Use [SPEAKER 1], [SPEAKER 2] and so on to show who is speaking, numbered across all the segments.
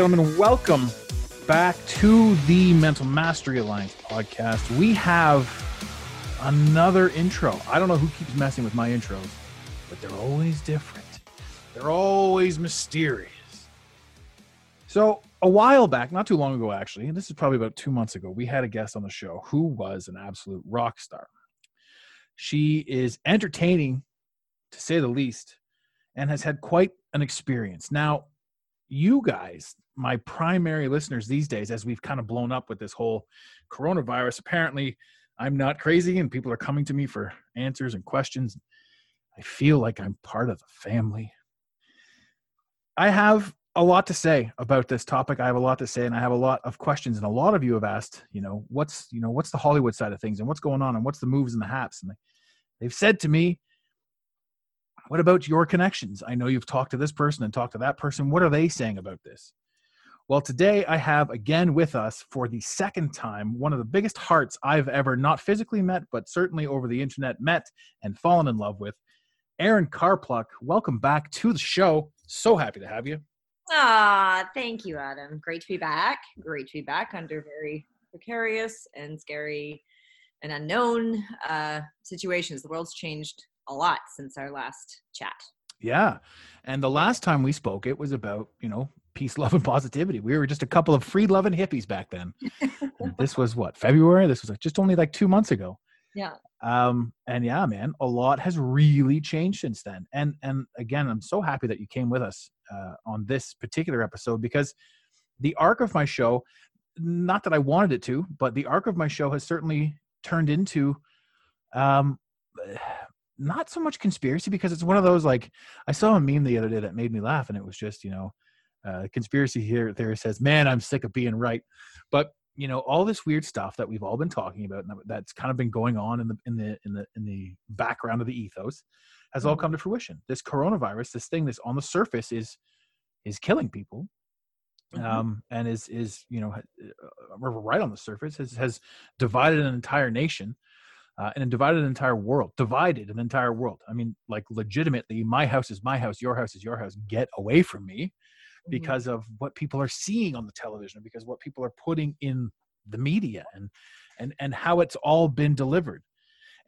[SPEAKER 1] Gentlemen, welcome back to the Mental Mastery Alliance podcast. We have another intro. I don't know who keeps messing with my intros, but they're always different. They're always mysterious. So, a while back, not too long ago actually, and this is probably about two months ago, we had a guest on the show who was an absolute rock star. She is entertaining, to say the least, and has had quite an experience. Now, you guys, my primary listeners these days, as we've kind of blown up with this whole coronavirus, apparently I'm not crazy and people are coming to me for answers and questions. I feel like I'm part of the family. I have a lot to say about this topic. I have a lot to say and I have a lot of questions and a lot of you have asked, you know, what's, you know, what's the Hollywood side of things and what's going on and what's the moves and the haps and they've said to me, what about your connections? I know you've talked to this person and talked to that person. What are they saying about this? Well, today I have again with us for the second time one of the biggest hearts I've ever not physically met, but certainly over the internet met and fallen in love with. Erin Karpluk, welcome back to the show. So happy to have you.
[SPEAKER 2] Ah, thank you, Adam. Great to be back. Great to be back under very precarious and scary and unknown uh, situations. The world's changed a lot since our last chat.
[SPEAKER 1] Yeah. And the last time we spoke, it was about, you know, peace, love, and positivity. We were just a couple of free loving hippies back then. And this was what, February? This was like just only like two months ago.
[SPEAKER 2] Yeah.
[SPEAKER 1] um and yeah man a lot has really changed since then and and again i'm so happy that you came with us uh, on this particular episode because the arc of my show not that i wanted it to but the arc of my show has certainly turned into um not so much conspiracy because it's one of those like i saw a meme the other day that made me laugh and it was just you know uh, conspiracy here there says man i'm sick of being right. But you know all this weird stuff that we've all been talking about and that's kind of been going on in the in the in the in the background of the ethos has all
[SPEAKER 2] Mhm.
[SPEAKER 1] come to fruition. This coronavirus this thing that's on the surface is is killing people
[SPEAKER 2] Mhm.
[SPEAKER 1] um and is is you know uh, right on the surface has has divided an entire nation uh, and divided an entire world divided an entire world. I mean like legitimately my house is my house your house is your house. Get away from me
[SPEAKER 2] Mhm.
[SPEAKER 1] because of what people are seeing on the television because what people are putting in the media and and and how it's all been delivered.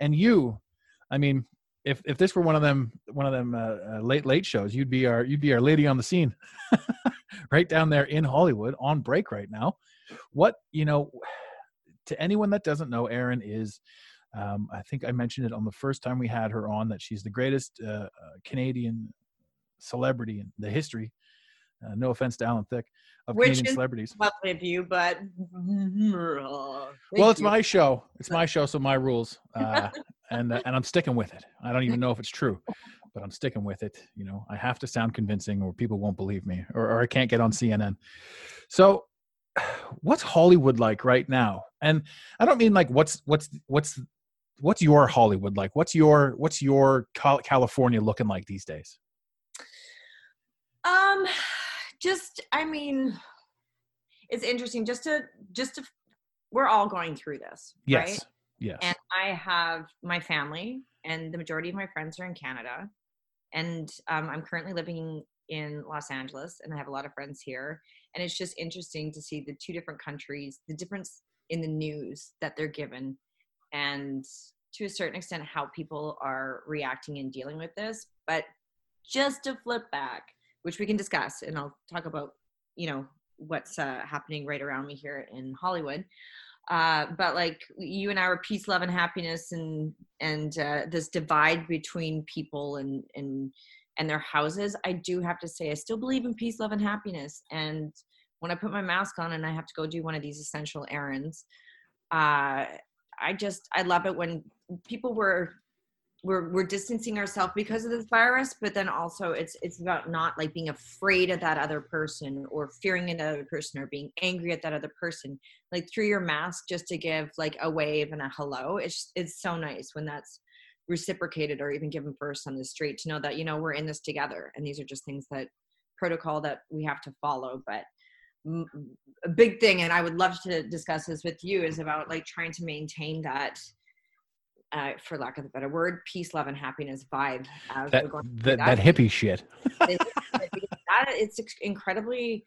[SPEAKER 1] And you i mean if if this were one of them one of them uh, uh, late late shows you'd be our you'd be our lady on the scene right down there in hollywood on break right now. What you know to anyone that doesn't know erin is um, i think i mentioned it on the first time we had her on that she's the greatest uh, uh, canadian celebrity in the history uh, no offense to Alan Thicke of
[SPEAKER 2] Which
[SPEAKER 1] Canadian
[SPEAKER 2] is-
[SPEAKER 1] celebrities.
[SPEAKER 2] Lovely of you, but
[SPEAKER 1] Well, it's my show. It's my show, so my rules, uh, and uh, and I'm sticking with it. I don't even know if it's true, but I'm sticking with it. You know, I have to sound convincing, or people won't believe me, or, or I can't get on CNN. So, what's Hollywood like right now? And I don't mean like what's what's what's what's your Hollywood like? What's your what's your California looking like these days?
[SPEAKER 2] Um, just I mean, it's interesting. Just to just to, we're all going through this,
[SPEAKER 1] Yes,
[SPEAKER 2] right?
[SPEAKER 1] yes,
[SPEAKER 2] And I have my family, and the majority of my friends are in Canada. And um, I'm currently living in Los Angeles, and I have a lot of friends here. And it's just interesting to see the two different countries, the difference in the news that they're given, and to a certain extent, how people are reacting and dealing with this. But just to flip back, which we can discuss, and I'll talk about, you know, what's uh, happening right around me here in Hollywood. uh, but like you and I were peace, love, and happiness, and and uh, this divide between people and and and their houses. I do have to say, I still believe in peace, love, and happiness. And when I put my mask on and I have to go do one of these essential errands, uh, I just I love it when people were we're we're distancing ourselves because of this virus but then also it's it's about not like being afraid of that other person or fearing another person or being angry at that other person. Like through your mask just to give like a wave and a hello it's it's so nice when that's reciprocated or even given first on the street to know that you know we're in this together and these are just things that protocol that we have to follow. But a big thing and i would love to discuss this with you is about like trying to maintain that uh, for lack of a better word, peace, love, and happiness vibe.
[SPEAKER 1] That, that, that, hippie shit.
[SPEAKER 2] that, it's incredibly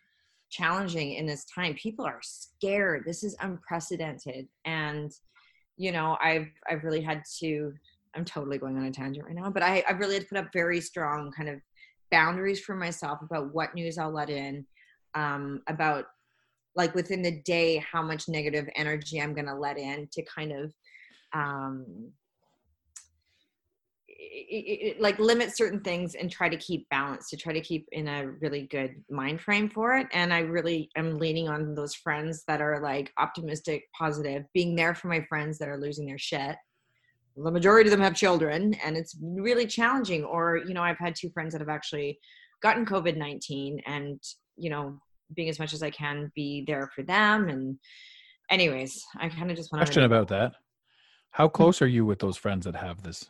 [SPEAKER 2] challenging in this time. People are scared. This is unprecedented, and you know, I've I've really had to. I'm totally going on a tangent right now, but I I've really had to put up very strong kind of boundaries for myself about what news I'll let in, um, about like within the day how much negative energy I'm going to let in to kind of um, it, it, like limit certain things and try to keep balance to try to keep in a really good mind frame for it. And i really am leaning on those friends that are like optimistic positive being there for my friends that are losing their shit. The majority of them have children and it's really challenging. Or you know i've had two friends that have actually gotten covid-19 and you know being as much as i can be there for them. And anyways i kind of just want
[SPEAKER 1] to question about that how close are you with those friends that have this?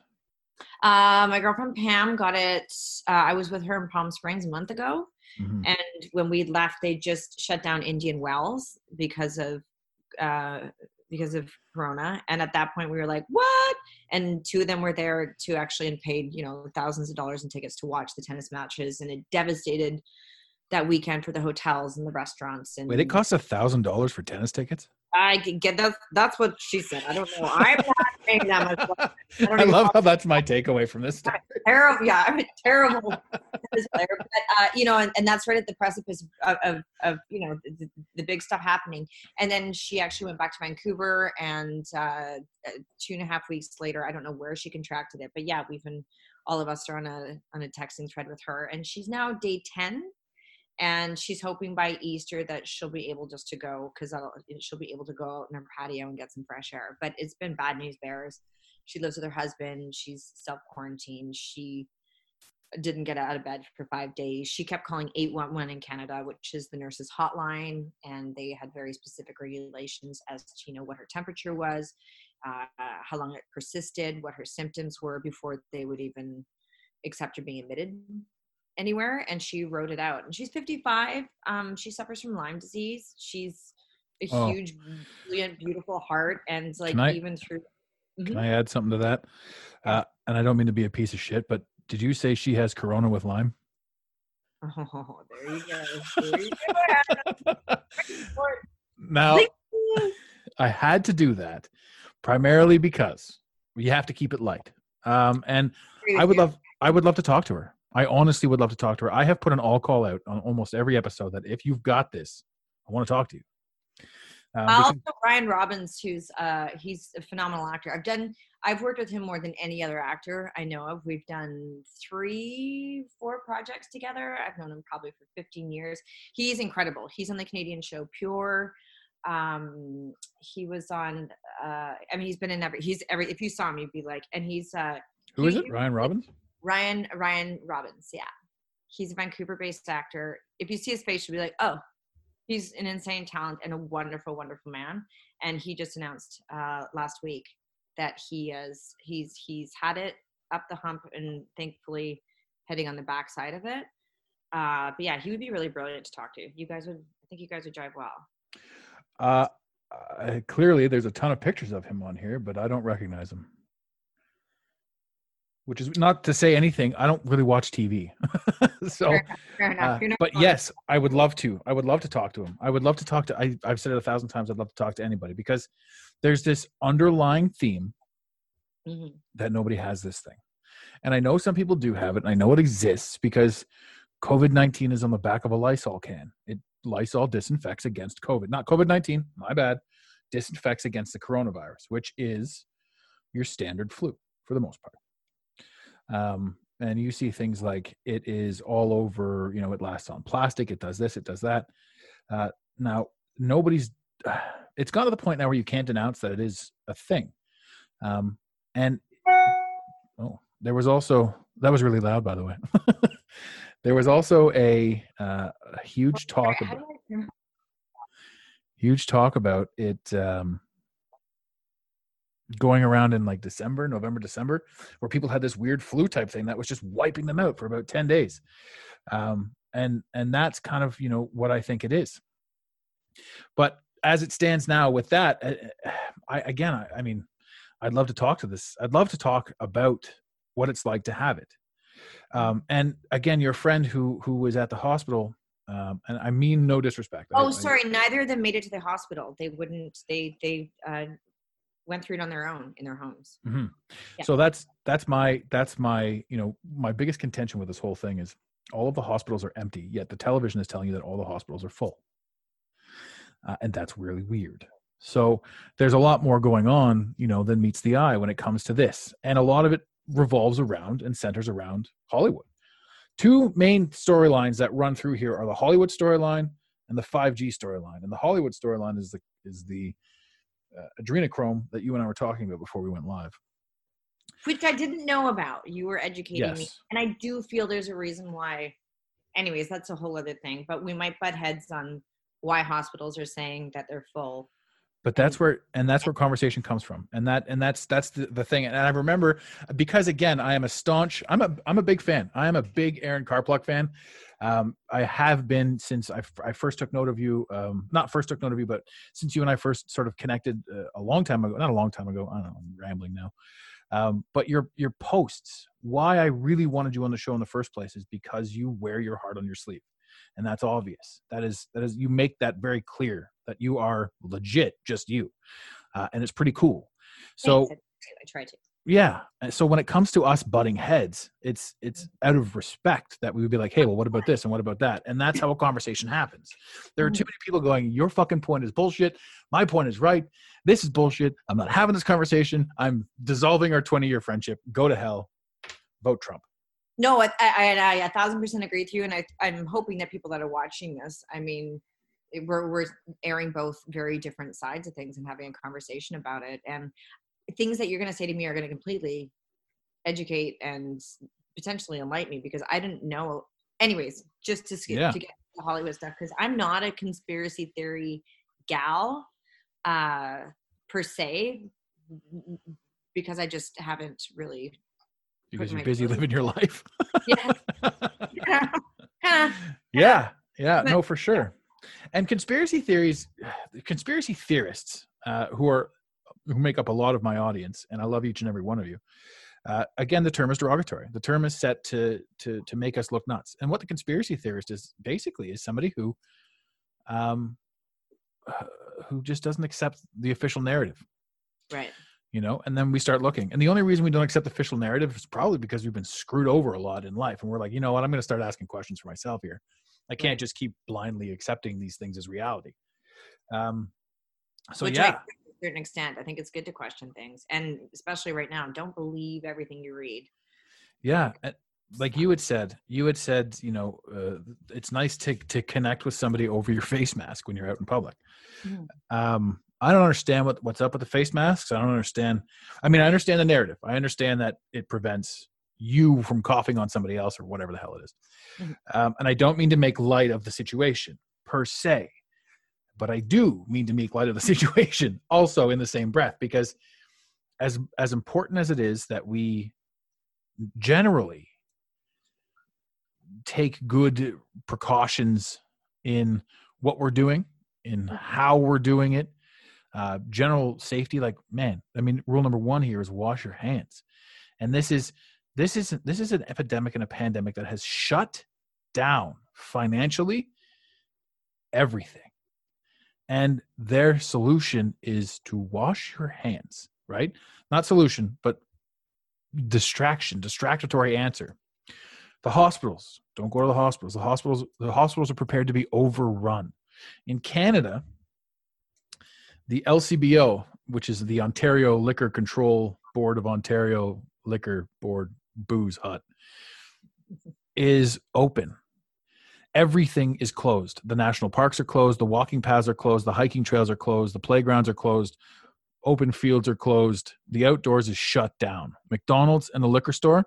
[SPEAKER 2] Uh, my girlfriend Pam got it. Uh, I was with her in Palm Springs a month ago, mm-hmm. and when we left, they just shut down Indian Wells because of uh, because of Corona. And at that point, we were like, "What?" And two of them were there to actually and paid you know thousands of dollars in tickets to watch the tennis matches, and it devastated that weekend for the hotels and the restaurants. And
[SPEAKER 1] wait, it costs a thousand dollars for tennis tickets.
[SPEAKER 2] I get that. That's what she said. I don't know. I'm not paying that much.
[SPEAKER 1] I, I love how that's my takeaway from this.
[SPEAKER 2] Terrible. Yeah, I'm a terrible player. But uh, you know, and, and that's right at the precipice of, of, of you know the, the, big stuff happening. And then she actually went back to Vancouver, and uh, uh, two and a half weeks later, I don't know where she contracted it, but yeah, we've been all of us are on a on a texting thread with her, and she's now day ten and she's hoping by Easter that she'll be able just to go because she'll be able to go out in her patio and get some fresh air. But it's been bad news bears. She lives with her husband. She's self quarantined. She didn't get out of bed for five days. She kept calling 811 in Canada, which is the nurse's hotline, and they had very specific regulations as to you know what her temperature was, uh, how long it persisted, what her symptoms were before they would even accept her being admitted anywhere and she wrote it out. And she's 55 um she suffers from lyme disease. She's a oh. huge brilliant beautiful heart and like I, even through
[SPEAKER 1] mm-hmm. can i add something to that? Uh and i don't mean to be a piece of shit but did you say she has corona with lyme?
[SPEAKER 2] Oh there you go, there you go.
[SPEAKER 1] now i had to do that primarily because you have to keep it light. Um and i would love i would love to talk to her I honestly would love to talk to her. I have put an all call out on almost every episode that if you've got this, I want to talk to you.
[SPEAKER 2] Um, also, Ryan Robbins, who's uh, he's a phenomenal actor. I've done, I've worked with him more than any other actor I know of. We've done three, four projects together. I've known him probably for 15 years. He's incredible. He's on the Canadian show Pure. Um, he was on. Uh, I mean, he's been in every. He's every. If you saw him, you'd be like, and he's. Uh,
[SPEAKER 1] Who he, is it? Ryan Robbins.
[SPEAKER 2] Ryan Ryan Robbins. Yeah, he's a Vancouver-based actor. If you see his face, you'll be like, oh, he's an insane talent and a wonderful, wonderful man. And he just announced uh, last week that he is he's he's had it up the hump and thankfully heading on the backside of it. Uh, but yeah, he would be really brilliant to talk to. You guys would, I think you guys would drive well.
[SPEAKER 1] Uh, uh, clearly, there's a ton of pictures of him on here, but I don't recognize him which is not to say anything. I don't really watch TV, so. Fair enough. Fair enough. Uh, but yes, I would love to. I would love to talk to him. I would love to talk to. I, I've said it a thousand times. I'd love to talk to anybody because there's this underlying theme mm-hmm. that nobody has this thing, and I know some people do have it. And I know it exists because COVID nineteen is on the back of a Lysol can. It Lysol disinfects against COVID, not COVID nineteen. My bad. disinfects against the coronavirus, which is your standard flu for the most part. Um, and you see things like it is all over, you know, it lasts on plastic, it does this, it does that. Uh, now, nobody's, it's gone to the point now where you can't announce that it is a thing. Um, and, oh, there was also, that was really loud, by the way. there was also a, uh, a huge talk about, huge talk about it um, going around in like December, November, December, where people had this weird flu type thing that was just wiping them out for about 10 days. Um, and and that's kind of you know what I think it is. But as it stands now with that, uh, I again, I, I mean, I'd love to talk to this. I'd love to talk about what it's like to have it. Um, and again, your friend who who was at the hospital um, and I mean no disrespect.
[SPEAKER 2] Oh,
[SPEAKER 1] I,
[SPEAKER 2] sorry. Neither of them made it to the hospital. They wouldn't. They they uh, went through it on their own in their homes.
[SPEAKER 1] hmm
[SPEAKER 2] Yeah.
[SPEAKER 1] So that's that's my that's my you know my biggest contention with this whole thing is all of the hospitals are empty, yet the television is telling you that all the hospitals are full, uh, and that's really weird. So there's a lot more going on, you know, than meets the eye when it comes to this, and a lot of it revolves around and centers around Hollywood. Two main storylines that run through here are the Hollywood storyline and the 5G storyline. And the Hollywood storyline is the is the uh, adrenochrome that you and I were talking about before we went live.
[SPEAKER 2] which I didn't know about. You were educating me, and I do feel there's a reason why. Anyways, that's a whole other thing. But we might butt heads on why hospitals are saying that they're full.
[SPEAKER 1] But that's where and that's where conversation comes from. And that and that's that's the, the thing. And i remember because again i am a staunch i'm a i'm a big fan. I am a big erin karpluk fan. Um, i have been since I, f- I first took note of you um, not first took note of you but since you and i first sort of connected uh, a long time ago not a long time ago i don't know i'm rambling now. Um, but your your posts why i really wanted you on the show in the first place is because you wear your heart on your sleeve and that's obvious. That is that is you make that very clear that you are legit just you uh, and it's pretty cool. So
[SPEAKER 2] Thanks, I, I try to.
[SPEAKER 1] yeah so when it comes to us butting heads it's it's out of respect that we would be like hey well what about this and what about that? And that's how a conversation happens. There are too many people going your fucking point is bullshit. My point is right. This is bullshit. I'm not having this conversation. I'm dissolving our 20 year friendship. Go to hell. Vote trump
[SPEAKER 2] No, I, I, I a thousand percent agree with you, and I, I'm hoping that people that are watching this, I mean, it- we're we're airing both very different sides of things and having a conversation about it, and things that you're going to say to me are going to completely educate and potentially enlighten me because I didn't know. Anyways, just to skip
[SPEAKER 1] Yeah.
[SPEAKER 2] to get to Hollywood stuff because I'm not a conspiracy theory gal uh, per se because I just haven't really
[SPEAKER 1] because you're busy living your life.
[SPEAKER 2] Yeah.
[SPEAKER 1] Yeah. Yeah.
[SPEAKER 2] But-
[SPEAKER 1] no for sure. And conspiracy theories conspiracy theorists uh, who are who make up a lot of my audience and i love each and every one of you uh, again the term is derogatory. The term is set to to to make us look nuts. And what the conspiracy theorist is basically is somebody who um who just doesn't accept the official narrative.
[SPEAKER 2] Right.
[SPEAKER 1] You know and then we start looking. And the only reason we don't accept the official narrative is probably because we've been screwed over a lot in life and we're like you know what? I'm going to start asking questions for myself here. I can't just keep blindly accepting these things as reality. Um so
[SPEAKER 2] Which I
[SPEAKER 1] yeah.
[SPEAKER 2] agree to a certain extent. I think it's good to question things, and especially right now, don't believe everything you read.
[SPEAKER 1] yeah like you had said you had said you know uh, it's nice to to connect with somebody over your face mask when you're out in public.
[SPEAKER 2] Mhm.
[SPEAKER 1] um i don't understand what what's up with the face masks. I don't understand. I mean i understand the narrative. I understand that it prevents you from coughing on somebody else or whatever the hell it is.
[SPEAKER 2] Mhm.
[SPEAKER 1] um, and i don't mean to make light of the situation per se but i do mean to make light of the situation also in the same breath because as as important as it is that we generally take good precautions in what we're doing in how we're doing it uh, general safety like man i mean rule number one here is wash your hands. And this is this is this is an epidemic and a pandemic that has shut down financially everything. And their solution is to wash your hands right? Not solution but distraction distractory answer. The hospitals don't go to the hospitals. The hospitals the hospitals are prepared to be overrun. In canada the LCBO, which is the Ontario Liquor Control Board of Ontario Liquor Board Booze Hut, is open. Everything is closed. The national parks are closed. The walking paths are closed. The hiking trails are closed. The playgrounds are closed. Open fields are closed. The outdoors is shut down. McDonald's and the liquor store,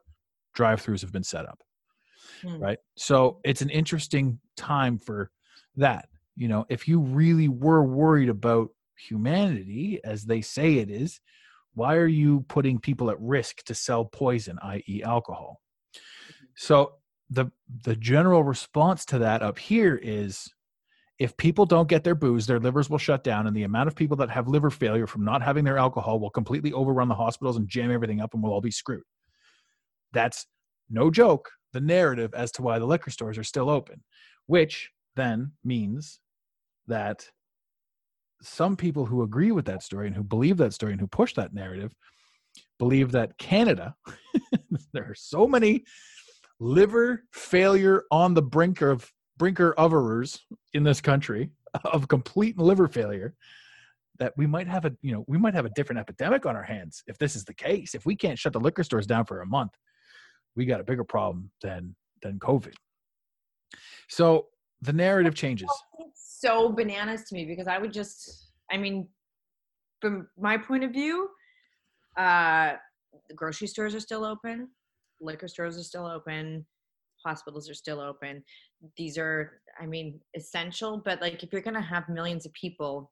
[SPEAKER 1] drive throughs have been set up.
[SPEAKER 2] Hmm.
[SPEAKER 1] Right. So it's an interesting time for that. You know, if you really were worried about humanity, as they say it is, why are you putting people at risk to sell poison, i.e., alcohol? Mm-hmm. So the the general response to that up here is if people don't get their booze, their livers will shut down, and the amount of people that have liver failure from not having their alcohol will completely overrun the hospitals and jam everything up, and we'll all be screwed. That's no joke. The narrative as to why the liquor stores are still open, which then means that some people who agree with that story and who believe that story and who push that narrative believe that Canada, there are so many liver failure on the brink of brinker overers in this country of complete liver failure that we might have a you know we might have a different epidemic on our hands if this is the case. If we can't shut the liquor stores down for a month we got a bigger problem than than covid. So the narrative changes
[SPEAKER 2] so bananas to me because I would just, I mean, from my point of view, uh, grocery stores are still open, liquor stores are still open, hospitals are still open. These are, I mean, essential, but like if you're going to have millions of people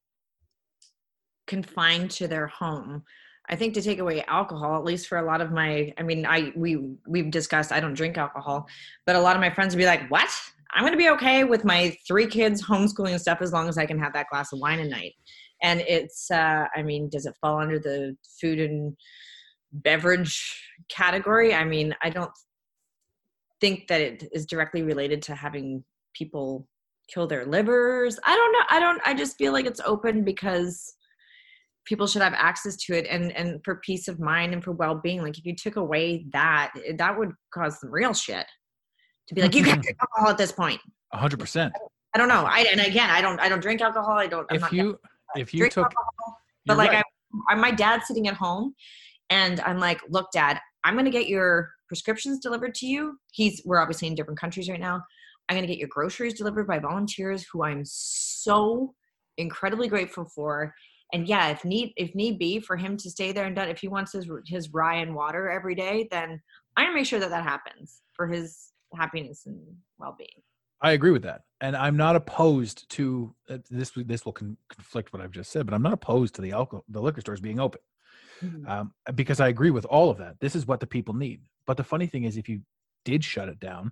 [SPEAKER 2] confined to their home, I think to take away alcohol, at least for a lot of my, I mean, I we we've discussed I don't drink alcohol, but a lot of my friends would be like, "What? I'm going to be okay with my three kids homeschooling and stuff as long as I can have that glass of wine a night." And it's, uh, I mean, does it fall under the food and beverage category? I mean, I don't think that it is directly related to having people kill their livers. I don't know. I don't. I just feel like it's open because people should have access to it and and for peace of mind and for well-being like if you took away that that would cause some real shit to be like you can't mm-hmm. drink alcohol at this point.
[SPEAKER 1] 100%
[SPEAKER 2] i don't know. I and again i don't i don't drink alcohol. I don't I'm
[SPEAKER 1] if you if you
[SPEAKER 2] drink
[SPEAKER 1] took
[SPEAKER 2] alcohol, but like
[SPEAKER 1] right.
[SPEAKER 2] I, I my dad's sitting at home and i'm like look dad i'm going to get your prescriptions delivered to you. He's we're obviously in different countries right now. I'm going to get your groceries delivered by volunteers who i'm so incredibly grateful for. And yeah if need if need be for him to stay there and done if he wants his his rye and water every day then i'm going to make sure that that happens for his happiness and well-being
[SPEAKER 1] I agree with that, and I'm not opposed to uh, this. This will con- conflict what I've just said, but I'm not opposed to the alcohol, the liquor stores being open, um, because I agree with all of that. This is what the people need. But the funny thing is, if you did shut it down,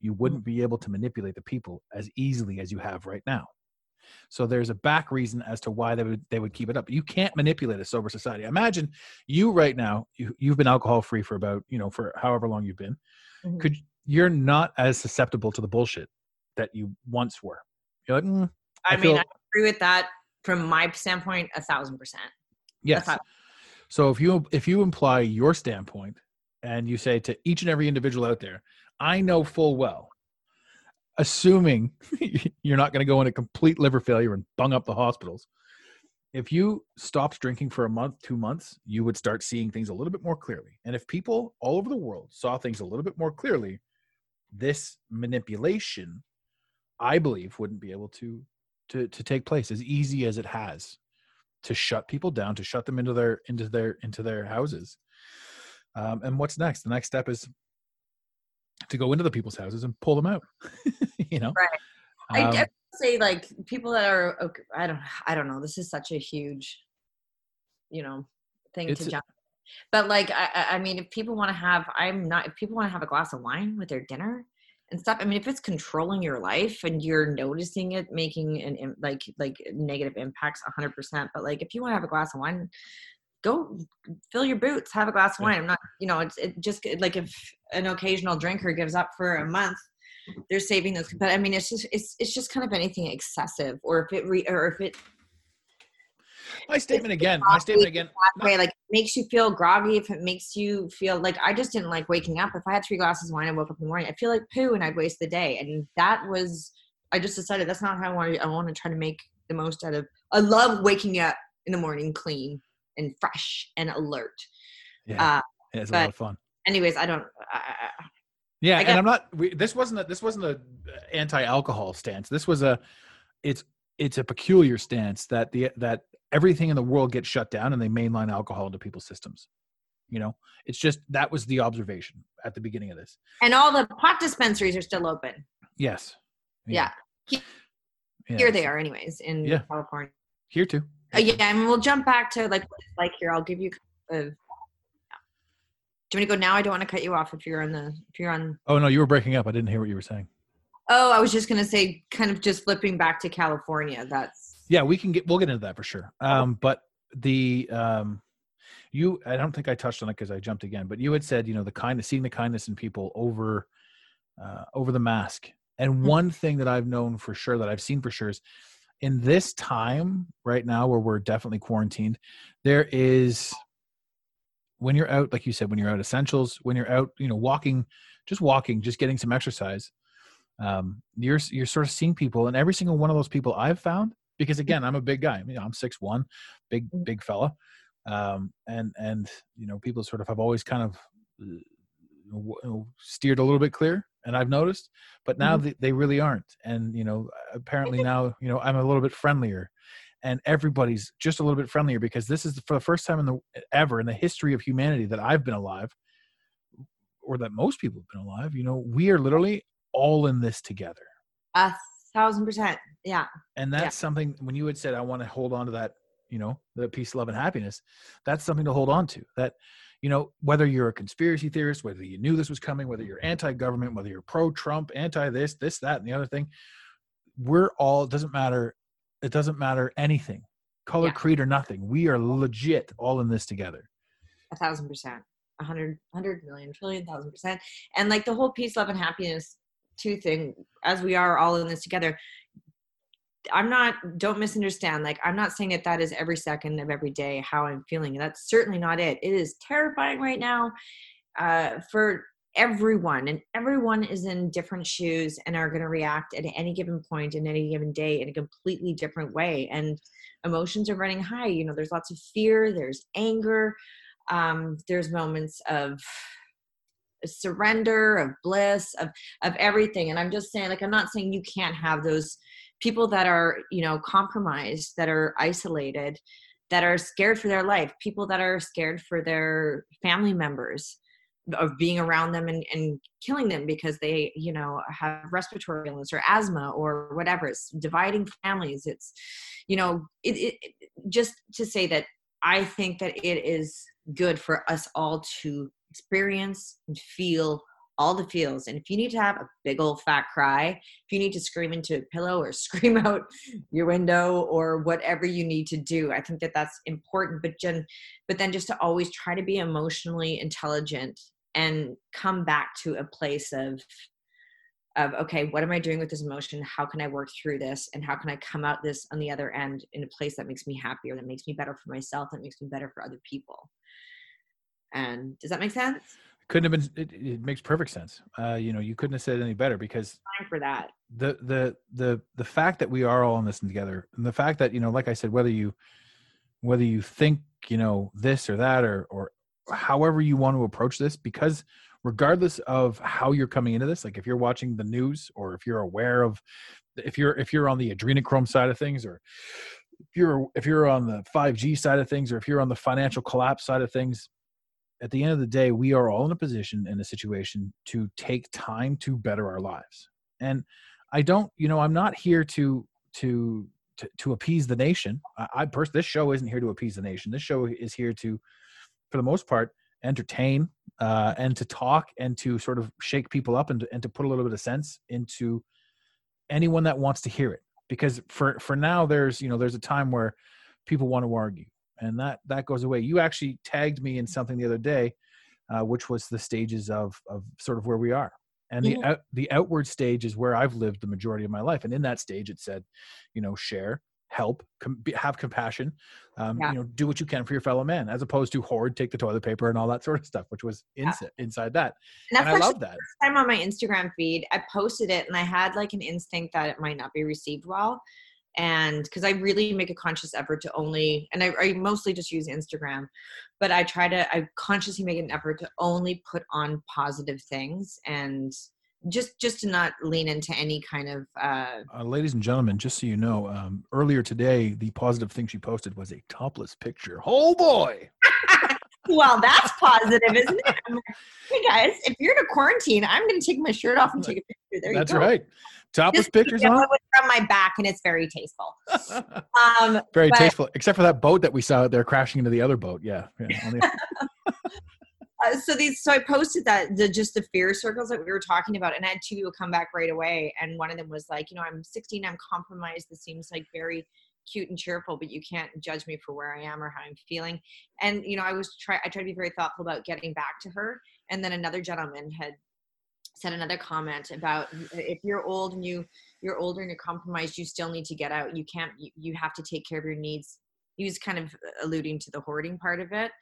[SPEAKER 1] you wouldn't be able to manipulate the people as easily as you have right now. So there's a back reason as to why they would they would keep it up. You can't manipulate a sober society. Imagine you right now. You, you've been alcohol free for about you know for however long you've been.
[SPEAKER 2] Mhm.
[SPEAKER 1] Could you're not as susceptible to the bullshit that you once were. You're like, mm,
[SPEAKER 2] i,
[SPEAKER 1] I
[SPEAKER 2] mean
[SPEAKER 1] feel-
[SPEAKER 2] i agree with that from my standpoint a thousand percent
[SPEAKER 1] yes.
[SPEAKER 2] thought-
[SPEAKER 1] So if you if you imply your standpoint and you say to each and every individual out there, I know full well, assuming you're not going to go into complete liver failure and bung up the hospitals. If you stopped drinking for a month, two months, you would start seeing things a little bit more clearly. And if people all over the world saw things a little bit more clearly, this manipulation, I believe, wouldn't be able to to to take place as easy as it has to shut people down, to shut them into their into their into their houses. Um, and what's next? The next step is to go into the people's houses and pull them out. you know,
[SPEAKER 2] Right. I,
[SPEAKER 1] Um,
[SPEAKER 2] I say like people that are okay, I don't I don't know. This is such a huge, you know, thing to jump. But like I, I- mean, if people want to have, I'm not. If people want to have a glass of wine with their dinner and stuff, I mean, if it's controlling your life and you're noticing it making an like like negative impacts, 100. percent But like if you want to have a glass of wine, go fill your boots, have a glass of wine. I'm not, you know, it's it just like if an occasional drinker gives up for a month they're saving those but i mean it's just it's it's just kind of anything excessive or if it re, or if it
[SPEAKER 1] my statement again. My statement again.
[SPEAKER 2] way like makes you feel groggy if it makes you feel like i just didn't like waking up if i had three glasses of wine and woke up in the morning i feel like poo and i'd waste the day and that was i just decided that's not how i want to i want to try to make the most out of i love waking up in the morning clean and fresh and alert.
[SPEAKER 1] Yeah,
[SPEAKER 2] Uh,
[SPEAKER 1] yeah it's a lot of fun.
[SPEAKER 2] anyways, I don't. I,
[SPEAKER 1] Yeah, and I'm not. We, this wasn't a, this wasn't a anti-alcohol stance. This was a it's it's a peculiar stance that the that everything in the world gets shut down and they mainline alcohol into people's systems. You know, it's just that was the observation at the beginning of this.
[SPEAKER 2] and all the pot dispensaries are still open.
[SPEAKER 1] Yes.
[SPEAKER 2] Yeah.
[SPEAKER 1] Yeah,
[SPEAKER 2] Here they are, anyways, in
[SPEAKER 1] Yeah.
[SPEAKER 2] California.
[SPEAKER 1] Here too.
[SPEAKER 2] Uh, yeah, and we'll jump back to like what it's like here. I'll give you. Uh, do you want to go now? I don't want to cut you off if you're on the if you're on.
[SPEAKER 1] Oh no, you were breaking up. I didn't hear what you were saying.
[SPEAKER 2] Oh, I was just gonna say, kind of just flipping back to California. That's
[SPEAKER 1] Yeah, we can get we'll get into that for sure. Um, but the um, you I don't think I touched on it because I jumped again. But you had said you know the kindness, seeing the kindness in people over uh, over the mask. And
[SPEAKER 2] Mhm.
[SPEAKER 1] one thing that I've known for sure that I've seen for sure is in this time right now where we're definitely quarantined, there is when you're out, like you said, when you're out essentials, when you're out, you know, walking, just walking, just getting some exercise. Um, you're you're sort of seeing people, and every single one of those people I've found, because again, I'm a big guy. I mean, I'm six one, big
[SPEAKER 2] Mm.
[SPEAKER 1] big fella, um, and and you know, people sort of have always kind of uh, w- you know, steered a little bit clear, and I've noticed, but now they, they really aren't, and you know, apparently now you know I'm a little bit friendlier, and everybody's just a little bit friendlier because this is for the first time in the ever in the history of humanity that I've been alive, or that most people have been alive. You know, we are literally all in this together
[SPEAKER 2] a thousand percent. Yeah,
[SPEAKER 1] and
[SPEAKER 2] Yeah.
[SPEAKER 1] that's something when you had said i want to hold on to that you know the peace love and happiness that's something to hold on to that you know whether you're a conspiracy theorist whether you knew this was coming whether you're anti-government whether you're pro-trump anti this this that and the other thing we're all it doesn't matter it doesn't matter anything color
[SPEAKER 2] Yeah.
[SPEAKER 1] creed or nothing we are legit all in this together
[SPEAKER 2] a thousand percent. A hundred, hundred million, trillion, thousand percent. And like the whole peace, love, and happiness two thing, as we are all in this together. I'm not. Don't misunderstand. Like I'm not saying that that is every second of every day how I'm feeling. That's certainly not it. It is terrifying right now uh, for everyone, and everyone is in different shoes and are going to react at any given point in any given day in a completely different way. And emotions are running high. You know, there's lots of fear. There's anger um, there's moments of surrender of bliss of of everything. And i'm just saying like i'm not saying you can't have those people that are you know compromised that are isolated that are scared for their life people that are scared for their family members of being around them and, and killing them because they you know have respiratory illness or asthma or whatever. It's dividing families. It's you know it, it just to say that i think that it is good for us all to experience and feel all the feels. And if you need to have a big old fat cry, if you need to scream into a pillow or scream out your window or whatever you need to do, I think that that's important. But Jen, but then just to always try to be emotionally intelligent and come back to a place of of okay what am i doing with this emotion how can i work through this and how can i come out this on the other end in a place that makes me happier that makes me better for myself that makes me better for other people and does that make sense?
[SPEAKER 1] Couldn't have been it, it makes perfect sense. Uh you know you couldn't have said it any better because
[SPEAKER 2] time for that.
[SPEAKER 1] the the the the fact that we are all in this together and the fact that you know like i said whether you whether you think you know this or that or or however you want to approach this because regardless of how you're coming into this like if you're watching the news or if you're aware of if you're if you're on the adrenochrome side of things or if you're if you're on the 5g side of things or if you're on the financial collapse side of things at the end of the day we are all in a position in a situation to take time to better our lives. And i don't you know i'm not here to to to, to appease the nation. I, I pers- this show isn't here to appease the nation. This show is here to for the most part entertain uh, and to talk and to sort of shake people up and to, and to put a little bit of sense into anyone that wants to hear it. Because for for now there's you know there's a time where people want to argue and that that goes away you actually tagged me in something the other day uh, which was the stages of of sort of where we are and the
[SPEAKER 2] Yeah.
[SPEAKER 1] out, the outward stage is where I've lived the majority of my life and in that stage it said you know share help com- be, have compassion um,
[SPEAKER 2] Yeah.
[SPEAKER 1] you know do what you can for your fellow man as opposed to hoard take the toilet paper and all that sort of stuff which was
[SPEAKER 2] Yeah.
[SPEAKER 1] inside that
[SPEAKER 2] and
[SPEAKER 1] and I love that
[SPEAKER 2] time on my instagram feed i posted it and i had like an instinct that it might not be received well and because i really make a conscious effort to only and I, I mostly just use instagram but i try to i consciously make an effort to only put on positive things and just just to not lean into any kind of uh
[SPEAKER 1] Uh, ladies and gentlemen, just so you know, um, earlier today, the positive thing she posted was a topless picture. Oh boy!
[SPEAKER 2] Well that's positive isn't it I'm like, hey guys if you're in a quarantine i'm going to take my shirt off and take a picture there
[SPEAKER 1] That's
[SPEAKER 2] you go
[SPEAKER 1] right. Topless
[SPEAKER 2] Just
[SPEAKER 1] pictures on.
[SPEAKER 2] from my back and it's very tasteful um
[SPEAKER 1] Very
[SPEAKER 2] but-
[SPEAKER 1] tasteful, except for that boat that we saw out there crashing into the other boat. Yeah. yeah
[SPEAKER 2] uh, so these so i posted that the just the fear circles that we were talking about and i had two people come back right away and one of them was like you know i'm 16 i'm compromised this seems like very cute and cheerful but you can't judge me for where i am or how i'm feeling. And you know i was try i tried to be very thoughtful about getting back to her and then another gentleman had said another comment about if you're old and you you're older and you're compromised you still need to get out. You can't you, you have to take care of your needs. He was kind of alluding to the hoarding part of it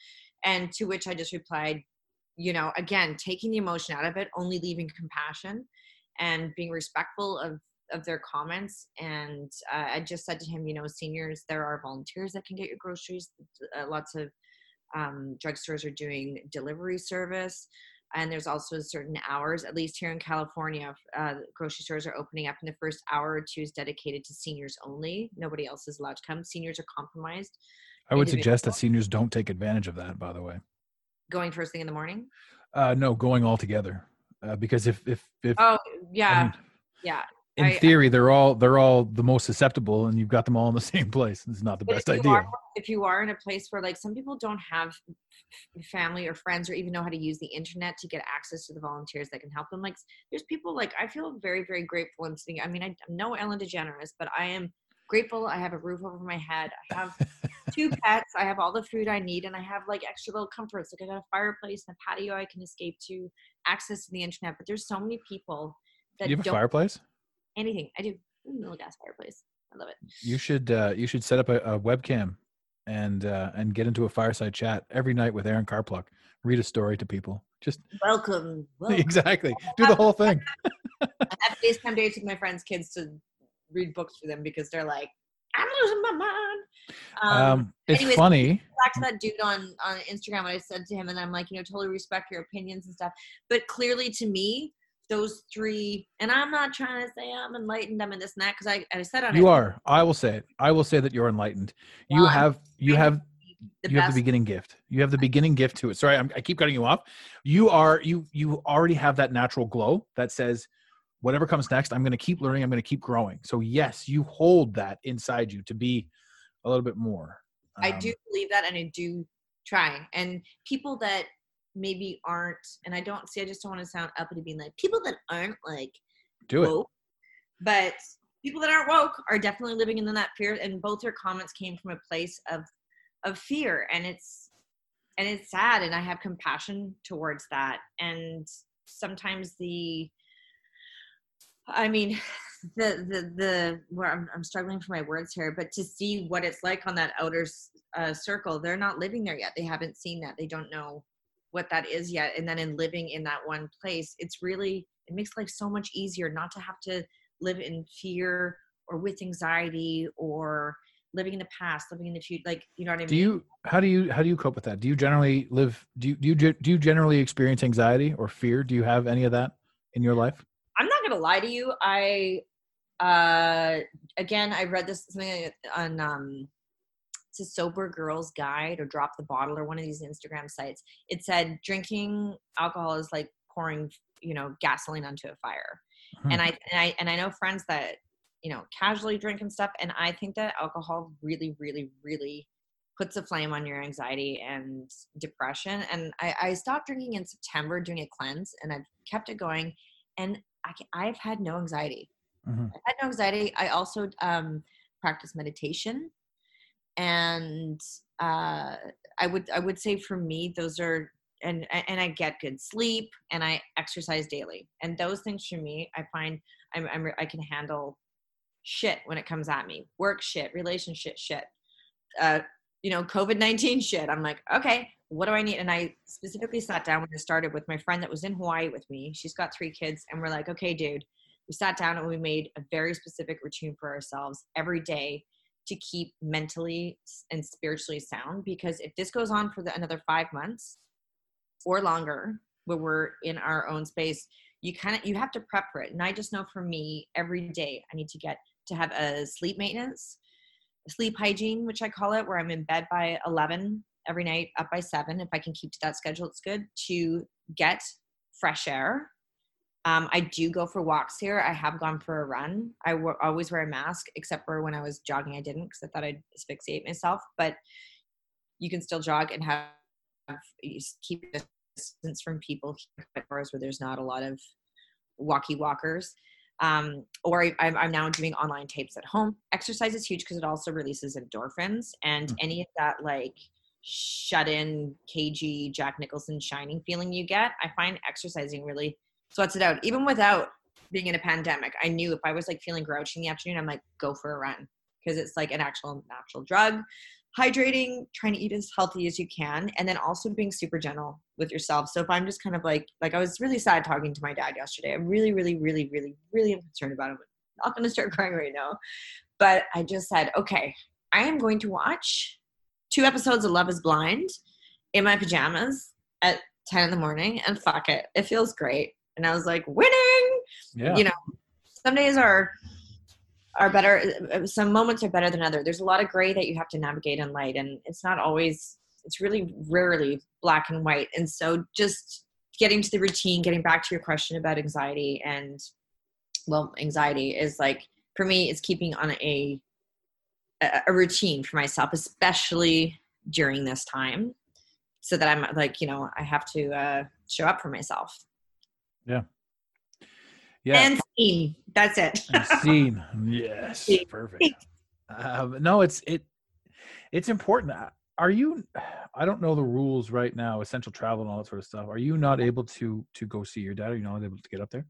[SPEAKER 2] and to which i just replied you know again taking the emotion out of it only leaving compassion and being respectful of of their comments and uh, i just said to him you know seniors there are volunteers that can get your groceries. Uh, lots of um, drugstores are doing delivery service and there's also certain hours at least here in california uh, grocery stores are opening up and the first hour or two is dedicated to seniors only. Nobody else is allowed to come. Seniors are compromised.
[SPEAKER 1] I would suggest that seniors don't take advantage of that. By the way,
[SPEAKER 2] going first thing in the morning?
[SPEAKER 1] Uh, no, going all together, uh, because if if if
[SPEAKER 2] oh
[SPEAKER 1] I
[SPEAKER 2] yeah
[SPEAKER 1] mean,
[SPEAKER 2] yeah
[SPEAKER 1] in
[SPEAKER 2] I-
[SPEAKER 1] theory they're all they're all the most susceptible, and you've got them all in the same place. It's not the best
[SPEAKER 2] if
[SPEAKER 1] idea.
[SPEAKER 2] are- if you are in a place where like some people don't have family or friends or even know how to use the internet to get access to the volunteers that can help them like there's people like i feel very very grateful and sitting i mean I, i'm no ellen degeneres but i am grateful i have a roof over my head i have two pets i have all the food i need and i have like extra little comforts like i got a fireplace and a patio i can escape to access to the internet but there's so many people that
[SPEAKER 1] Do you have a fireplace?
[SPEAKER 2] Anything i do Ooh, little gas fireplace i love it
[SPEAKER 1] You should uh, you should set up a, a webcam and uh, and get into a fireside chat every night with Erin Karpluk. Read a story to people. Just
[SPEAKER 2] welcome, welcome.
[SPEAKER 1] exactly do the whole thing.
[SPEAKER 2] I have FaceTime dates with my friends' kids to read books for them because they're like, I'm losing my mind. Um,
[SPEAKER 1] Um, it's
[SPEAKER 2] anyways,
[SPEAKER 1] funny.
[SPEAKER 2] back to that dude on on Instagram, what I said to him, and I'm like, you know, totally respect your opinions and stuff, but clearly to me, those three, and I'm not trying to say I'm enlightened, I'm in this and that, because I, I said on
[SPEAKER 1] You
[SPEAKER 2] it,
[SPEAKER 1] are. I will say it. I will say that you're enlightened. You
[SPEAKER 2] Well,
[SPEAKER 1] have you have
[SPEAKER 2] the
[SPEAKER 1] you have the beginning gift. You have the beginning gift to it. Sorry, I'm, I keep cutting you off. You are you you already have that natural glow that says, whatever comes next, I'm going to keep learning. I'm going to keep growing. So yes, you hold that inside you to be a little bit more.
[SPEAKER 2] I
[SPEAKER 1] Um,
[SPEAKER 2] do believe that, and I do try. And people that maybe aren't, and I don't see, I just don't want to sound uppity, being like people that aren't like
[SPEAKER 1] do it.
[SPEAKER 2] woke, but people that aren't woke are definitely living in that fear. And both your comments came from a place of of fear, and it's and it's sad, and I have compassion towards that. And sometimes the, I mean, the the the where I'm, I'm struggling for my words here, but to see what it's like on that outer uh, circle, they're not living there yet. They haven't seen that. They don't know what that is yet. And then in living in that one place, it's really it makes life so much easier not to have to live in fear or with anxiety or living in the past, living in the future. Like you know what I mean Do
[SPEAKER 1] you how do you how do you cope with that? Do you generally live do you do you do you generally experience anxiety or fear? Do you have any of that in your life?
[SPEAKER 2] I'm not gonna lie to you. I uh again I read this something on um a sober girl's guide or drop the bottle or one of these Instagram sites. It said drinking alcohol is like pouring, you know, gasoline onto a fire.
[SPEAKER 1] Hmm.
[SPEAKER 2] And I and I and I know friends that, you know, casually drink and stuff. And I think that alcohol really, really, really puts a flame on your anxiety and depression. And I, I stopped drinking in September doing a cleanse and I've kept it going. And I can, I've had no anxiety.
[SPEAKER 1] Mhm.
[SPEAKER 2] I had no anxiety. I also um, practice meditation, and uh, I would I would say for me those are and and I get good sleep and I exercise daily, and those things for me I find I'm, I'm I can handle shit when it comes at me, work shit, relationship shit, uh, you know, COVID nineteen shit. I'm like, okay, what do I need? And I specifically sat down when I started with my friend that was in Hawaii with me. She's got three kids, and we're like, okay, dude we sat down and we made a very specific routine for ourselves every day to keep mentally and spiritually sound because if this goes on for the, another five months or longer where we're in our own space you kind of you have to prep for it. And i just know for me every day i need to get to have a sleep maintenance sleep hygiene which i call it where i'm in bed by 11 every night up by 7 if i can keep to that schedule it's good to get fresh air um, I do go for walks here. I have gone for a run. I w- always wear a mask, except for when I was jogging, I didn't because I thought I'd asphyxiate myself. But you can still jog and have keep distance from people where there's not a lot of walkie walkers. Um, or I, I'm now doing online tapes at home. Exercise is huge because it also releases endorphins and mm-hmm. any of that like shut in, cagey Jack Nicholson shining feeling you get. I find exercising really sweats it out. Even without being in a pandemic, I knew if I was like feeling grouchy in the afternoon, I'm like, go for a run because it's like an actual natural drug. Hydrating, trying to eat as healthy as you can, and then also being super gentle with yourself. So if I'm just kind of like, like I was really sad talking to my dad yesterday. I'm really, really, really, really, really am concerned about him. I'm not going to start crying right now, but I just said, okay, I am going to watch two episodes of Love Is Blind in my pajamas at 10 in the morning, and fuck it, it feels great and I was like, winning. Yeah. You know, some days are are better. Some moments are better than other. There's a lot of gray that you have to navigate in light, and it's not always. It's really rarely black and white. And so, just getting to the routine, getting back to your question about anxiety, and well, anxiety is like for me, it's keeping on a a routine for myself, especially during this time, so that I'm like, you know, I have to uh, show up for myself.
[SPEAKER 1] Yeah. Yeah.
[SPEAKER 2] And scene. That's it.
[SPEAKER 1] scene. Yes. Perfect. Um, no, it's it. It's important. Uh, are you? I don't know the rules right now. Essential travel and all that sort of stuff. Are you not able to to go see your dad? Are you not able to get up there?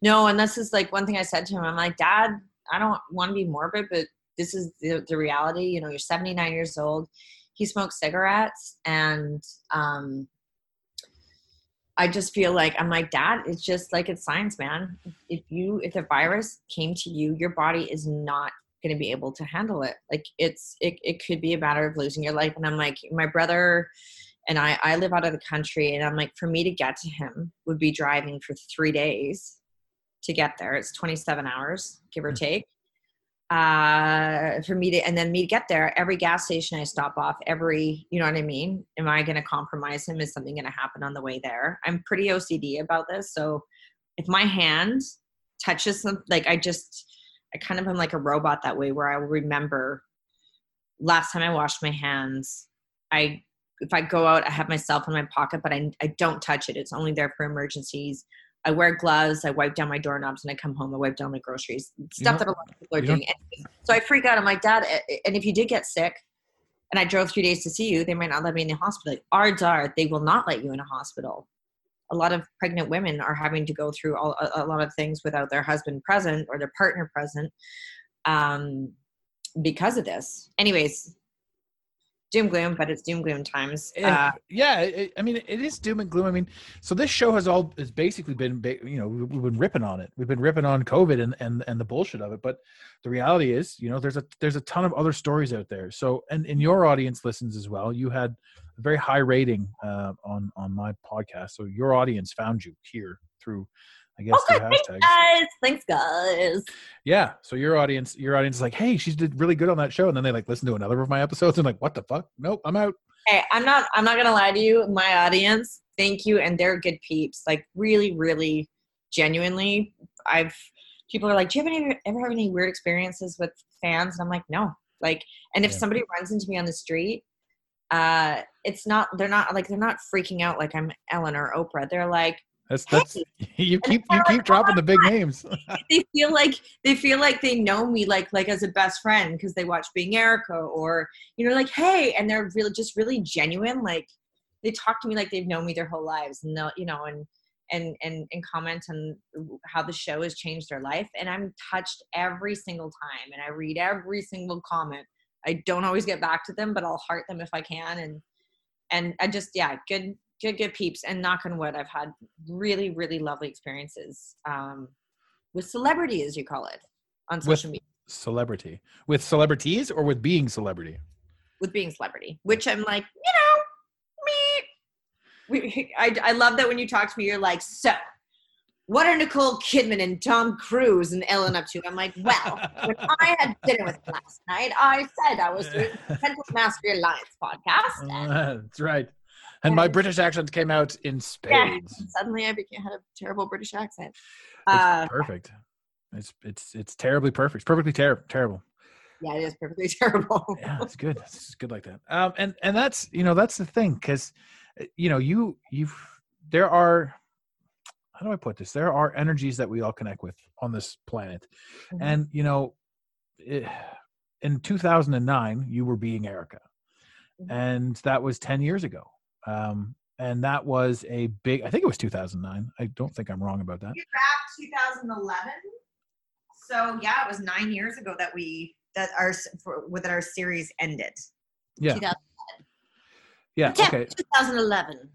[SPEAKER 2] No, and this is like one thing I said to him. I'm like, Dad, I don't want to be morbid, but this is the, the reality. You know, you're 79 years old. He smokes cigarettes, and um, I just feel like I'm like, Dad, it's just like it's science, man. If you if the virus came to you, your body is not going to be able to handle it. Like it's it it could be a matter of losing your life. And I'm like, my brother and I I live out of the country, and I'm like, for me to get to him would be driving for three days to get there. It's 27 hours, give or hmm. take uh, for me to and then me to get there every gas station i stop off every you know what i mean? Am i going to compromise him? Is something going to happen on the way there? I'm pretty ocd about this so if my hand touches some like i just i kind of am like a robot that way where i will remember last time i washed my hands i if i go out i have my cell phone in my pocket but i, I don't touch it. It's only there for emergencies I wear gloves, I wipe down my doorknobs, and I come home, I wipe down my groceries. Stuff that a lot of people are doing. So I freak out. I'm like, Dad, and if you did get sick and I drove three days to see you, they might not let me in the hospital. Like, Odds are they will not let you in a hospital. A lot of pregnant women are having to go through all, a, a lot of things without their husband present or their partner present um, because of this. Anyways, doom gloom, but it's doom gloom times. Uh,
[SPEAKER 1] yeah, it, I mean, it is doom and gloom. I mean, so this show has all has basically been, you know, we've been ripping on it. We've been ripping on COVID and and and the bullshit of it. But the reality is, you know, there's a there's a ton of other stories out there. So, and in your audience listens as well. You had a very high rating uh, on on my podcast, so your audience found you here through I guess
[SPEAKER 2] okay, thanks guys. Thanks guys.
[SPEAKER 1] Yeah. So your audience, your audience is like, hey, she did really good on that show, and then they like listen to another of my episodes and like, what the fuck? Nope, I'm out.
[SPEAKER 2] Hey, I'm not. I'm not gonna lie to you. My audience, thank you, and they're good peeps. Like really, really, genuinely. I've people are like, do you have any ever have any weird experiences with fans? And I'm like, no. Like, and if yeah. somebody runs into me on the street, uh, it's not. They're not like they're not freaking out like I'm Ellen or Oprah. They're like,
[SPEAKER 1] that's that's you keep you keep oh dropping the big names.
[SPEAKER 2] they feel like they feel like they know me like like as a best friend because they watch Being Erica or you know like hey and they're really just really genuine like they talk to me like they've known me their whole lives and they'll you know and and and and comment on how the show has changed their life and I'm touched every single time and I read every single comment. I don't always get back to them but I'll heart them if I can and and I just yeah good good good peeps and knock on wood i've had really really lovely experiences um with celebrity, as you call it, on
[SPEAKER 1] With-
[SPEAKER 2] social media
[SPEAKER 1] Celebrity with celebrities or with being celebrity.
[SPEAKER 2] with being celebrity, which I'm like, you know, me. We, I, I love that when you talk to me, you're like, so what are Nicole Kidman and Tom Cruise and Ellen up to? I'm like, well, when I had dinner with last night, I said I was doing the Mental Mastery Alliance podcast. And
[SPEAKER 1] that's right. And my British accent came out in spades.
[SPEAKER 2] suddenly I became, had a terrible British accent.
[SPEAKER 1] It's
[SPEAKER 2] Uh,
[SPEAKER 1] perfect. It's it's it's terribly perfect. It's perfectly ter- terrible.
[SPEAKER 2] yeah, it is perfectly terrible.
[SPEAKER 1] Yeah, it's good. It's good like that. Um, and and that's you know that's the thing because you know you you've there are how do I put this? There are energies that we all connect with on this planet,
[SPEAKER 2] Mhm.
[SPEAKER 1] and you know, it, in 2009 you were being Erica,
[SPEAKER 2] Mhm.
[SPEAKER 1] and that was 10 years ago. Um, and that was a big. I think it was 2009. I don't think I'm wrong about that.
[SPEAKER 2] We wrapped 2011. So yeah, it was nine years ago that we that our s- for, that our series ended.
[SPEAKER 1] Yeah. Yeah.
[SPEAKER 2] September
[SPEAKER 1] Okay.
[SPEAKER 2] 2011.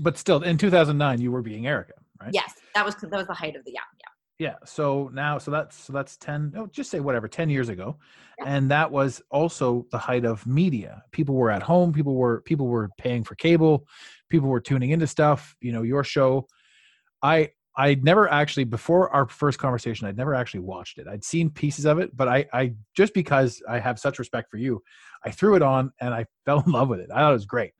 [SPEAKER 1] But still, in 2009 you were being Erica, right?
[SPEAKER 2] Yes, that was that was the height of the yeah yeah.
[SPEAKER 1] Yeah so now so that's so that's 10 oh, just say whatever 10 years ago
[SPEAKER 2] Yeah.
[SPEAKER 1] and that was also the height of media. People were at home people were people were paying for cable people were tuning into stuff you know your show. I i never actually before our first conversation i'd never actually watched it. I'd seen pieces of it but i i just because i have such respect for you i threw it on and i fell in love with it. I thought it was great.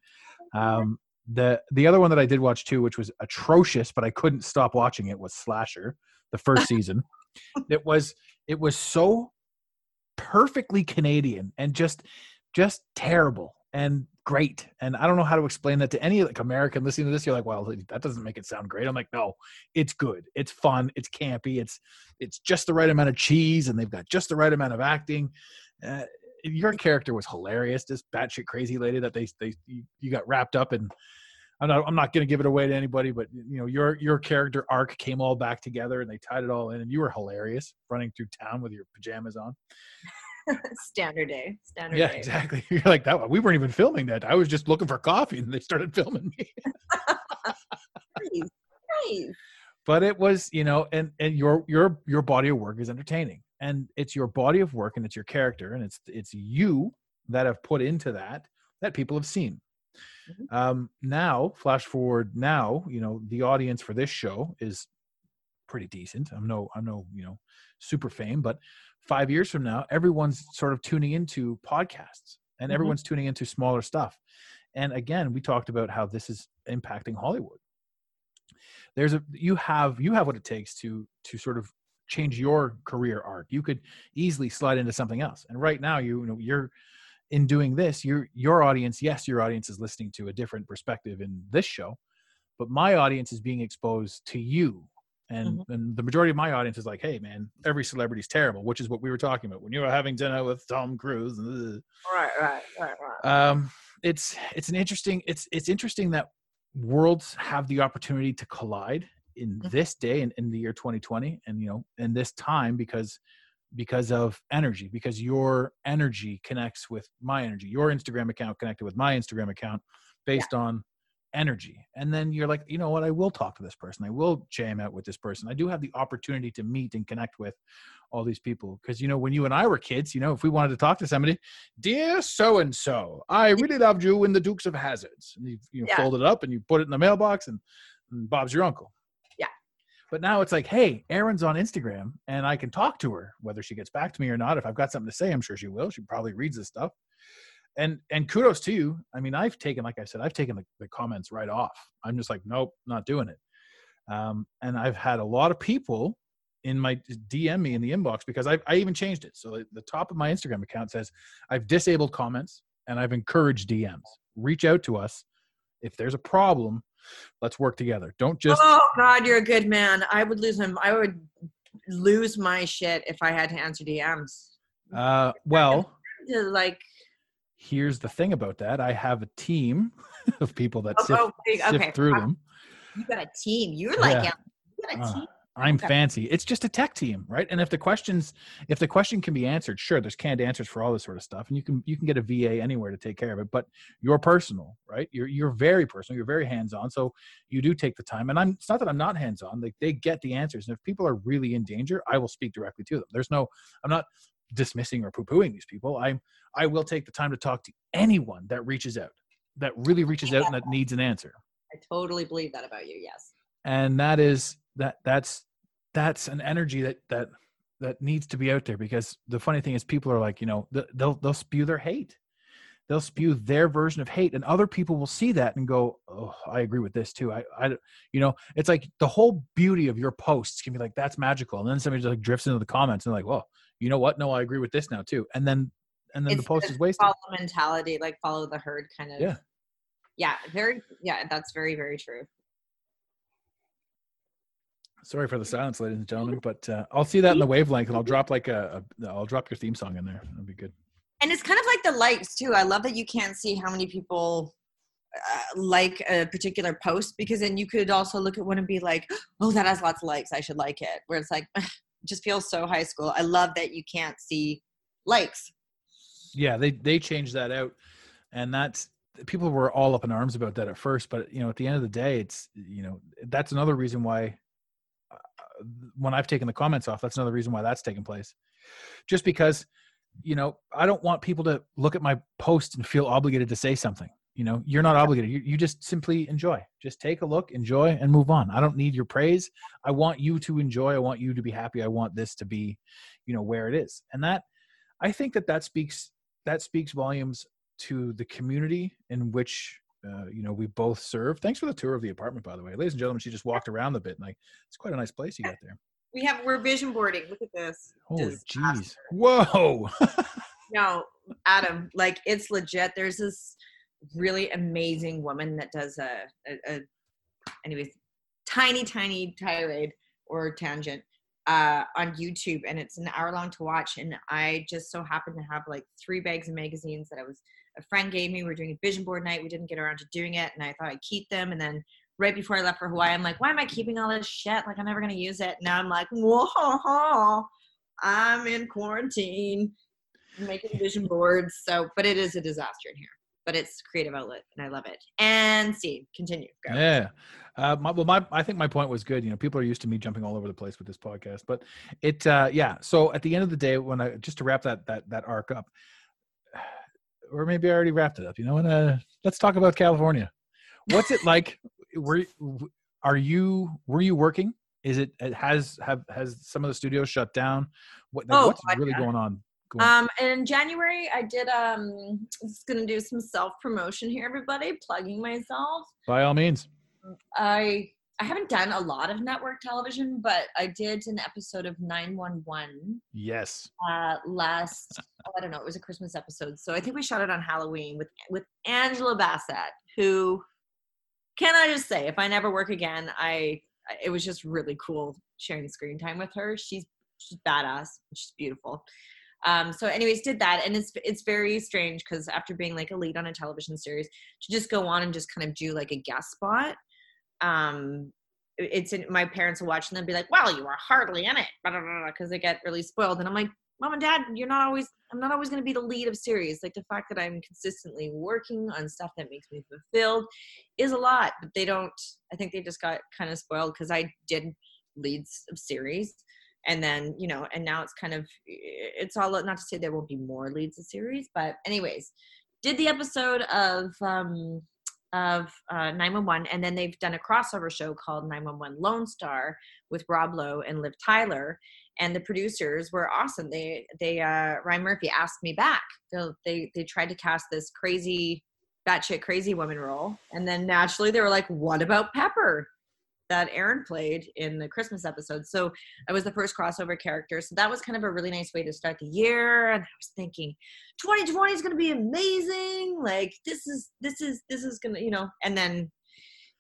[SPEAKER 1] Um the the other one that i did watch too which was atrocious but i couldn't stop watching it was slasher the first season. it was it was so perfectly Canadian and just just terrible and great. And I don't know how to explain that to any like American listening to this. You're like, well, that doesn't make it sound great. I'm like, no, it's good. It's fun. It's campy. It's it's just the right amount of cheese, and they've got just the right amount of acting. Uh, your character was hilarious. This batshit crazy lady that they they you, you got wrapped up in. I'm not I'm not going to give it away to anybody, but you know your your character arc came all back together and they tied it all in, and you were hilarious running through town with your pajamas on.
[SPEAKER 2] Standard day. Standard
[SPEAKER 1] Yeah,
[SPEAKER 2] day.
[SPEAKER 1] exactly. You're like that. One. We weren't even filming that. I was just looking for coffee, and they started filming me.
[SPEAKER 2] Nice. Nice.
[SPEAKER 1] but it was you know and and your your your body of work is entertaining and it's your body of work and it's your character and it's it's you that have put into that that people have seen
[SPEAKER 2] Mhm.
[SPEAKER 1] um now flash forward now you know the audience for this show is pretty decent. I'm no i'm no you know super fame but five years from now everyone's sort of tuning into podcasts and
[SPEAKER 2] Mhm.
[SPEAKER 1] everyone's tuning into smaller stuff. And again we talked about how this is impacting hollywood. There's a you have you have what it takes to to sort of change your career arc. You could easily slide into something else. And right now you, you know you're in doing this your your audience yes your audience is listening to a different perspective in this show but my audience is being exposed to you and and the majority of my audience is like hey man every celebrity's terrible which is what we were talking about when you were having dinner with tom cruise.
[SPEAKER 2] Right, right, right, right.
[SPEAKER 1] um it's it's an interesting it's it's interesting that worlds have the opportunity to collide in
[SPEAKER 2] Mhm.
[SPEAKER 1] this day and in the year 2020 and you know in this time because because of energy because your energy connects with my energy. Your instagram account connected with my instagram account based on energy. And then you're like you know what? I will talk to this person. I will jam out with this person. I do have the opportunity to meet and connect with all these people. Because you know when you and i were kids you know if we wanted to talk to somebody dear so and so i really loved you in the dukes of hazards and you, you
[SPEAKER 2] Yeah.
[SPEAKER 1] fold it up and you put it in the mailbox and, and bob's your uncle.
[SPEAKER 2] Yeah.
[SPEAKER 1] But now it's like hey erin's on instagram and i can talk to her whether she gets back to me or not. If i've got something to say i'm sure she will. She probably reads this stuff. And and kudos to you. I mean i've taken like i said i've taken the, the comments right off. I'm just like nope not doing it. Um, and i've had a lot of people in my dm me in the inbox because i, I even changed it. So the top of my instagram account says i've disabled comments and i've encouraged dms reach out to us if there's a problem let's work together don't just
[SPEAKER 2] oh God, you're a good man. I would lose him. I would lose my shit if I had to answer DMs.
[SPEAKER 1] uh, well
[SPEAKER 2] Like,
[SPEAKER 1] here's the thing about that i have a team of people that
[SPEAKER 2] oh,
[SPEAKER 1] sift,
[SPEAKER 2] oh, big-
[SPEAKER 1] sift
[SPEAKER 2] okay,
[SPEAKER 1] through
[SPEAKER 2] wow.
[SPEAKER 1] them
[SPEAKER 2] you got a team. You're like,
[SPEAKER 1] Yeah.
[SPEAKER 2] you got a
[SPEAKER 1] Uh,
[SPEAKER 2] team.
[SPEAKER 1] I'm
[SPEAKER 2] Okay.
[SPEAKER 1] fancy. It's just a tech team, right? And if the questions, if the question can be answered, sure, there's canned answers for all this sort of stuff, and you can you can get a VA anywhere to take care of it. But you're personal, right? You're you're very personal. You're very hands on. So you do take the time. And I'm it's not that I'm not hands on. Like they get the answers, and if people are really in danger, I will speak directly to them. There's no, I'm not dismissing or poo pooing these people. I'm I will take the time to talk to anyone that reaches out, that really reaches out and that needs an answer
[SPEAKER 2] I totally believe that about you. Yes.
[SPEAKER 1] and that is that that's that's an energy that that that needs to be out there because the funny thing is people are like you know they'll they'll spew their hate they'll spew their version of hate and other people will see that and go oh i agree with this too i i you know it's like the whole beauty of your posts can be like that's magical and then somebody just like drifts into the comments and they're like well you know what no i agree with this now too and then and then
[SPEAKER 2] It's
[SPEAKER 1] the post is wasted
[SPEAKER 2] Follow mentality, like follow the herd kind of.
[SPEAKER 1] Yeah.
[SPEAKER 2] Yeah. Very. Yeah. That's very very true.
[SPEAKER 1] Sorry for the silence ladies and gentlemen but uh, i'll see that in the wavelength and i'll drop like a, a i'll drop your theme song in there. That'll be good.
[SPEAKER 2] And it's kind of like the likes too. I love that you can't see how many people uh, like a particular post because then you could also look at one and be like oh that has lots of likes i should like it. Where it's like it just feels so high school. I love that you can't see likes
[SPEAKER 1] yeah they they changed that out. And that's people were all up in arms about that at first but you know at the end of the day it's you know that's another reason why when i've taken the comments off that's another reason why that's taken place. Just because you know i don't want people to look at my post and feel obligated to say something. You know you're not obligated. You, you just simply enjoy. Just take a look enjoy and move on. I don't need your praise. I want you to enjoy. I want you to be happy. I want this to be you know where it is. And that i think that that speaks that speaks volumes to the community in which uh, you know we both serve thanks for the tour of the apartment by the way. Ladies and gentlemen she just walked around a bit and like it's quite a nice place you got there.
[SPEAKER 2] We have we're vision boarding. Look at this.
[SPEAKER 1] Holy
[SPEAKER 2] Disaster.
[SPEAKER 1] jeez. Whoa!
[SPEAKER 2] No adam like it's legit. There's this really amazing woman that does a, a, a anyways tiny tiny tirade or tangent uh, on youtube and it's an hour long to watch and i just so happened to have like three bags of magazines that i was a friend gave me we were doing a vision board night we didn't get around to doing it and i thought i'd keep them and then right before i left for hawaii i'm like why am i keeping all this shit like i'm never to use it now i'm like whoa i'm in quarantine making vision boards. So, but it is a disaster in here. But it's creative outlet, and I love it. And see, continue. Go.
[SPEAKER 1] Yeah. Uh, my, well, my I think my point was good. You know, people are used to me jumping all over the place with this podcast, but it, uh, yeah. So at the end of the day, when I just to wrap that that that arc up, or maybe I already wrapped it up. You know, and uh, let's talk about California. What's it like? Were are you were you working? Is it, it has have has some of the studios shut down? What
[SPEAKER 2] Oh,
[SPEAKER 1] what's
[SPEAKER 2] God,
[SPEAKER 1] really going on? Going,
[SPEAKER 2] Um, in January, I did. Um, just gonna do some self promotion here, everybody. Plugging myself.
[SPEAKER 1] by all means.
[SPEAKER 2] I I haven't done a lot of network television, but I did an episode of 911
[SPEAKER 1] Yes.
[SPEAKER 2] uh, last. Oh, I don't know. It was a Christmas episode, so I think we shot it on Halloween with with Angela Bassett, who can I just say, if I never work again, I it was just really cool sharing screen time with her. She's she's badass. She's beautiful. Um, so, anyways, did that, and it's it's very strange because after being like a lead on a television series, to just go on and just kind of do like a guest spot. Um, it's in, my parents will watch and they'll be like, "Well, you are hardly in it," because they get really spoiled, and I'm like, "Mom and Dad, you're not always. I'm not always going to be the lead of series. Like the fact that I'm consistently working on stuff that makes me fulfilled is a lot, but they don't. I think they just got kind of spoiled because I did leads of series and then you know and now it's kind of it's all not to say there won't be more leads of series but anyways did the episode of um of uh 911 and then they've done a crossover show called 911 lone star with rob lowe and liv tyler and the producers were awesome. They they uh ryan murphy asked me back. They they, they tried to cast this crazy batshit crazy woman role and then naturally they were like what about pepper that Erin played in the Christmas episode. So I was the first crossover character. So that was kind of a really nice way to start the year. And I was thinking, 2020 is going to be amazing. Like this is this is this is going to you know. And then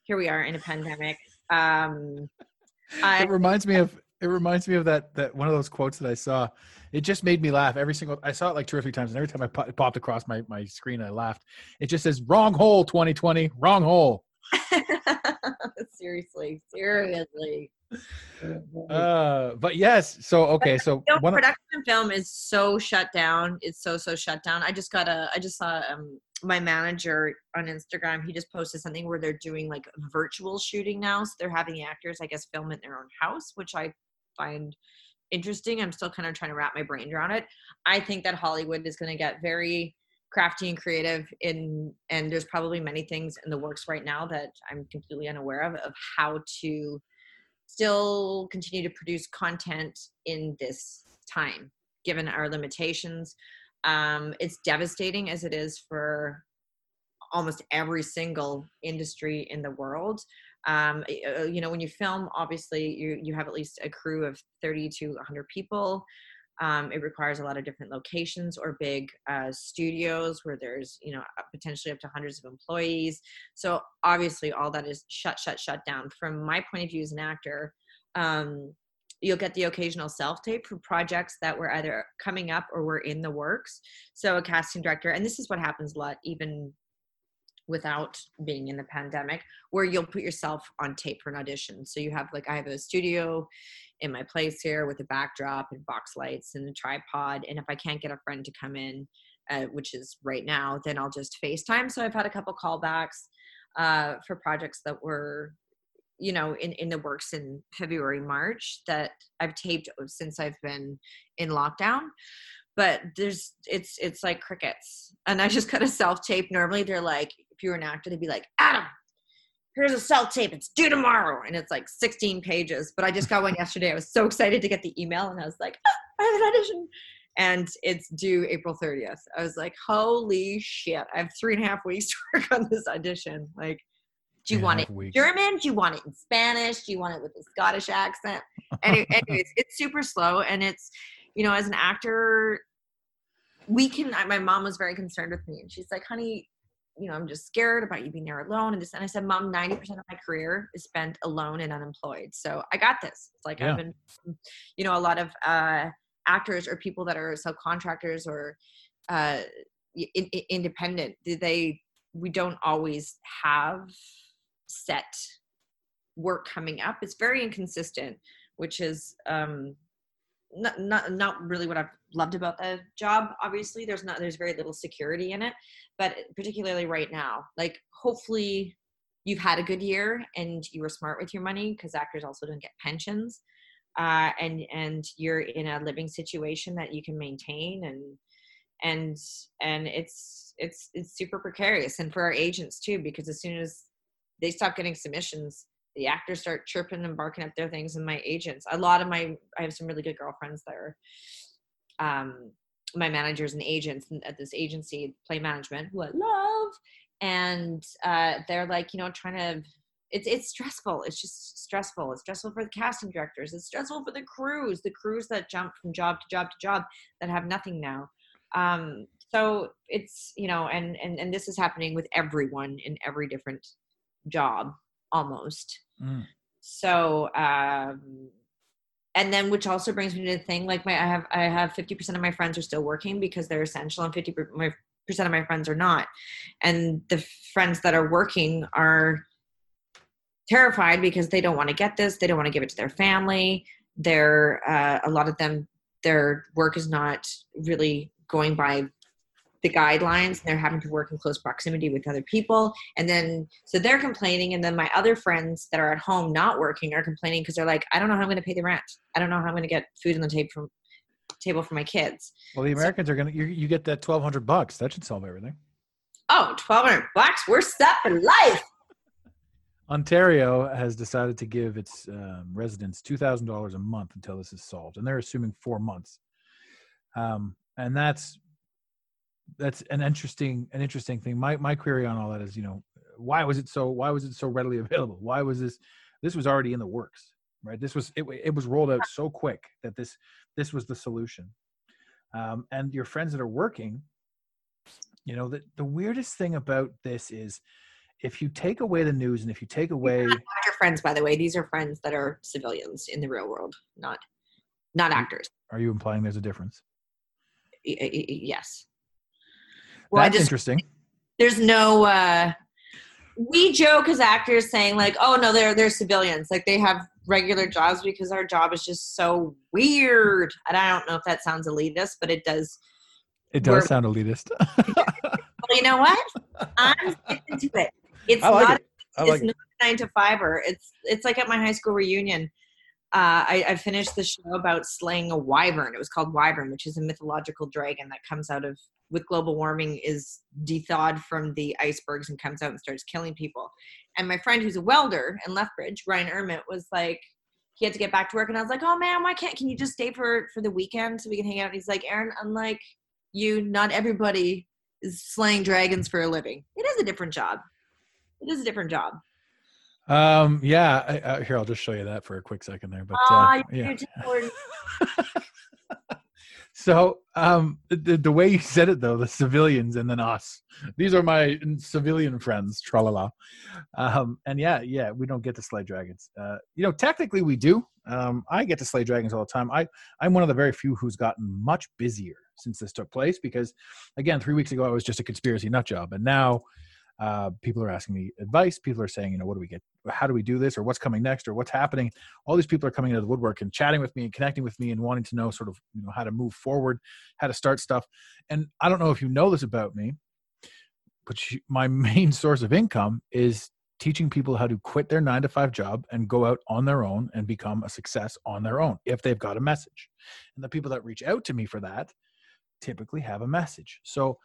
[SPEAKER 2] here we are in a pandemic. Um, I
[SPEAKER 1] it reminds me of it reminds me of that that one of those quotes that I saw. It just made me laugh every single. I saw it like two or three times, and every time I po- popped across my my screen, I laughed. It just says "wrong hole 2020, wrong hole."
[SPEAKER 2] seriously, seriously.
[SPEAKER 1] Uh, but yes. So okay. So
[SPEAKER 2] You know,
[SPEAKER 1] one. of-
[SPEAKER 2] production film is so shut down. It's so so shut down. I just got a. I just saw um my manager on Instagram. He just posted something where they're doing like virtual shooting now. So they're having the actors, I guess, film in their own house, which I find interesting. I'm still kind of trying to wrap my brain around it. I think that Hollywood is going to get very crafty and creative in and there's probably many things in the works right now that I'm completely unaware of of how to still continue to produce content in this time given our limitations. Um, it's devastating as it is for almost every single industry in the world. Um, uh, you know when you film obviously you, you have at least a crew of 30 to 100 people um, it requires a lot of different locations or big uh, studios where there's you know uh, potentially up to hundreds of employees. So obviously all that is shut shut shut down. From my point of view as an actor um, you'll get the occasional self tape for projects that were either coming up or were in the works. So a casting director and this is what happens a lot even without being in the pandemic where you'll put yourself on tape for an audition. So you have like i have a studio in my place here with a backdrop and box lights and a tripod and if i can't get a friend to come in uh, which is right now then i'll just facetime. So i've had a couple callbacks uh, for projects that were you know in, in the works in february march that i've taped since i've been in lockdown. But there's it's it's like crickets. And i just kind of self tape normally they're like if you were an actor they'd be like adam here's a self tape it's due tomorrow and it's like 16 pages but i just got one yesterday i was so excited to get the email and i was like ah, i have an audition and it's due april 30th i was like holy shit i have three and a half weeks to work on this audition like do you want it
[SPEAKER 1] weeks.
[SPEAKER 2] German? Do you want it in Spanish? Do you want it with a Scottish accent? Any- anyways, it's super slow, and it's you know, as an actor, we can. I- My mom was very concerned with me, and she's like, "Honey, you know, I'm just scared about you being there alone." And this, and I said, "Mom, ninety percent of my career is spent alone and unemployed, so I got this." It's like
[SPEAKER 1] Yeah.
[SPEAKER 2] I've been, you know, a lot of uh, actors or people that are subcontractors or uh, i- i- independent. They we don't always have set work coming up. It's very inconsistent, which is um, not not not really what I've loved about the job. Obviously, there's not there's very little security in it, but particularly right now, like hopefully you've had a good year and you were smart with your money because actors also don't get pensions. Uh, and and you're in a living situation that you can maintain and and and it's it's it's super precarious and for our agents too because as soon as they stop getting submissions the actors start chirping and barking up their things and my agents a lot of my i have some really good girlfriends that are um my managers and agents at this agency play management who i love. And uh they're like you know trying to it's it's stressful. It's just stressful. It's stressful for the casting directors. It's stressful for the crews the crews that jump from job to job to job that have nothing now. Um so it's you know and and and this is happening with everyone in every different job almost
[SPEAKER 1] Mm.
[SPEAKER 2] so um and then which also brings me to the thing like my i have i have 50% of my friends are still working because they're essential and 50% of my friends are not and the friends that are working are terrified because they don't want to get this they don't want to give it to their family they're uh, a lot of them their work is not really going by the guidelines and they're having to work in close proximity with other people and then so they're complaining and then my other friends that are at home not working are complaining because they're like i don't know how i'm going to pay the rent i don't know how i'm going to get food on the table from table for my kids
[SPEAKER 1] Well, the Americans are gonna. You, you get that twelve hundred bucks. That should solve everything.
[SPEAKER 2] oh 1200 bucks we're set for life
[SPEAKER 1] Ontario has decided to give its um, residents two thousand dollars a month until this is solved, and they're assuming four months. Um, and that's that's an interesting an interesting thing. My my query on all that is, you know, why was it so why was it so readily available? Why was this this was already in the works, right? This was it, it was rolled out so quick that this this was the solution. Um, and your friends that are working, you know, the the weirdest thing about this is if you take away the news and if you take away
[SPEAKER 2] your friends by the way these are friends that are civilians in the real world not not actors
[SPEAKER 1] are you implying there's a difference
[SPEAKER 2] yes well
[SPEAKER 1] that's
[SPEAKER 2] just
[SPEAKER 1] interesting
[SPEAKER 2] there's no uh we joke as actors saying like oh no they're they're civilians like they have regular jobs because our job is just so weird. And I don't know if that sounds elitist, but it does.
[SPEAKER 1] It does sound elitist.
[SPEAKER 2] Well, you know what? I'm sticking to it. It's
[SPEAKER 1] like
[SPEAKER 2] not.
[SPEAKER 1] it. I
[SPEAKER 2] it's
[SPEAKER 1] it.
[SPEAKER 2] not a nine to fiver. It's it's like at my high school reunion. Uh, I, I finished the show about slaying a wyvern. It was called Wyvern, which is a mythological dragon that comes out of with global warming is thawed from the icebergs and comes out and starts killing people. And my friend who's a welder in Lethbridge, Ryan Ermit, was like, he had to get back to work, and I was like, oh man, why can't can you just stay for for the weekend so we can hang out? And he's like, Erin, unlike you, not everybody is slaying dragons for a living. It is a different job. It is a different job.
[SPEAKER 1] Um, yeah. I, uh, here, I'll just show you that for a quick second there. But uh, yeah.
[SPEAKER 2] you're just Lord.
[SPEAKER 1] So, um, the, the way you said it though, the civilians and then us. These are my civilian friends, tralala. Um, and yeah, yeah, we don't get to slay dragons. Uh, you know, technically we do. Um, I get to slay dragons all the time. I I'm one of the very few who's gotten much busier since this took place because, again, three weeks ago I was just a conspiracy nut job, and now uh, people are asking me advice. People are saying, you know, what do we get? How do we do this? Or what's coming next? Or what's happening? All these people are coming into the woodwork and chatting with me and connecting with me and wanting to know sort of, you know, how to move forward, how to start stuff. And I don't know if you know this about me, but my main source of income is teaching people how to quit their nine to five job and go out on their own and become a success on their own if they've got a message. And the people that reach out to me for that typically have a message. So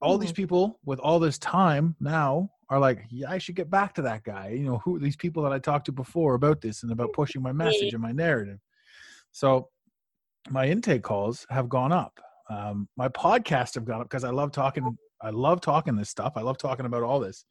[SPEAKER 1] all these people with all this time now are like, yeah, I should get back to that guy. You know, who these people that I talked to before about this and about pushing my message and my narrative. So my intake calls have gone up. Um, my podcasts have gone up because I love talking. I love talking this stuff. I love talking about all this.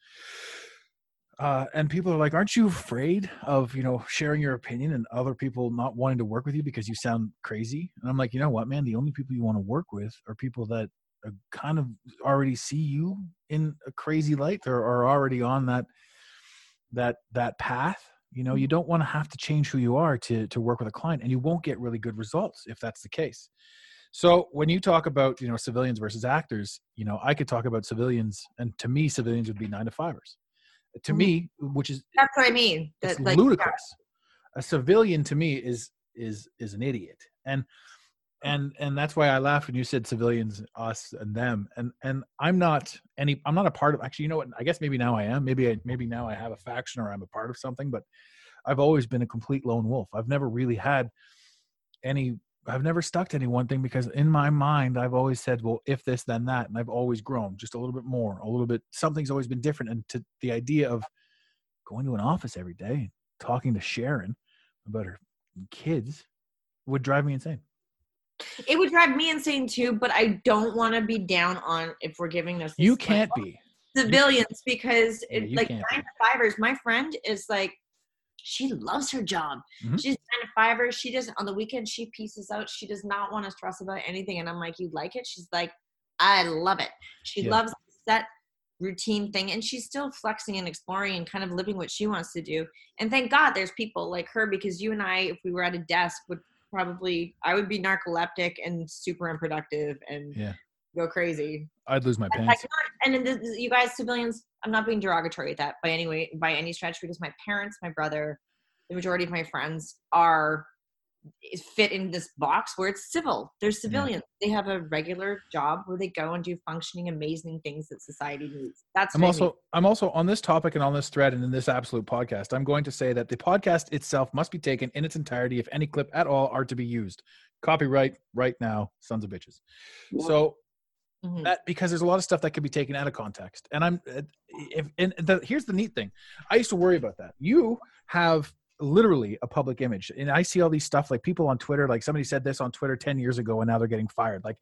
[SPEAKER 1] Uh, and people are like, "Aren't you afraid of you know sharing your opinion and other people not wanting to work with you because you sound crazy?" And I'm like, "You know what, man? The only people you want to work with are people that Uh, kind of already see you in a crazy light or are already on that that that path you know you mm-hmm. don't want to have to change who you are to to work with a client and you won't get really good results if that's the case. So when you talk about you know civilians versus actors you know i could talk about civilians and to me civilians would be nine to fivers. To mm-hmm. me which is
[SPEAKER 2] That's what I mean.
[SPEAKER 1] it's
[SPEAKER 2] That, like,
[SPEAKER 1] ludicrous. A civilian to me is is is an idiot. And Mm. and and that's why i laughed when you said civilians us and them and and i'm not any i'm not a part of actually you know what i guess maybe now i am maybe I, maybe now i have a faction or i'm a part of something but i've always been a complete lone wolf. I've never really had any i've never stuck to any one thing because in my mind i've always said well if this then that and i've always grown just a little bit more a little bit something's always been different and to the idea of going to an office every day talking to sharon about her kids would drive me insane
[SPEAKER 2] It would drive me insane too, but I don't want to be down on if we're giving this.
[SPEAKER 1] you can't be
[SPEAKER 2] civilians because
[SPEAKER 1] Yeah,
[SPEAKER 2] it, like nine to fivers. My friend is like, she loves her job.
[SPEAKER 1] Mhm.
[SPEAKER 2] She's nine to fivers. She doesn't on the weekend. She pieces out. She does not want to stress about anything. And I'm like, you like it? She's like, I love it. She
[SPEAKER 1] Yeah.
[SPEAKER 2] loves the set routine thing, and she's still flexing and exploring and kind of living what she wants to do. And thank God there's people like her because you and I, if we were at a desk, would probably I would be narcoleptic and super unproductive and
[SPEAKER 1] Yeah.
[SPEAKER 2] go crazy.
[SPEAKER 1] i'd lose my pants
[SPEAKER 2] and then this, you guys, civilians, I'm not being derogatory at that by any way, by any stretch, because my parents, my brother, the majority of my friends are fit in this box where it's civil. They're civilians. They have a regular job where they go and do functioning, amazing things that society needs. That's
[SPEAKER 1] I'm
[SPEAKER 2] what I mean.
[SPEAKER 1] also I'm also on this topic and on this thread and in this absolute podcast. I'm going to say that the podcast itself must be taken in its entirety if any clip at all are to be used. Copyright right now, sons of bitches. So
[SPEAKER 2] Mhm.
[SPEAKER 1] that because there's a lot of stuff that can be taken out of context. And I'm uh, if and the, here's the neat thing. I used to worry about that. You have literally a public image and I see all these stuff like people on Twitter like somebody said this on Twitter 10 years ago and now they're getting fired. Like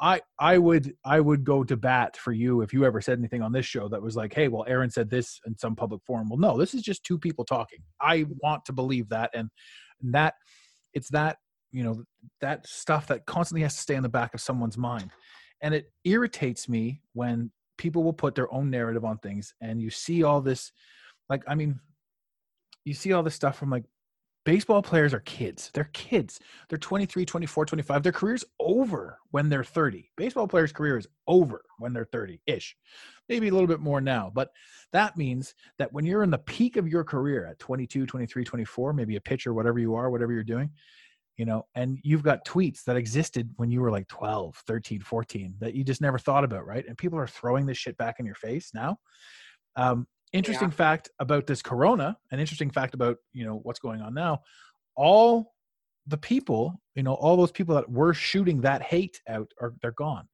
[SPEAKER 1] I I would I would go to bat for you if you ever said anything on this show that was like, hey, well, Erin said this in some public forum. Well, no, this is just two people talking. I want to believe that, and that it's that you know that stuff that constantly has to stay in the back of someone's mind, and it irritates me when people will put their own narrative on things, and you see all this, like I mean, you see all this stuff from like baseball players are kids. They're kids. They're 23, 24, 25. Their career's over when they're 30. Baseball players' career is over when they're 30 ish. Maybe a little bit more now. But that means that when you're in the peak of your career at 22, 23, 24, maybe a pitcher, whatever you are, whatever you're doing, you know, and you've got tweets that existed when you were like 12, 13, 14 that you just never thought about, right? And people are throwing this shit back in your face now. Um, interesting
[SPEAKER 2] Yeah.
[SPEAKER 1] fact about this corona an interesting fact about you know what's going on now all the people you know all those people that were shooting that hate out are they're gone.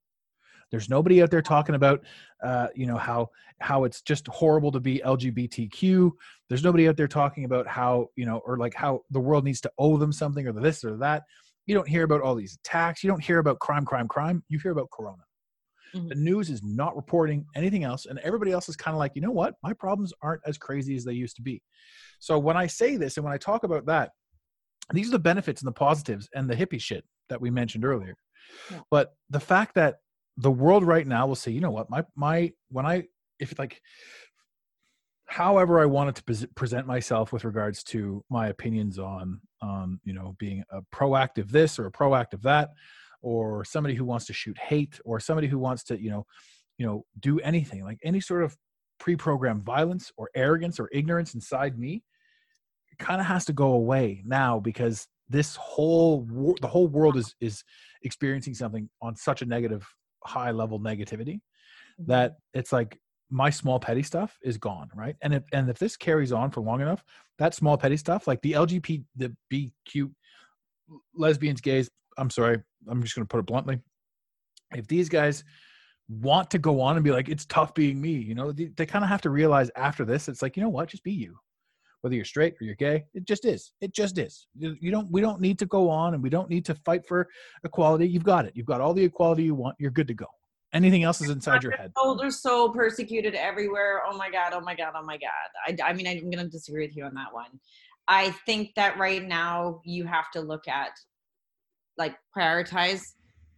[SPEAKER 1] There's nobody out there talking about uh, you know how how it's just horrible to be lgbtq there's nobody out there talking about how you know or like how the world needs to owe them something or this or that. You don't hear about all these attacks. You don't hear about crime crime crime. You hear about corona
[SPEAKER 2] Mhm.
[SPEAKER 1] the news is not reporting anything else and everybody else is kind of like you know what my problems aren't as crazy as they used to be so when i say this and when i talk about that these are the benefits and the positives and the hippie shit that we mentioned earlier
[SPEAKER 2] Yeah.
[SPEAKER 1] but the fact that the world right now will say you know what my my when i if like however i wanted to pres- present myself with regards to my opinions on on you know being a proactive this or a proactive that or somebody who wants to shoot hate or somebody who wants to you know you know do anything like any sort of pre-programmed violence or arrogance or ignorance inside me kind of has to go away now because this whole wor- the whole world is is experiencing something on such a negative high level negativity
[SPEAKER 2] Mhm.
[SPEAKER 1] that it's like my small petty stuff is gone right and if and if this carries on for long enough that small petty stuff like the lgbt the bq lesbians gays i'm sorry i'm just going to put it bluntly if these guys want to go on and be like it's tough being me you know they, they kind of have to realize after this it's like you know what just be you whether you're straight or you're gay it just is it just is you, don't we don't need to go on and we don't need to fight for equality you've got it you've got all the equality you want you're good to go anything else is inside your head
[SPEAKER 2] Oh, they're so persecuted everywhere. Oh my god. Oh my god. Oh my god. I, I mean, I'm gonna disagree with you on that one. I think that right now you have to look at like prioritize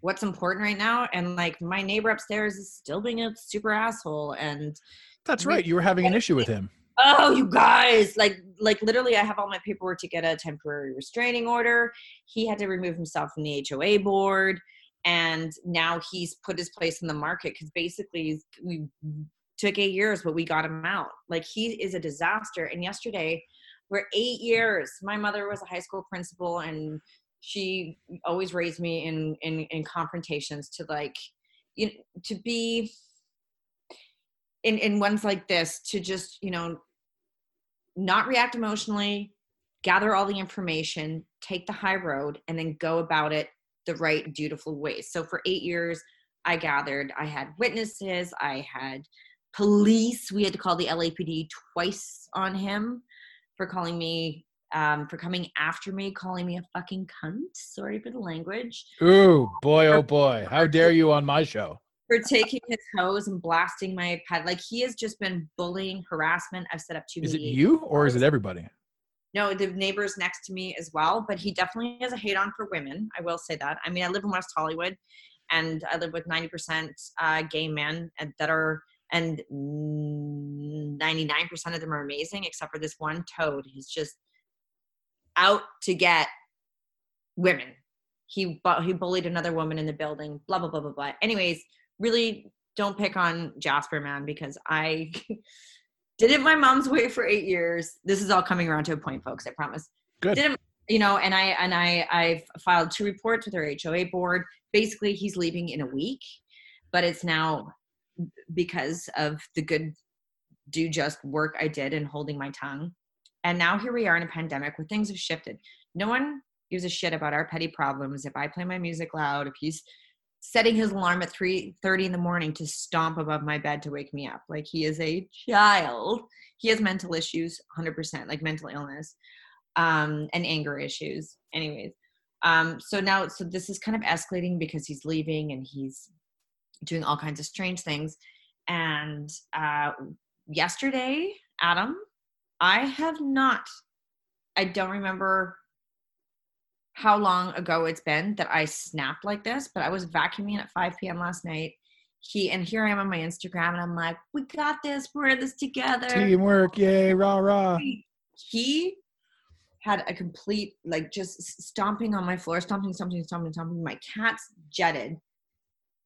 [SPEAKER 2] what's important right now. And like my neighbor upstairs is still being a super asshole. And
[SPEAKER 1] that's right you were having an issue with him
[SPEAKER 2] oh, you guys, like like literally, I have all my paperwork to get a temporary restraining order. He had to remove himself from the HOA board. And now he's put his place in the market because basically we took eight years, but we got him out. Like he is a disaster. And yesterday, we're eight years. My mother was a high school principal, and she always raised me in in, in confrontations to like, you know, to be in in ones like this to just you know not react emotionally, gather all the information, take the high road, and then go about it the right, dutiful way. So for eight years, I gathered, I had witnesses, I had police. We had to call the LAPD twice on him for calling me, um, for coming after me, calling me a fucking cunt. Sorry for the language.
[SPEAKER 1] ooh boy oh boy how dare you on my show
[SPEAKER 2] For taking his hose and blasting my pad. Like he has just been bullying, harassment. I've set up two
[SPEAKER 1] is it you or is it everybody
[SPEAKER 2] No, the neighbors next to me as well, but he definitely has a hate on for women. I will say that. I mean, I live in West Hollywood, and I live with ninety percent uh, gay men and- that are, and ninety nine percent of them are amazing, except for this one toad. He's just out to get women. He bu- he bullied another woman in the building. Blah blah blah blah blah. Anyways, really don't pick on Jasper, man, because I did it my mom's way for eight years. This is all coming around to a point, folks. I promise.
[SPEAKER 1] Good.
[SPEAKER 2] Did it, you know, and I and I I've filed two reports with our HOA board. Basically, he's leaving in a week, but it's now because of the good do just work I did in holding my tongue. And now here we are in a pandemic where things have shifted. No one gives a shit about our petty problems. If I play my music loud, if he's setting his alarm at 3:30 in the morning to stomp above my bed to wake me up, like he is a child. He has mental issues, 100%, like mental illness um, and anger issues. Anyways, um, so now, so this is kind of escalating because he's leaving and he's doing all kinds of strange things. And uh, yesterday, Adam, I have not, I don't remember how long ago it's been that I snapped like this, but I was vacuuming at 5 p.m. last night. He and here I am on my Instagram, and I'm like, "We got this. We're in this together."
[SPEAKER 1] teamwork yay rah rah
[SPEAKER 2] he had a complete like just stomping on my floor, stomping, stomping, stomping, stomping. My cat's jetted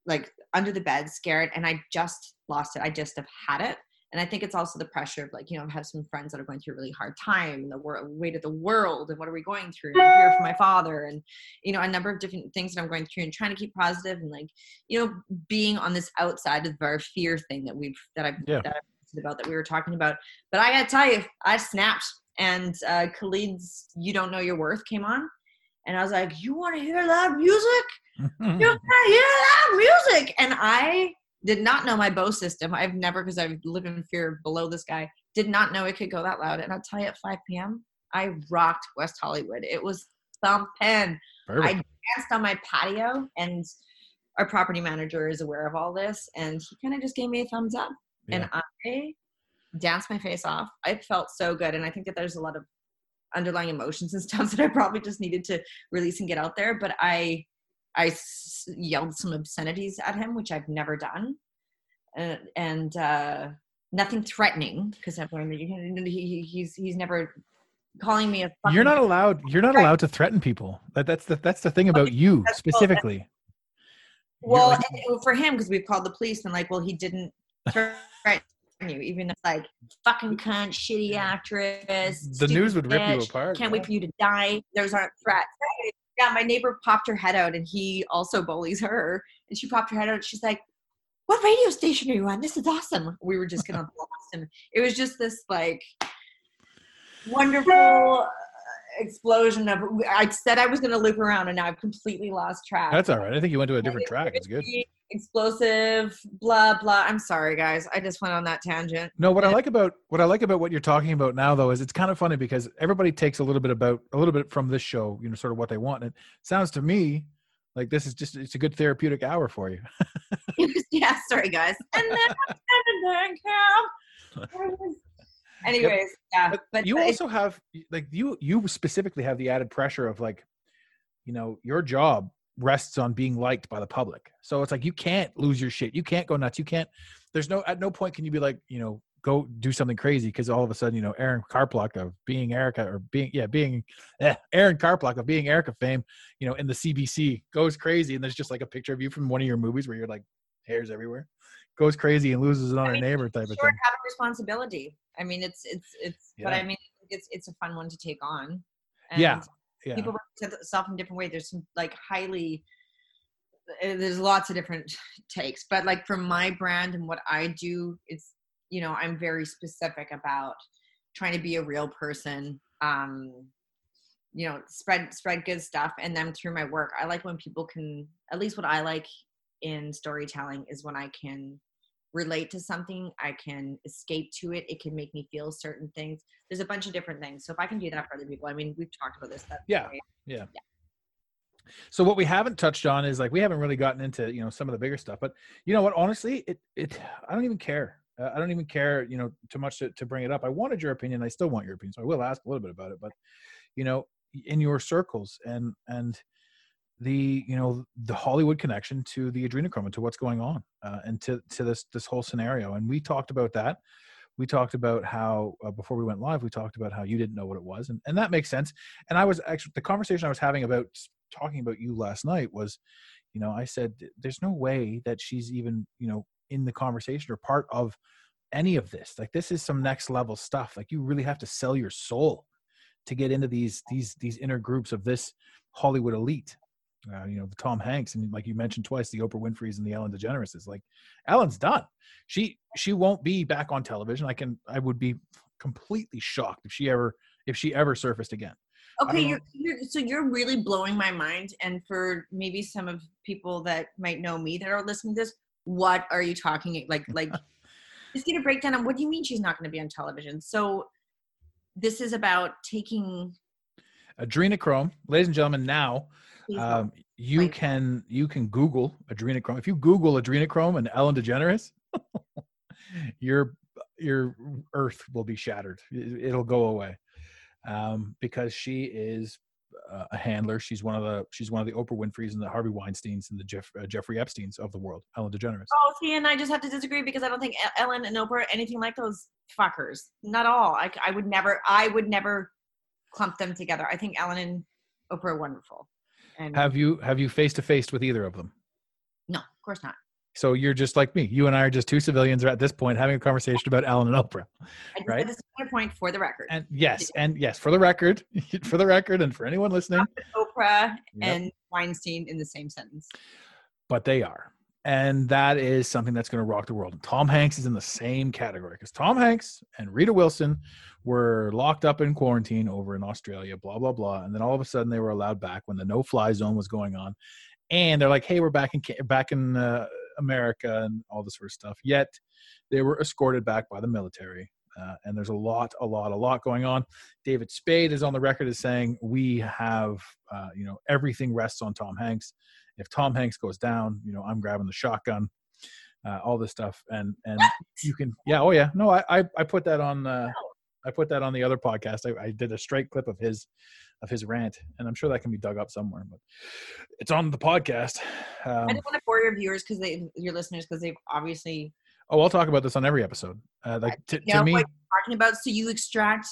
[SPEAKER 2] like under the bed, scared, and I just lost it. I just have had it. And I think it's also the pressure of like, you know, I have some friends that are going through a really hard time, the wor- weight of the world, and what are we going through? And I'm here for my father, and you know, a number of different things that I'm going through, and trying to keep positive, and like, you know, being on this outside of our fear thing that we've that I've
[SPEAKER 1] Yeah.
[SPEAKER 2] that I've about that we were talking about. But I gotta tell you, I snapped, and uh, Khalid's "You Don't Know Your Worth" came on, and I was like, "You want to hear loud music? you want to hear loud music?" And I did not know my Bose system. I've never, because I live in fear below this guy, did not know it could go that loud. And I'll tell you, at 5 p.m., I rocked West Hollywood. It was thumping.
[SPEAKER 1] Perfect.
[SPEAKER 2] I danced on my patio, and our property manager is aware of all this, and he kind of just gave me a thumbs up, and I danced my face off. I felt so good, and I think that there's a lot of underlying emotions and stuff that I probably just needed to release and get out there. But I, I s- yelled some obscenities at him, which I've never done, uh, and uh, nothing threatening because I've learned that you he, he- he's he's never calling me a.
[SPEAKER 1] you're not allowed. You're not
[SPEAKER 2] Right.
[SPEAKER 1] allowed to threaten people. That, that's the that's the thing about you specifically.
[SPEAKER 2] Well,
[SPEAKER 1] like-
[SPEAKER 2] it- for him, because we've called the police and like, well, he didn't threaten you, even if like fucking cunt, shitty actress.
[SPEAKER 1] the news would rip you apart.
[SPEAKER 2] Can't
[SPEAKER 1] yeah.
[SPEAKER 2] wait for you to die. Those aren't threats. Yeah, my neighbor popped her head out, and he also bullies her. And she popped her head out. And she's like, "What radio station are you on? This is awesome." We were just gonna blast him. It was just this like wonderful uh, explosion of. I said I was gonna loop around, and now I've completely lost track
[SPEAKER 1] That's all right. I think you went to a different track. It's good.
[SPEAKER 2] Explosive blah blah i'm sorry guys i just went on that tangent
[SPEAKER 1] No, what I like about what I like about what you're talking about now, though, is it's kind of funny because everybody takes a little bit about a little bit from this show, you know, sort of what they want. And it sounds to me like this is just it's a good therapeutic hour for you.
[SPEAKER 2] yeah sorry guys and then Cam. anyways yeah
[SPEAKER 1] But,
[SPEAKER 2] but
[SPEAKER 1] you
[SPEAKER 2] it-
[SPEAKER 1] also have like you you specifically have the added pressure of like, you know, your job rests on being liked by the public. So it's like you can't lose your shit. You can't go nuts. You can't. There's no at no point can you be like you know go do something crazy because all of a sudden you know Erin Karpluk of being Erica or being yeah being eh, Erin Karpluk of being Erica fame you know in the CBC goes crazy and there's just like a picture of you from one of your movies where you're like hairs everywhere goes crazy and loses it on
[SPEAKER 2] I
[SPEAKER 1] her
[SPEAKER 2] mean,
[SPEAKER 1] neighbor type of thing.
[SPEAKER 2] have a responsibility i mean it's it's it's but i mean it's it's a fun one to take on
[SPEAKER 1] Yeah, yeah.
[SPEAKER 2] people represent themselves in different ways there's some like highly uh, there's lots of different takes but like for my brand and what i do it's you know i'm very specific about trying to be a real person um you know spread spread good stuff and then through my work i like when people can at least what i like in storytelling is when i can relate to something i can escape to it it can make me feel certain things there's a bunch of different things so if i can do that for other people i mean we've talked about this that's
[SPEAKER 1] Yeah.
[SPEAKER 2] great.
[SPEAKER 1] So what we haven't touched on is like we haven't really gotten into you know some of the bigger stuff, but you know what? Honestly, it it I don't even care. Uh, I don't even care you know too much to, to bring it up. I wanted your opinion. I still want your opinion, so I will ask a little bit about it. But you know, in your circles and and the you know the Hollywood connection to the adrenochrome and to what's going on uh, and to to this this whole scenario, and we talked about that. We talked about how uh, before we went live, we talked about how you didn't know what it was, and and that makes sense. And I was actually the conversation I was having about talking about you last night was, you know, I said there's no way that she's even, you know, in the conversation or part of any of this. Like this is some next level stuff. Like you really have to sell your soul to get into these these these inner groups of this Hollywood elite. Uh, you know, the Tom Hanks and like you mentioned twice, the Oprah Winfrey's and the Ellen DeGeneres is like Ellen's done. She she won't be back on television. I can I would be completely shocked if she ever if she ever surfaced again.
[SPEAKER 2] Okay, you're, you're so you're really blowing my mind. And for maybe some of people that might know me that are listening to this, what are you talking like? Like, just get a breakdown on what do you mean she's not going to be on television? So this is about taking.
[SPEAKER 1] adrenochrome ladies and gentlemen now um, you
[SPEAKER 2] Like-
[SPEAKER 1] can you can google adrenochrome if you google adrenochrome and ellen degeneres your your earth will be shattered It- it'll go away um, because she is uh, a handler she's one of the she's one of the oprah winfreys and the harvey weinsteins and the Jeff, uh, jeffrey epsteins of the world ellen degeneres
[SPEAKER 2] Oh, see, and I just have to disagree because I don't think Ellen and Oprah are anything like those fuckers. Not all. I, I would never. I would never clump them together. I think Ellen and Oprah are wonderful. And
[SPEAKER 1] Have you have you face to face with either of them?
[SPEAKER 2] no, of course not.
[SPEAKER 1] So you're just like me. You and I are just two civilians at this point having a conversation about Ellen and Oprah. Right.
[SPEAKER 2] this is my point for the record.
[SPEAKER 1] And yes, and yes, for the record, for the record, and for anyone listening,
[SPEAKER 2] Oprah
[SPEAKER 1] Yep.
[SPEAKER 2] and Weinstein in the same sentence.
[SPEAKER 1] but they are. And that is something that's going to rock the world. And Tom Hanks is in the same category because Tom Hanks and Rita Wilson were locked up in quarantine over in Australia, blah, blah, blah. And then all of a sudden they were allowed back when the no fly zone was going on. And they're like, hey, we're back in, back in uh, America and all this sort of stuff. Yet they were escorted back by the military. Uh, and there's a lot, a lot, a lot going on. David Spade is on the record as saying we have, uh, you know, everything rests on Tom Hanks if Tom Hanks goes down, you know, I'm grabbing the shotgun, uh, all this stuff, and and you can, yeah, oh yeah, no, I I, I put that on, uh, I put that on the other podcast. I, I did a straight clip of his of his rant, and I'm sure that can be dug up somewhere, but it's on the podcast.
[SPEAKER 2] I
[SPEAKER 1] Um,
[SPEAKER 2] don't want to bore your viewers because they, your listeners, because they've obviously
[SPEAKER 1] oh, I'll talk about this on every episode. Uh, like to,
[SPEAKER 2] you know
[SPEAKER 1] to me,
[SPEAKER 2] what talking about. So you extract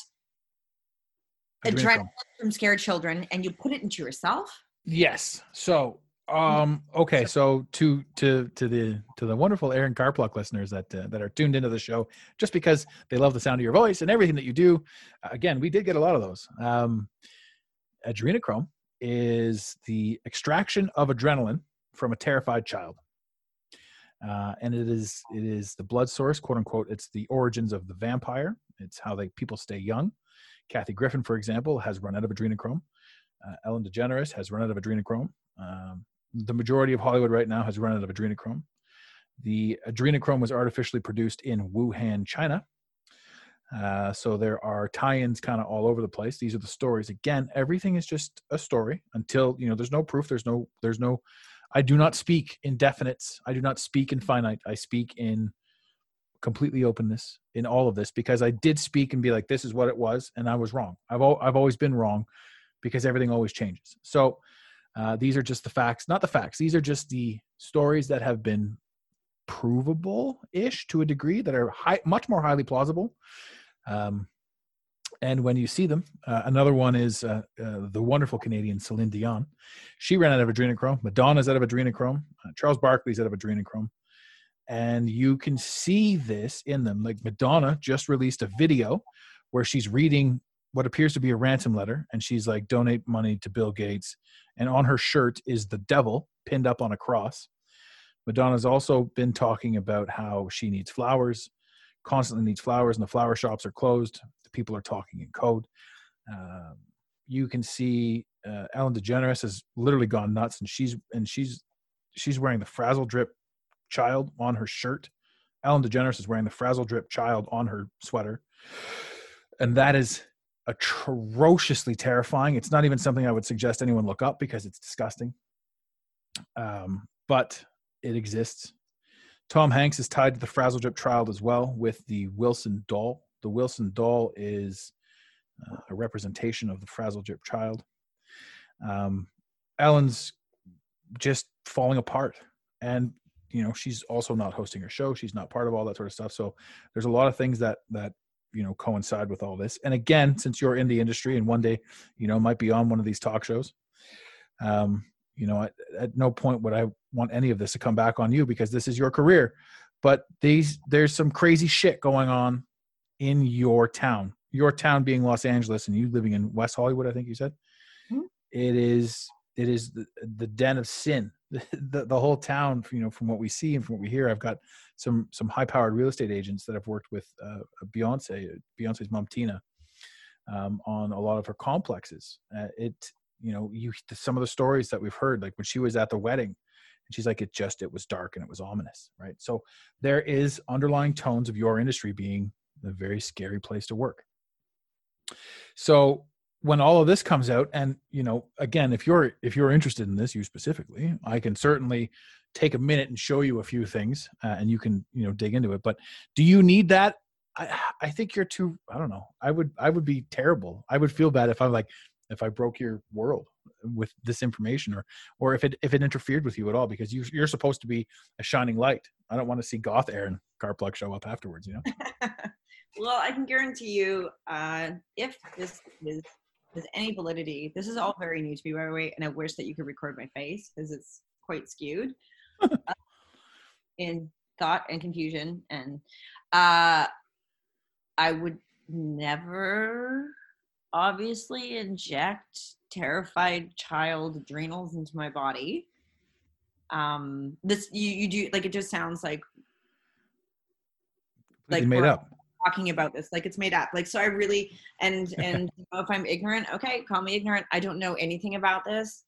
[SPEAKER 2] adrenaline from scared children and you put it into yourself.
[SPEAKER 1] Yes. So, um, okay. So to to to the to the wonderful Erin Karpluk listeners that uh, that are tuned into the show, just because they love the sound of your voice and everything that you do. uh, Again, we did get a lot of those. Um, adrenochrome is the extraction of adrenaline from a terrified child. Uh, and it is it is the blood source, quote unquote. It's the origins of the vampire. It's how they people stay young. Kathy Griffin, for example, has run out of adrenochrome. Uh, Ellen DeGeneres has run out of adrenochrome. Um, the majority of Hollywood right now has run out of adrenochrome. The adrenochrome was artificially produced in Wuhan, China. Uh, so there are tie-ins kind of all over the place. These are the stories. Again, everything is just a story until you know there's no proof. There's no. There's no. I do not speak in definites. I do not speak in finite. I speak in completely openness in all of this because I did speak and be like, this is what it was, and I was wrong. I've al- I've always been wrong because everything always changes. So uh, these are just the facts, not the facts. These are just the stories that have been provable ish to a degree that are high, much more highly plausible. Um, and when you see them, uh, another one is uh, uh, the wonderful Canadian Celine Dion. She ran out of adrenochrome. Madonna's out of adrenochrome. Uh, Charles Barkley's out of adrenochrome. And you can see this in them. Like Madonna just released a video where she's reading what appears to be a ransom letter and she's like donate money to bill gates. And on her shirt is the devil pinned up on a cross. Madonna's also been talking about how she needs flowers constantly needs flowers and the flower shops are closed. The people are talking in code. Um, you can see uh, ellen degeneres has literally gone nuts and she's and she's she's wearing the frazzle drip child on her shirt. Ellen degeneres is wearing the frazzle drip child on her sweater. And that is atrociously terrifying. It's not even something I would suggest anyone look up because it's disgusting. Um, but it exists. Tom Hanks is tied to the Frazzle Drip child as well with the Wilson doll. The Wilson doll is uh, a representation of the Frazzle Drip child. Um, Ellen's just falling apart, and you know she's also not hosting her show. She's not part of all that sort of stuff. So there's a lot of things that that you know coincide with all this. And again since you're in the industry and one day you know might be on one of these talk shows um you know at, at no point would i want any of this to come back on you because this is your career. But these there's some crazy shit going on in your town. Your town being los angeles and you living in west hollywood i think you said.
[SPEAKER 2] Mhm.
[SPEAKER 1] it is it is the, the den of sin the, the, whole town you know from what we see and from what we hear i've got some some high powered real estate agents that i've worked with uh, Beyonce, Beyonce's mom Tina, um, on a lot of her complexes. Uh, it you know you some of the stories that we've heard, like when she was at the wedding, and she's like, it just it was dark and it was ominous, right? So there is underlying tones of your industry being a very scary place to work. So when all of this comes out and you know again if you're if you're interested in this you specifically i can certainly take a minute and show you a few things uh, and you can you know dig into it. But do you need that? I i think you're too i don't know. I would i would be terrible. I would feel bad if i'm like if i broke your world with this information or or if it if it interfered with you at all because you you're supposed to be a shining light. I don't want to see goth erin karpluk show up afterwards you know?
[SPEAKER 2] Well, I can guarantee you, uh, if this is any validity. This is all very new to me, by the way, and I wish that you could record my face because it's quite skewed uh, in thought and confusion. And uh, I would never, obviously, inject terrified child adrenals into my body. Um, this you you do like it just sounds like
[SPEAKER 1] Like
[SPEAKER 2] Like,
[SPEAKER 1] made up.
[SPEAKER 2] Talking about this like it's made up like so i really and and you know, if i'm ignorant okay call me ignorant i don't know anything about this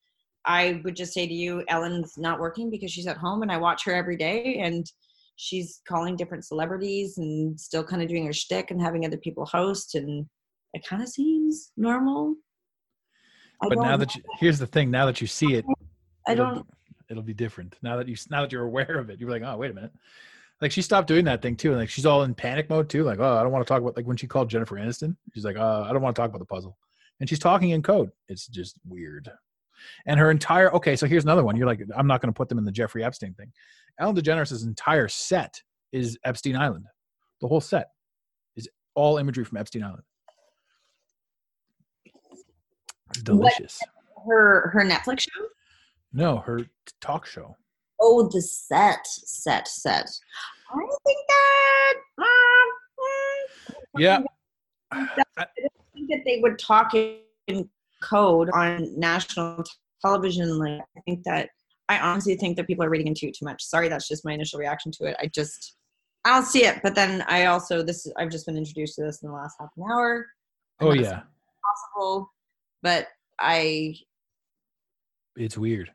[SPEAKER 2] i would just say to you ellen's not working because she's at home and i watch her every day and she's calling different celebrities and still kind of doing her shtick and having other people host and it kind of seems normal I
[SPEAKER 1] But now that you, here's the thing, now that you see it,
[SPEAKER 2] i don't
[SPEAKER 1] be- it'll be different. Now that you now that you're aware of it, you're like, oh wait a minute. Like she stopped doing that thing too, and like she's all in panic mode too. Like, oh, I don't want to talk about like when she called Jennifer Aniston, she's like, uh, I don't want to talk about the puzzle, and she's talking in code. It's just weird. And her entire okay, so here's another one. You're like, I'm not going to put them in the Jeffrey Epstein thing. Ellen DeGeneres' entire set is Epstein Island. The whole set is all imagery from Epstein Island. It's delicious.
[SPEAKER 2] her her netflix show
[SPEAKER 1] No, her talk show.
[SPEAKER 2] Oh the set set set i think that mm,
[SPEAKER 1] Yeah.
[SPEAKER 2] I don't think that they would talk in code on national television. Like, I think that I honestly think that people are reading into it too much. Sorry, that's just my initial reaction to it. I just I don't see it. But then I also this I've just been introduced to this in the last half an hour.
[SPEAKER 1] Oh yeah,
[SPEAKER 2] possible, but I
[SPEAKER 1] it's weird.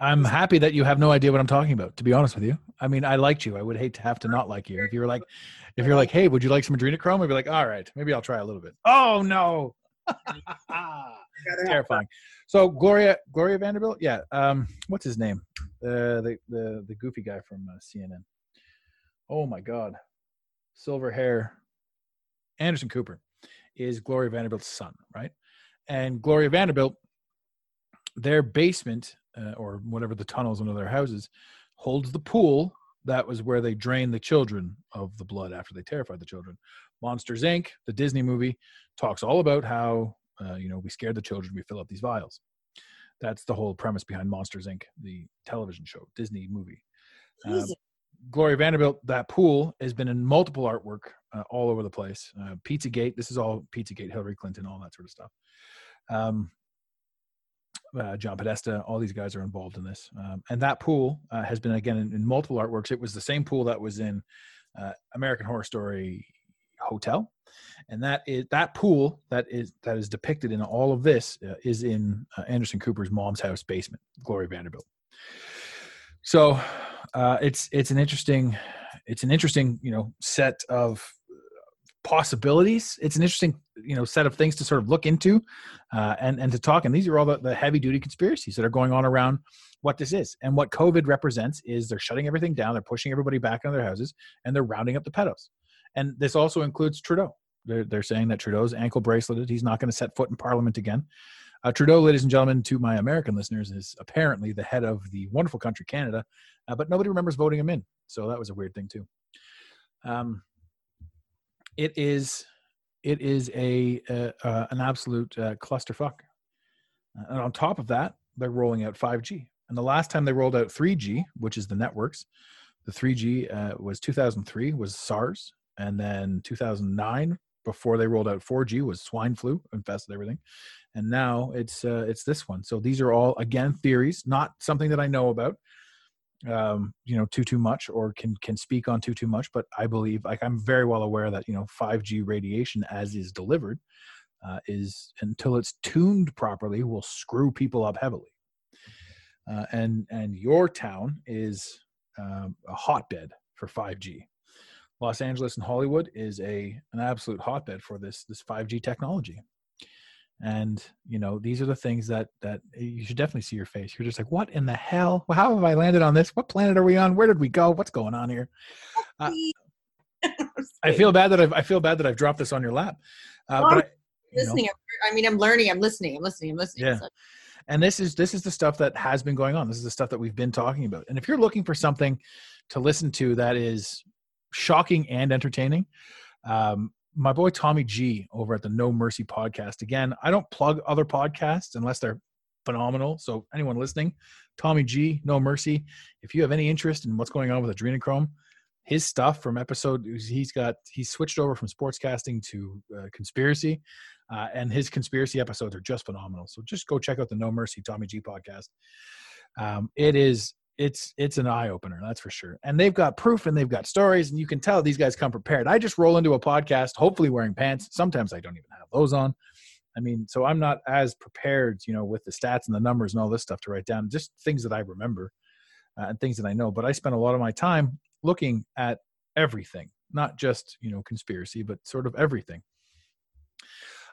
[SPEAKER 1] I'm happy that you have no idea what I'm talking about. To be honest with you, I mean, I liked you. I would hate to have to not like you. If you were like, if you're like, hey, would you like some adrenochrome? I'd be like, all right, maybe I'll try a little bit. Oh no, terrifying. So Gloria, Gloria Vanderbilt, yeah. Um, what's his name? Uh, the the the goofy guy from uh, CNN. Oh my God, silver hair. Anderson Cooper is Gloria Vanderbilt's son, right? And Gloria Vanderbilt, their basement uh, or whatever the tunnels under their houses holds the pool that was where they drained the children of the blood after they terrified the children. Monsters Inc., the Disney movie, talks all about how uh, you know we scared the children, we fill up these vials. That's the whole premise behind Monsters Inc., the television show, Disney movie.
[SPEAKER 2] Jesus.
[SPEAKER 1] Gloria Vanderbilt, that pool has been in multiple artwork uh, all over the place. Uh, Pizzagate, this is all Pizzagate, Hillary Clinton, all that sort of stuff. Um, uh, John Podesta, all these guys are involved in this. Um, and that pool uh, has been, again, in, in multiple artworks. It was the same pool that was in uh, American Horror Story Hotel. And that is that pool that is that is depicted in all of this uh, is in uh, Anderson Cooper's mom's house basement, Gloria Vanderbilt. So uh, it's it's an interesting it's an interesting you know set of possibilities. It's an interesting you know set of things to sort of look into uh, and and to talk. And these are all the, the heavy duty conspiracies that are going on around what this is and what COVID represents is they're shutting everything down. They're pushing everybody back into their houses and they're rounding up the pedos. And this also includes Trudeau. They're, they're saying that Trudeau's ankle braceleted. He's not going to set foot in Parliament again. Uh, Trudeau, ladies and gentlemen, to my American listeners, is apparently the head of the wonderful country Canada, uh, but nobody remembers voting him in. So that was a weird thing too. Um, it is, it is a uh, an absolute uh, clusterfuck. And on top of that, they're rolling out 5G. And the last time they rolled out 3G, which is the networks, the 3G uh, was 2003 was SARS, and then 2009 before they rolled out 4G was swine flu, infested everything, and now it's uh, it's this one. So these are all again theories, not something that I know about, um, you know, too too much or can can speak on too too much. But I believe, like I'm very well aware that you know 5G radiation as is delivered uh, is until it's tuned properly will screw people up heavily. Uh, and and your town is um, a hotbed for 5G. Los Angeles and Hollywood is a an absolute hotbed for this this 5G technology. And you know these are the things that that you should definitely see your face. You're just like, what in the hell? How have I landed on this? What planet are we on? Where did we go? What's going on here? Uh, I feel bad that I've I feel bad that I've dropped this on your lap. Uh,
[SPEAKER 2] Oh,
[SPEAKER 1] but I, you know,
[SPEAKER 2] listening. I mean, I'm learning. I'm listening. I'm listening. I'm listening.
[SPEAKER 1] Yeah.
[SPEAKER 2] So-
[SPEAKER 1] and this is this is the stuff that has been going on this is the stuff that we've been talking about and if you're looking for something to listen to that is shocking and entertaining um, my boy Tommy G over at the No Mercy podcast. Again, I don't plug other podcasts unless they're phenomenal. So anyone listening, Tommy G, No Mercy, if you have any interest in what's going on with adrenochrome, his stuff from episode he's got he's switched over from sportscasting to uh, conspiracy uh, and his conspiracy episodes are just phenomenal so just go check out the no mercy tommy g podcast um, it is it's it's an eye opener that's for sure. And they've got proof and they've got stories and you can tell these guys come prepared. I just roll into a podcast hopefully wearing pants. Sometimes i don't even have those on. I mean so i'm not as prepared you know with the stats and the numbers and all this stuff to write down just things that i remember uh, and things that i know. But i spend a lot of my time looking at everything, not just you know conspiracy, but sort of everything.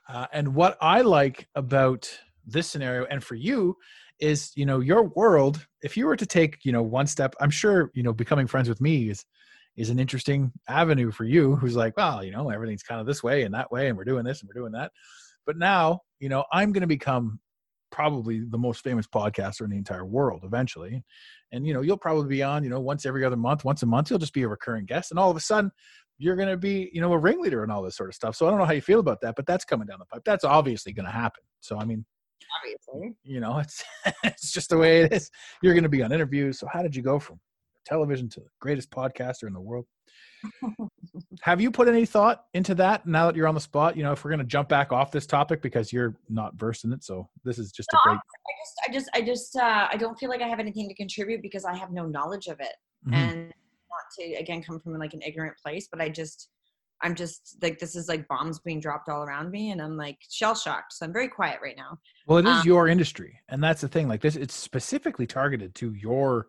[SPEAKER 1] Uh, and what I like about this scenario, and for you, is you know your world. If you were to take you know one step, I'm sure you know becoming friends with me is is an interesting avenue for you. Who's like, well, you know, everything's kind of this way and that way, and we're doing this and we're doing that. But now, you know, I'm going to become probably the most famous podcaster in the entire world eventually and you know you'll probably be on you know once every other month once a month you'll just be a recurring guest and all of a sudden you're going to be you know a ringleader and all this sort of stuff so i don't know how you feel about that but that's coming down the pipe that's obviously going to happen so i mean
[SPEAKER 2] obviously
[SPEAKER 1] you know it's it's just the way it is you're going to be on interviews so how did you go from television to the greatest podcaster in the world have you put any thought into that now that you're on the spot? You know, if we're going to jump back off this topic because you're not versed in it, so this is just
[SPEAKER 2] no,
[SPEAKER 1] a great.
[SPEAKER 2] I just, I just, I just, uh, I don't feel like I have anything to contribute because I have no knowledge of it, mm-hmm. and not to again come from like an ignorant place, but I just, I'm just like this is like bombs being dropped all around me, and I'm like shell shocked. So I'm very quiet right now.
[SPEAKER 1] Well, it is um, your industry, and that's the thing. Like this, it's specifically targeted to your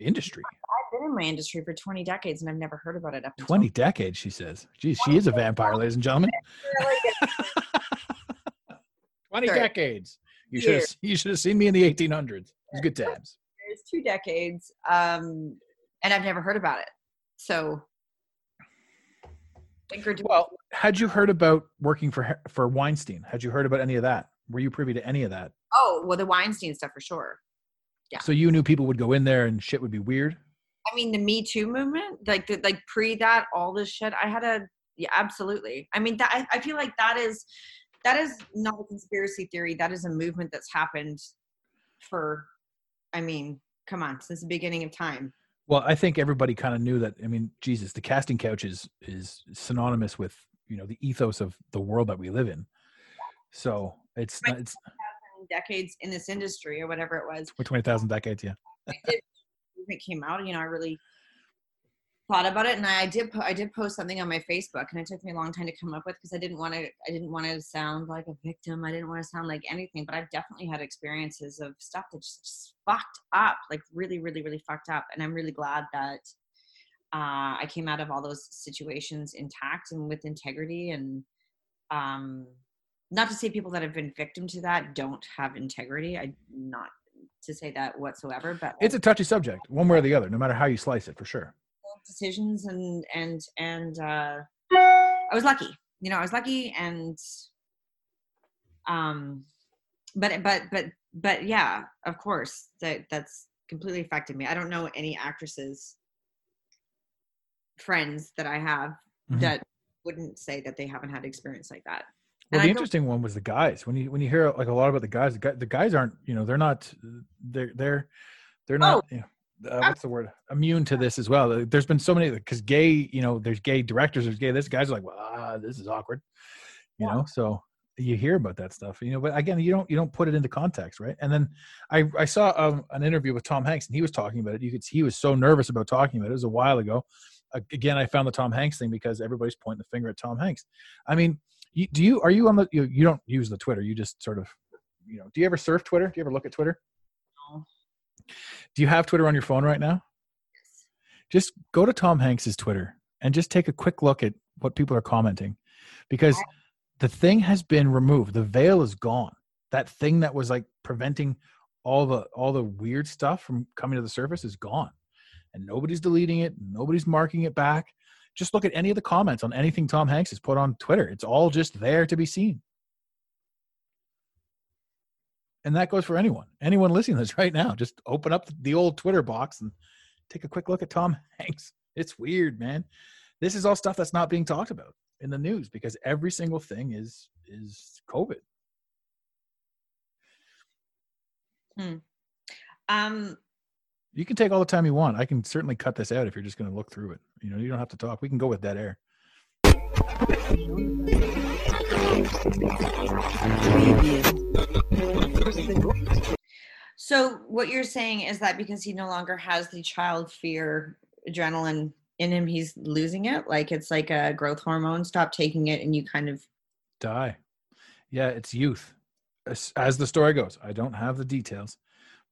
[SPEAKER 1] industry I've
[SPEAKER 2] been in my industry for 20 decades and I've never heard about it. Up
[SPEAKER 1] 20 decades, she says. Geez, she is a vampire, ladies and gentlemen. 20 Sorry. decades. You should have you should have seen me in the 1800s. It was good times.
[SPEAKER 2] It's two decades, um, and I've never heard about it. So,
[SPEAKER 1] well, had you heard about working for for Weinstein? Had you heard about any of that? Were you privy to any of that?
[SPEAKER 2] Oh, well, the Weinstein stuff for sure.
[SPEAKER 1] Yeah. So you knew people would go in there and shit would be weird.
[SPEAKER 2] I mean, the Me Too movement, like the, like pre that, all this shit. I had a yeah, absolutely. I mean, that I, I feel like that is that is not a conspiracy theory. That is a movement that's happened for. I mean, come on, since the beginning of time.
[SPEAKER 1] Well, I think everybody kind of knew that. I mean, Jesus, the casting couch is is synonymous with you know the ethos of the world that we live in. So it's not, it's
[SPEAKER 2] decades in this industry or whatever it was.
[SPEAKER 1] For twenty thousand decades, yeah.
[SPEAKER 2] it came out, you know, I really thought about it and I did I did post something on my Facebook and it took me a long time to come up with because I didn't want to I didn't want to sound like a victim. I didn't want to sound like anything, but I've definitely had experiences of stuff that just, just fucked up, like really, really, really fucked up. And I'm really glad that uh, I came out of all those situations intact and with integrity and um not to say people that have been victim to that don't have integrity. I not to say that whatsoever. But
[SPEAKER 1] it's a touchy subject, one way or the other, no matter how you slice it, for sure.
[SPEAKER 2] Decisions and and and uh, I was lucky. You know, I was lucky, and um, but but but but yeah, of course that that's completely affected me. I don't know any actresses friends that I have mm-hmm. that wouldn't say that they haven't had experience like that.
[SPEAKER 1] Well, the interesting one was the guys. When you when you hear like a lot about the guys, the guys, the guys aren't you know they're not they're they're they're not. Oh. You know, uh, what's the word? Immune to this as well. There's been so many because gay, you know, there's gay directors, there's gay. This guys are like, well, ah, this is awkward, you yeah. know. So you hear about that stuff, you know. But again, you don't you don't put it into context, right? And then I I saw um, an interview with Tom Hanks, and he was talking about it. You could see he was so nervous about talking about it. It was a while ago. Again, I found the Tom Hanks thing because everybody's pointing the finger at Tom Hanks. I mean, you, do you are you on the you, you don't use the Twitter? You just sort of you know. Do you ever surf Twitter? Do you ever look at Twitter? Do you have Twitter on your phone right now? Yes. Just go to Tom Hanks's Twitter and just take a quick look at what people are commenting, because the thing has been removed. The veil is gone. That thing that was like preventing all the all the weird stuff from coming to the surface is gone, and nobody's deleting it. Nobody's marking it back just look at any of the comments on anything Tom Hanks has put on Twitter. It's all just there to be seen. And that goes for anyone, anyone listening to this right now. Just open up the old Twitter box and take a quick look at Tom Hanks. It's weird, man. This is all stuff that's not being talked about. in the news because every single thing is is COVID. hmm.
[SPEAKER 2] Um,
[SPEAKER 1] You can take all the time you want. I can certainly cut this out if you're just going to look through it. You know, you don't have to talk. We can go with dead air.
[SPEAKER 2] So what you're saying is that because he no longer has the child fear adrenaline in him, he's losing it. Like it's like a growth hormone. Stop taking it, and you kind of
[SPEAKER 1] Die. Yeah, it's youth. As, as the story goes, I don't have the details,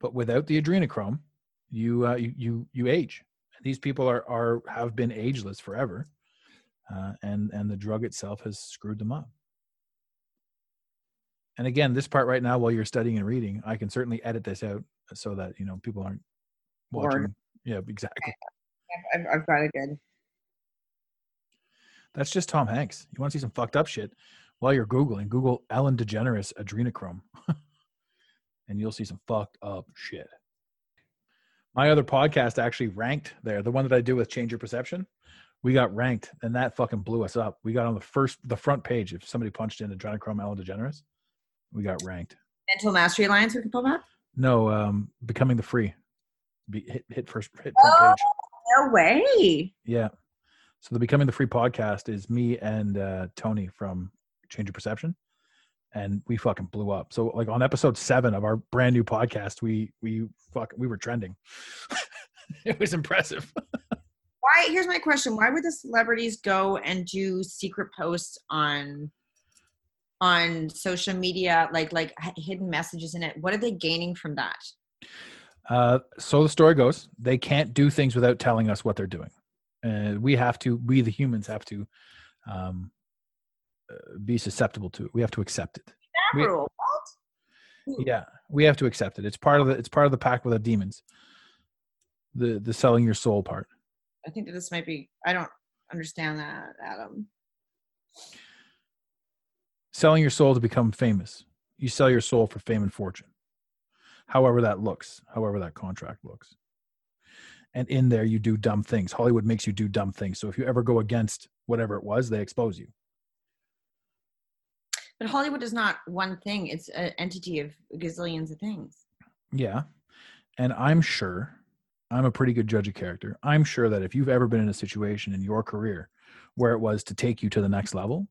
[SPEAKER 1] but without the adrenochrome, you uh, you you you age. These people are are have been ageless forever, uh, and and the drug itself has screwed them up. And again, this part right now, while you're studying and reading, I can certainly edit this out so that you know people aren't watching. Yeah, exactly.
[SPEAKER 2] I've, I've got it good.
[SPEAKER 1] That's just Tom Hanks. You want to see some fucked up shit? While you're googling, Google Ellen DeGeneres adrenochrome, and you'll see some fucked up shit. My other podcast actually ranked there. The one that I do with Change Your Perception, we got ranked, and that fucking blew us up. We got on the first, the front page. If somebody punched in adrenochrome Ellen DeGeneres, we got ranked.
[SPEAKER 2] Mental Mastery Alliance. We can pull that.
[SPEAKER 1] No, um, becoming the free. Be, hit hit first hit front
[SPEAKER 2] Oh,
[SPEAKER 1] page.
[SPEAKER 2] no way.
[SPEAKER 1] Yeah. So the Becoming the Free podcast is me and uh, Tony from Change Your Perception, and we fucking blew up. So like on episode seven of our brand new podcast, we we fuck we were trending. it was impressive.
[SPEAKER 2] Why? Here's my question: Why would the celebrities go and do secret posts on on social media, like like hidden messages in it? What are they gaining from that?
[SPEAKER 1] Uh, so the story goes, they can't do things without telling us what they're doing. And we have to, we the humans have to um, uh, be susceptible to it. We have to accept it. We-? Yeah, we have to accept it. It's part of the it's part of the pact with the demons. The the selling your soul part.
[SPEAKER 2] I think that this might be. I don't understand that, Adam.
[SPEAKER 1] Selling your soul to become famous. You sell your soul for fame and fortune. However that looks, however that contract looks. And in there you do dumb things. Hollywood makes you do dumb things. So if you ever go against whatever it was, they expose you.
[SPEAKER 2] But Hollywood is not one thing; it's an entity of gazillions of things.
[SPEAKER 1] Yeah. And I'm sure I'm a pretty good judge of character. I'm sure that if you've ever been in a situation in your career where it was to take you to the next level,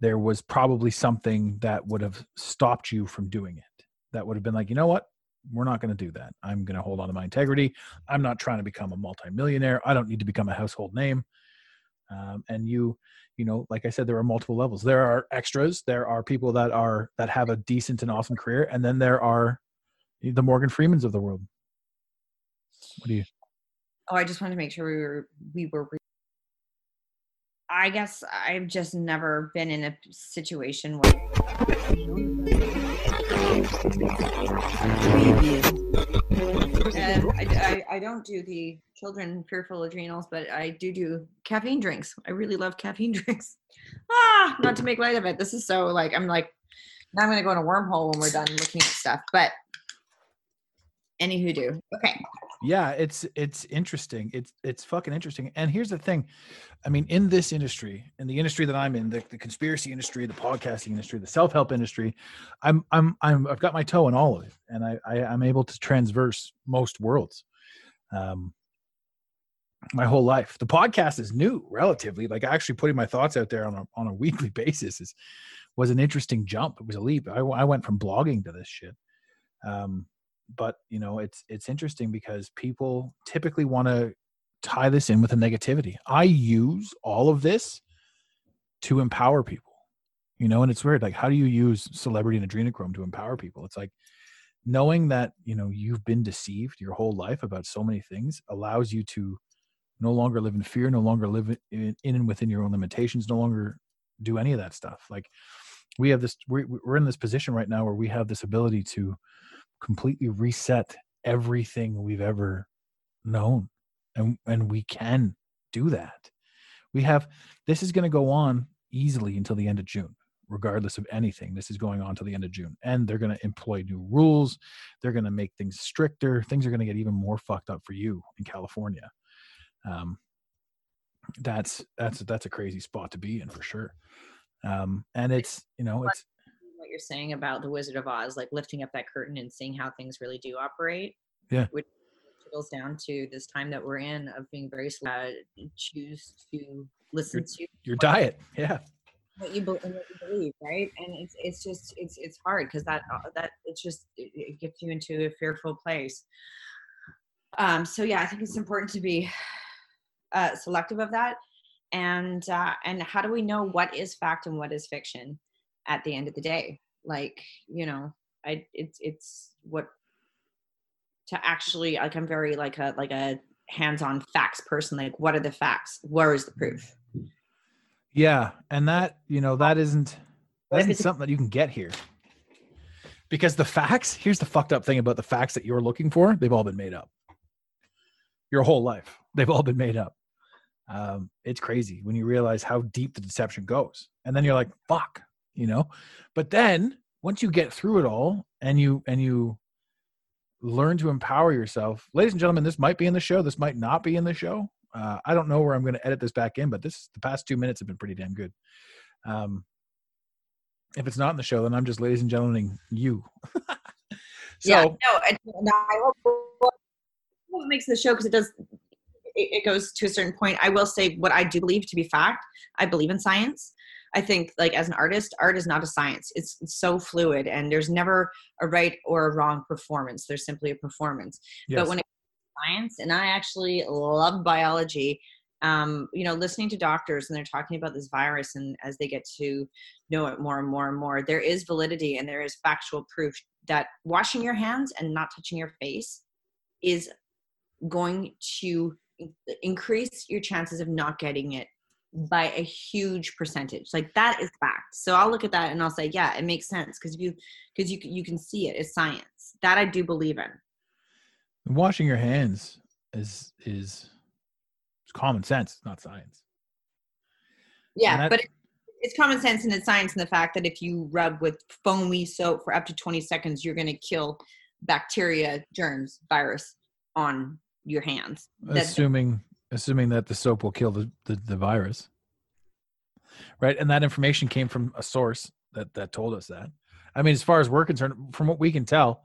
[SPEAKER 1] there was probably something that would have stopped you from doing it. That would have been like, you know what? We're not going to do that. I'm going to hold on to my integrity. I'm not trying to become a multimillionaire. I don't need to become a household name. Um, and you, you know, like I said, there are multiple levels. There are extras. There are people that are that have a decent and awesome career, and then there are the Morgan Freemans of the world. What do you?
[SPEAKER 2] Oh, I just wanted to make sure we were we were. I guess I've just never been in a situation where I, I, I don't do the children fearful adrenals, but I do do caffeine drinks. I really love caffeine drinks. Ah, not to make light of it. This is so like I'm like now I'm gonna go in a wormhole when we're done looking at stuff. But anywho, do okay.
[SPEAKER 1] Yeah, it's it's interesting. It's it's fucking interesting. And here's the thing, I mean, in this industry, in the industry that I'm in, the, the conspiracy industry, the podcasting industry, the self help industry, I'm I'm I'm I've got my toe in all of it, and I, I I'm able to transverse most worlds. Um, my whole life. The podcast is new, relatively. Like actually putting my thoughts out there on a on a weekly basis is was an interesting jump. It was a leap. I, I went from blogging to this shit. Um, but you know, it's it's interesting because people typically want to tie this in with a negativity. I use all of this to empower people. You know, and it's weird. Like, how do you use celebrity and adrenochrome to empower people? It's like knowing that you know you've been deceived your whole life about so many things allows you to no longer live in fear, no longer live in, in and within your own limitations, no longer do any of that stuff. Like we have this, we're, we're in this position right now where we have this ability to completely reset everything we've ever known. And, and we can do that. We have, this is going to go on easily until the end of June regardless of anything. This is going on to the end of June. And they're going to employ new rules. They're going to make things stricter. Things are going to get even more fucked up for you in California. Um, that's that's that's a crazy spot to be in for sure. Um, and it's you know it's
[SPEAKER 2] you're saying about the Wizard of Oz, like lifting up that curtain and seeing how things really do operate.
[SPEAKER 1] Yeah.
[SPEAKER 2] Which goes down to this time that we're in of being very uh, choose to listen to
[SPEAKER 1] your diet. Yeah.
[SPEAKER 2] what you, what you believe, right? And it's it's just it's it's hard because that uh, that it's just it, it gets you into a fearful place. Um. So yeah, I think it's important to be uh, selective of that, and uh, and how do we know what is fact and what is fiction at the end of the day? Like you know, I it's it's what to actually like I'm very like a like a hands-on facts person. Like, what are the facts? Where is the proof?
[SPEAKER 1] Yeah, and that you know that isn't that isn't something that you can get here. Because the facts, here's the fucked up thing about the facts that you're looking for, they've all been made up. Your whole life, they've all been made up. Um, it's crazy when you realize how deep the deception goes, and then you're like, "Fuck," you know. But then once you get through it all, and you and you learn to empower yourself, ladies and gentlemen, this might be in the show, this might not be in the show. Uh, I don't know where I'm going to edit this back in, but this the past two minutes have been pretty damn good. Um, if it's not in the show, then I'm just ladies and gentlemen you. so
[SPEAKER 2] yeah, no, and, I hope what makes the show because it does. It, it goes to a certain point. I will say what I do believe to be fact. I believe in science. I think, like as an artist, art is not a science. It's, it's so fluid, and there's never a right or a wrong performance. There's simply a performance.
[SPEAKER 1] yes.
[SPEAKER 2] But when it comes to science, and I actually love biology, um, you know, listening to doctors and they're talking about this virus, and as they get to know it more and more and more, there is validity and there is factual proof that washing your hands and not touching your face is going to increase your chances of not getting it by a huge percentage like that is fact so i'll look at that and i'll say yeah it makes sense because you because you you can see it it's science that i do believe in
[SPEAKER 1] washing your hands is is it's common sense, it's not science.
[SPEAKER 2] Yeah,
[SPEAKER 1] that-
[SPEAKER 2] but it, it's common sense and it's science in the fact that if you rub with foamy soap for up to 20 seconds, you're going to kill bacteria, germs, virus on your hands.
[SPEAKER 1] Assuming assuming that the soap will kill the, the, the virus right and that information came from a source that that told us that i mean as far as we're concerned from what we can tell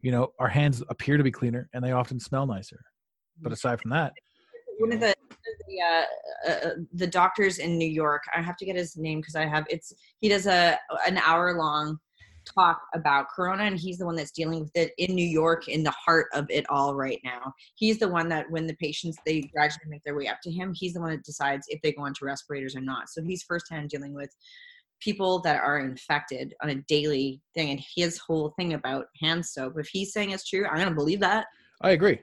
[SPEAKER 1] you know our hands appear to be cleaner and they often smell nicer but aside from that
[SPEAKER 2] one of the the, uh, uh, the doctors in New York. I have to get his name because I have it's. He does a an hour long talk about Corona, and he's the one that's dealing with it in New York, in the heart of it all right now. He's the one that when the patients they gradually make their way up to him, he's the one that decides if they go onto respirators or not. So he's firsthand dealing with people that are infected on a daily thing, and his whole thing about hand soap. If he's saying it's true, I'm gonna believe that.
[SPEAKER 1] I agree.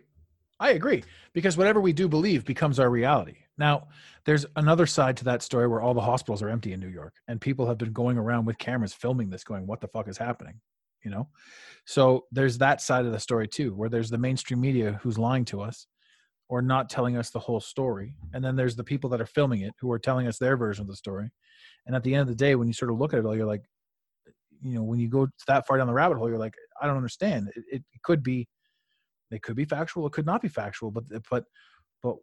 [SPEAKER 1] I agree because whatever we do believe becomes our reality. Now, there's another side to that story where all the hospitals are empty in New York and people have been going around with cameras filming this going what the fuck is happening, you know? So there's that side of the story too where there's the mainstream media who's lying to us or not telling us the whole story. And then there's the people that are filming it who are telling us their version of the story. And at the end of the day when you sort of look at it all you're like you know, when you go that far down the rabbit hole you're like I don't understand. It, it could be they could be factual it could not be factual but uh, but but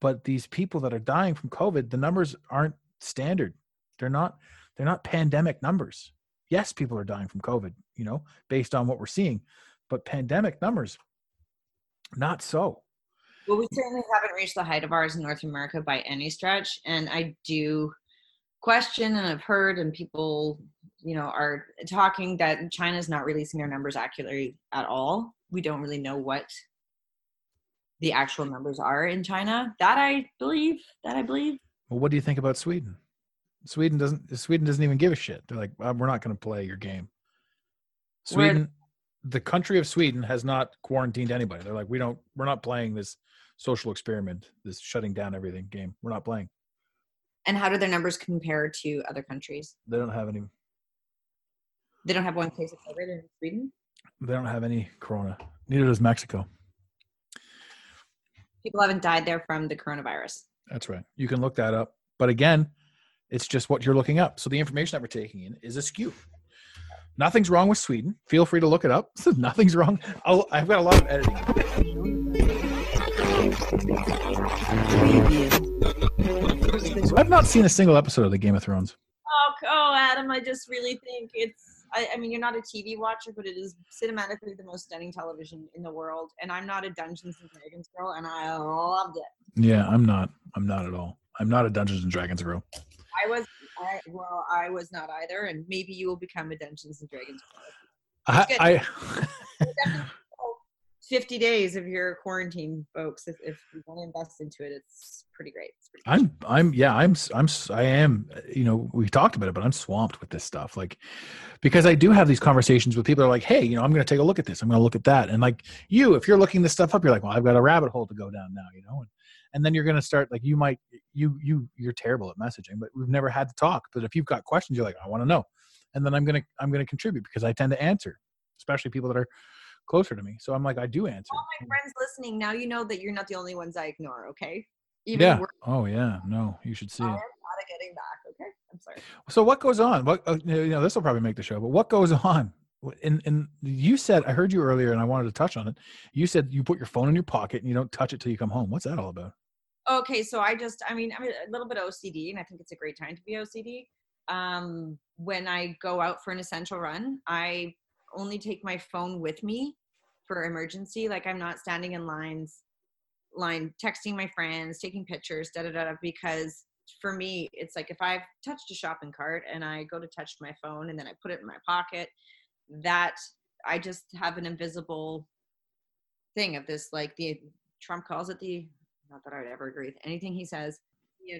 [SPEAKER 1] but these people that are dying from covid the numbers aren't standard they're not they're not pandemic numbers yes people are dying from covid you know based on what we're seeing but pandemic numbers not so
[SPEAKER 2] Well, we certainly haven't reached the height of ours in North America by any stretch. And I do question, and I've heard, and people, you know, are talking that China's not releasing their numbers accurately at all. We don't really know what the actual numbers are in China. That I believe. That I believe.
[SPEAKER 1] well what do you think about sweden sweden doesn't sweden doesn't even give a shit they're like "Uh, we're not going to play your game sweden the country of sweden has not quarantined anybody they're like we don't we're not playing this social experiment this shutting down everything game we're not playing
[SPEAKER 2] And how do their numbers compare to other countries?
[SPEAKER 1] they don't have any
[SPEAKER 2] They don't have one case of COVID in Sweden.
[SPEAKER 1] They don't have any corona. Neither does mexico.
[SPEAKER 2] People haven't died there from the coronavirus.
[SPEAKER 1] that's right. You can look that up. But again it's just what you're looking up. So the information that we're taking in is askew. Nothing's wrong with sweden. Feel free to look it up. Nothing's wrong. I'll, i've got a lot of editing. I've not seen a single episode of the Game of Thrones.
[SPEAKER 2] Oh, oh, Adam, I just really think it's. I, I mean, you're not a TV watcher, but it is cinematically the most stunning television in the world. And I'm not a Dungeons and Dragons girl, and I loved it.
[SPEAKER 1] Yeah, I'm not. I'm not at all. I'm not a Dungeons and Dragons girl.
[SPEAKER 2] I was, I, well, I was not either, and maybe you will become a Dungeons and Dragons girl.
[SPEAKER 1] I. I
[SPEAKER 2] 50 days of your quarantine, folks. If, if you want to invest into it, it's pretty great. It's pretty
[SPEAKER 1] I'm I'm yeah I'm I'm I am you know we talked about it but I'm swamped with this stuff like because I do have these conversations with people that are like hey you know I'm going to take a look at this I'm going to look at that and like you if you're looking this stuff up you're like well I've got a rabbit hole to go down now you know and, and then you're going to start like you might you you you're terrible at messaging but we've never had to talk but if you've got questions you're like I want to know and then I'm going to I'm going to contribute because I tend to answer especially people that are closer to me so I'm like I do answer
[SPEAKER 2] all my friends listening now you know that you're not the only ones i ignore okay even
[SPEAKER 1] yeah oh yeah no you should see it
[SPEAKER 2] getting back okay i'm sorry
[SPEAKER 1] So what goes on? What uh, you know, this will probably make the show. But what goes on? And and you said I heard you earlier, and I wanted to touch on it. You said you put your phone in your pocket and you don't touch it till you come home. What's that all about?
[SPEAKER 2] okay so i just i mean i'm a little bit ocd and i think it's a great time to be ocd um when i go out for an essential run i only take my phone with me for emergency. Like i'm not standing in lines line texting my friends taking pictures da da da because for me it's like if i've touched a shopping cart and i go to touch my phone and then i put it in my pocket that i just have an invisible thing of this like the trump calls it the not that i would ever agree with anything he says.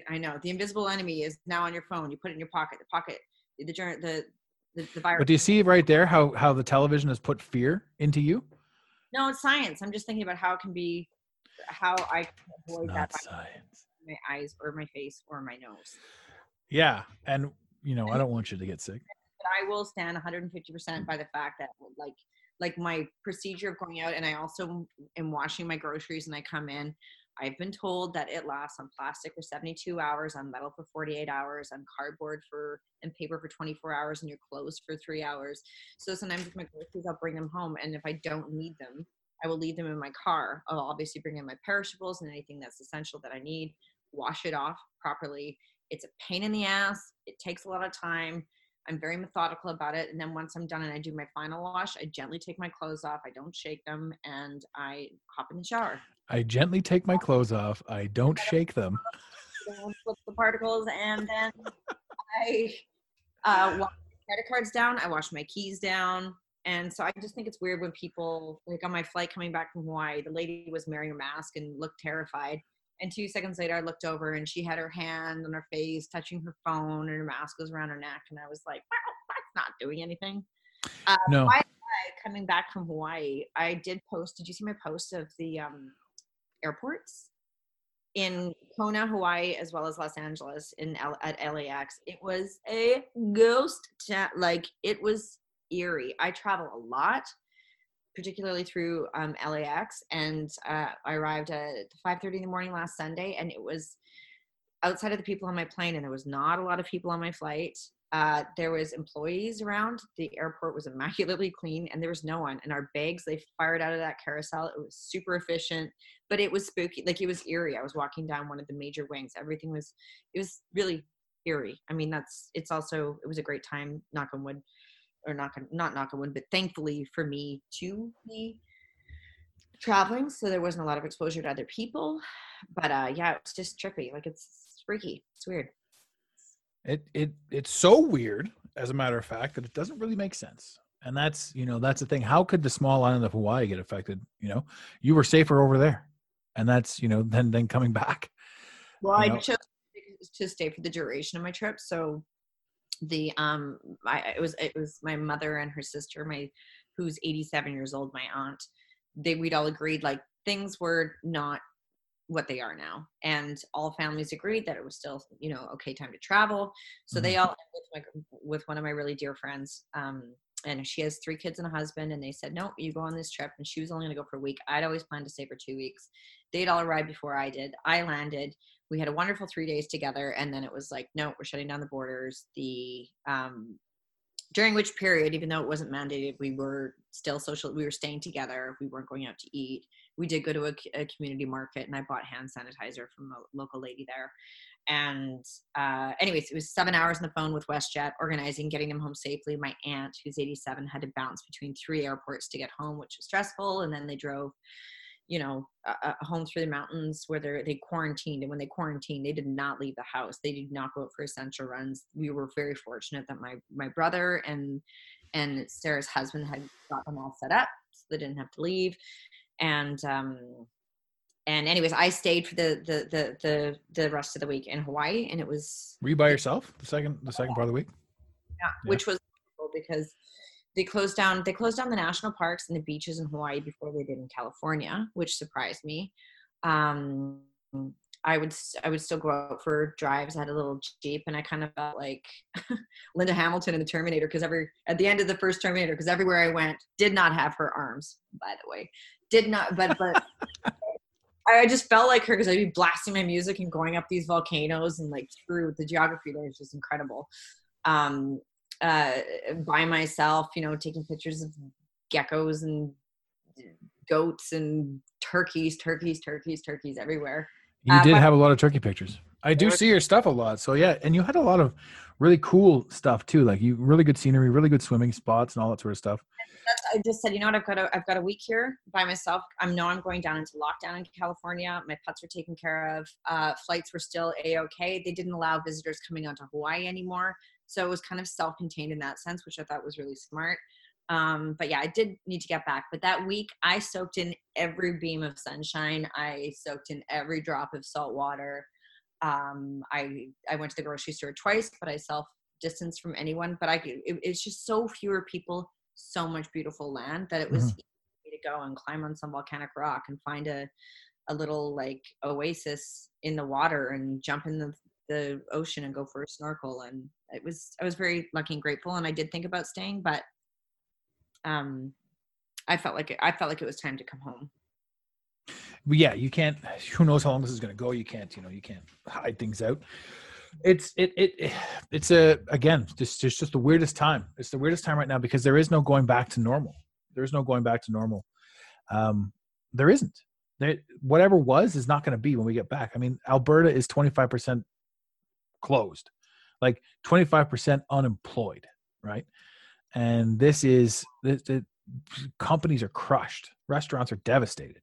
[SPEAKER 2] I know the invisible enemy is now on your phone. You put it in your pocket. The pocket the the the, the virus
[SPEAKER 1] But do you see right there how how the television has put fear into you?
[SPEAKER 2] no it's science i'm just thinking about how it can be how i can avoid that
[SPEAKER 1] science.
[SPEAKER 2] my eyes or my face or my nose
[SPEAKER 1] Yeah, and you know I don't want you to get sick.
[SPEAKER 2] but I will stand 150% by the fact that like like my procedure of going out and I also am washing my groceries and I come in. I've been told that it lasts on plastic for 72 hours, on metal for 48 hours, on cardboard for and paper for 24 hours, and your clothes for three hours. So sometimes with my groceries, I'll bring them home, and if I don't need them, I will leave them in my car. I'll obviously bring in my perishables and anything that's essential that I need. Wash it off properly. It's a pain in the ass. It takes a lot of time. I'm very methodical about it. And then once I'm done and I do my final wash, I gently take my clothes off. I don't shake them and I hop in the shower.
[SPEAKER 1] I gently take my clothes off. I don't shake them.
[SPEAKER 2] Flip the particles and then I uh, wash my credit cards down. I wash my keys down. And so I just think it's weird when people, like on my flight coming back from Hawaii, the lady was wearing a mask and looked terrified. And two seconds later, I looked over and she had her hand on her face, touching her phone, and her mask was around her neck. And I was like, wow, that's not doing anything. Uh,
[SPEAKER 1] No.
[SPEAKER 2] by the way, coming back from Hawaii, I did post. Did you see my post of the um, airports in Kona, Hawaii, as well as Los Angeles in L- at LAX? It was a ghost town. Like it was eerie. I travel a lot particularly through um, LAX, and uh, I arrived at 5:30 in the morning last Sunday, and it was outside of the people on my plane, and there was not a lot of people on my flight. Uh, there was employees around. The airport was immaculately clean, and there was no one. And our bags they fired out of that carousel. It was super efficient, but it was spooky. Like it was eerie. I was walking down one of the major wings. Everything was. It was really eerie. I mean, that's. It's also. It was a great time. Knock on wood or knock on, not knock on wood, but thankfully for me to be traveling, so there wasn't a lot of exposure to other people. But uh, yeah, it's just trippy. Like it's freaky. It's weird.
[SPEAKER 1] It it it's so weird, as a matter of fact, that it doesn't really make sense. And that's you know that's the thing. How could the small island of Hawaii get affected? You know, you were safer over there, and that's you know then then coming back.
[SPEAKER 2] Well,
[SPEAKER 1] You
[SPEAKER 2] I chose to stay for the duration of my trip, so the um, I it was it was my mother and her sister, my who's 87 years old, my aunt. They we'd all agreed like things were not what they are now, and all families agreed that it was still you know okay time to travel. So they all with my with one of my really dear friends. Um, and she has three kids and a husband and they said no you go on this trip. And she was only going to go for a week. I'd always planned to stay for two weeks. They'd all arrived before i did. I landed. We had a wonderful three days together and then it was like no we're shutting down the borders. The um during which period even though it wasn't mandated we were still social we were staying together. We weren't going out to eat we did go to a, a community market and I bought hand sanitizer from a local lady there. And uh, anyways, it was seven hours on the phone with WestJet, organizing, getting them home safely. My aunt, who's 87, had to bounce between three airports to get home, which was stressful. And then they drove, you know, uh, home through the mountains where they they quarantined. And when they quarantined, they did not leave the house. They did not go out for essential runs. We were very fortunate that my my brother and and Sarah's husband had got them all set up, so they didn't have to leave. And um, and anyways, I stayed for the the the the the rest of the week in Hawaii, and it was.
[SPEAKER 1] Were you by yourself the second the second part of the week?
[SPEAKER 2] Yeah, yeah. which was because they closed down they closed down the national parks and the beaches in Hawaii before they did in California, which surprised me. Um, I would I would still go out for drives. I had a little jeep, and I kind of felt like Linda Hamilton in the Terminator because every at the end of the first Terminator, because everywhere I went did not have her arms. By the way, did not, but but I just felt like her because I'd be blasting my music and going up these volcanoes and like through the geography there is just incredible. Um, uh, by myself, you know, taking pictures of geckos and goats and turkeys, turkeys, turkeys, turkeys everywhere.
[SPEAKER 1] You uh, did have a lot of turkey pictures. I do see your stuff a lot. So yeah, and you had a lot of really cool stuff too. Like you really good scenery, really good swimming spots and all that sort of stuff.
[SPEAKER 2] I just said, you know what, I've got a I've got a week here by myself. I know I'm going down into lockdown in California. My pets were taken care of. Uh, flights were still a okay. They didn't allow visitors coming onto Hawaii anymore, so it was kind of self-contained in that sense, which I thought was really smart. Um, but yeah, I did need to get back. But that week, I soaked in every beam of sunshine. I soaked in every drop of salt water. Um, I I went to the grocery store twice, but I self distanced from anyone. But I it, it's just so fewer people, so much beautiful land that it was mm-hmm. easy to go and climb on some volcanic rock and find a a little like oasis in the water and jump in the the ocean and go for a snorkel and it was i was very lucky and grateful and i did think about staying but um, I felt like it, I felt like it was time to come home.
[SPEAKER 1] But yeah, you can't. Who knows how long this is going to go? You can't. You know, you can't hide things out. It's it it it's a again just just just the weirdest time. It's the weirdest time right now because there is no going back to normal. There is no going back to normal. Um, there isn't. There, whatever was is not going to be when we get back. I mean, Alberta is twenty five percent closed, like twenty five percent unemployed, right? and this is the, the companies are crushed restaurants are devastated.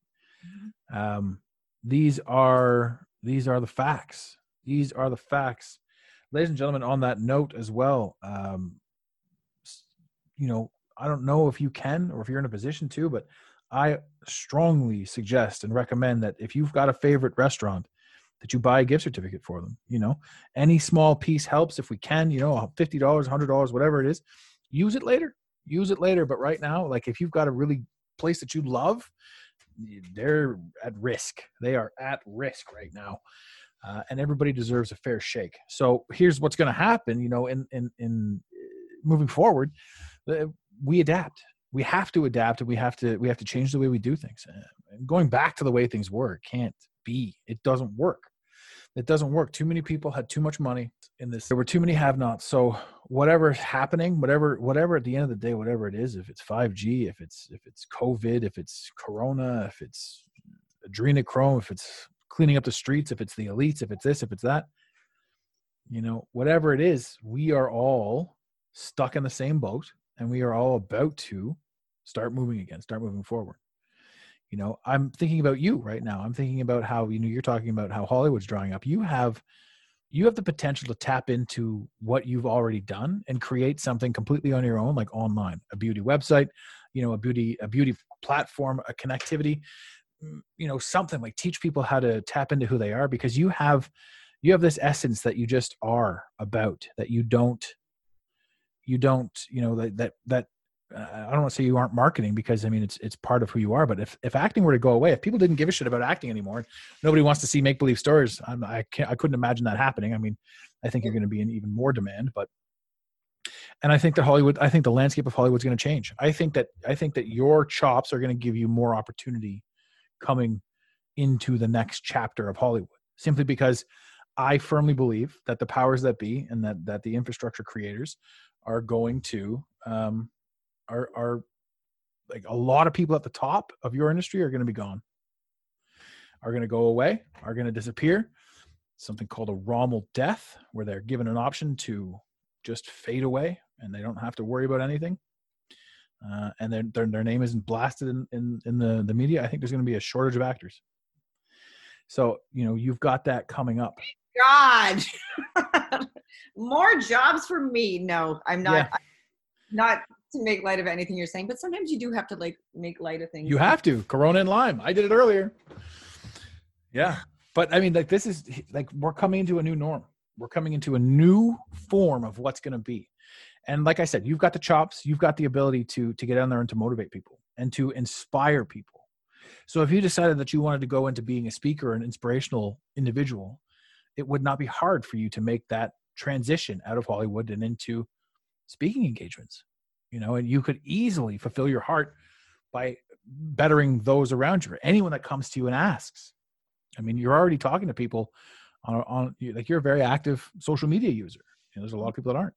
[SPEAKER 1] Um, these are these are the facts. These are the facts. Ladies and gentlemen on that note as well um, you know i don't know if you can or if you're in a position to but i strongly suggest and recommend that if you've got a favorite restaurant that you buy a gift certificate for them you know? Any small piece helps. If we can you know $50 $100 whatever it is use it later. Use it later. But right now like if you've got a really place that you love they're at risk. They are at risk right now. Uh, and everybody deserves a fair shake. So here's what's going to happen you know in in in uh, moving forward uh, we adapt. We have to adapt and we have to we have to change the way we do things. And going back to the way things were can't be. It doesn't work it doesn't work. Too many people had too much money in this. There were too many have-nots. So whatever's happening, whatever, whatever at the end of the day, whatever it is, if it's 5G, if it's if it's COVID, if it's Corona, if it's adrenochrome, if it's cleaning up the streets, if it's the elites, if it's this, if it's that, you know, whatever it is, we are all stuck in the same boat, and we are all about to start moving again, start moving forward you know i'm thinking about you right now. I'm thinking about how you know you're talking about how hollywood's drawing up. You have you have the potential to tap into what you've already done and create something completely on your own like online a beauty website you know a beauty a beauty platform a connectivity mm, you know something like teach people how to tap into who they are because you have you have this essence that you just are about that you don't you don't you know that that that I don't want to say you aren't marketing because I mean it's it's part of who you are. But if if acting were to go away, if people didn't give a shit about acting anymore, nobody wants to see make believe stories. I'm, I can't, I couldn't imagine that happening. I mean, I think you're going to be in even more demand. But and I think that Hollywood, I think the landscape of Hollywood's going to change. I think that I think that your chops are going to give you more opportunity coming into the next chapter of Hollywood. Simply because I firmly believe that the powers that be and that that the infrastructure creators are going to um, are are like a lot of people at the top of your industry are going to be gone. are going to go away, are going to disappear. Something called a Rommel death, where they're given an option to just fade away and they don't have to worry about anything. Uh, and their, their their name isn't blasted in, in, in the, the media. I think there's going to be a shortage of actors. So, you know, you've got that coming up.
[SPEAKER 2] God, more jobs for me. No, I'm not.
[SPEAKER 1] Yeah.
[SPEAKER 2] I'm not to make light of anything you're saying, but sometimes you do have to like make light of things.
[SPEAKER 1] You have to. Corona and lime. I did it earlier. Yeah. But I mean, like, this is like we're coming into a new norm. We're coming into a new form of what's going to be. And like I said, you've got the chops, you've got the ability to to get on there and to motivate people and to inspire people. So if you decided that you wanted to go into being a speaker, an inspirational individual, it would not be hard for you to make that transition out of Hollywood and into speaking engagements. You know, and you could easily fulfill your heart by bettering those around you or anyone that comes to you and asks. I mean, you're already talking to people on, on like you're a very active social media user. You know, there's a lot of people that aren't.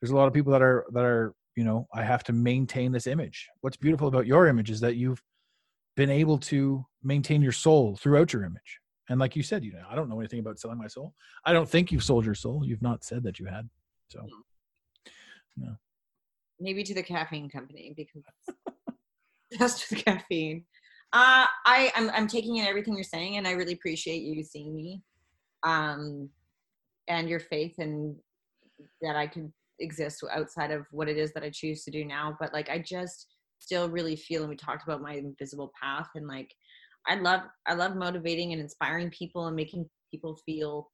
[SPEAKER 1] There's a lot of people that are that are, you know, I have to maintain this image. What's beautiful about your image is that you've been able to maintain your soul throughout your image. And like you said, you know, I don't know anything about selling my soul. I don't think you've sold your soul. You've not said that you had. So mm-hmm.
[SPEAKER 2] Maybe to the caffeine company because just with caffeine. Uh, I I'm I'm taking in everything you're saying, and I really appreciate you seeing me, um, and your faith and that I could exist outside of what it is that I choose to do now. But like, I just still really feel, and we talked about my invisible path, and like, I love I love motivating and inspiring people and making people feel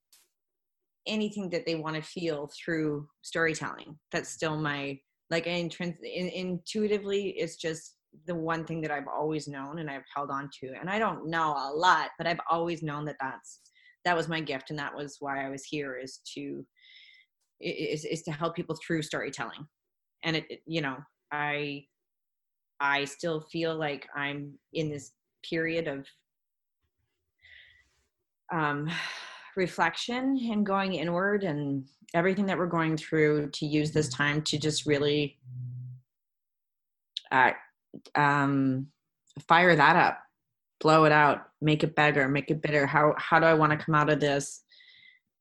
[SPEAKER 2] anything that they want to feel through storytelling. That's still my like intrins- in, intuitively it's just the one thing that i've always known and i've held on to and i don't know a lot but i've always known that that's that was my gift and that was why i was here is to is, is to help people through storytelling. And it, it you know i i still feel like i'm in this period of um reflection and going inward and everything that we're going through to use this time to just really uh, um, fire that up blow it out make it better make it better how how do i want to come out of this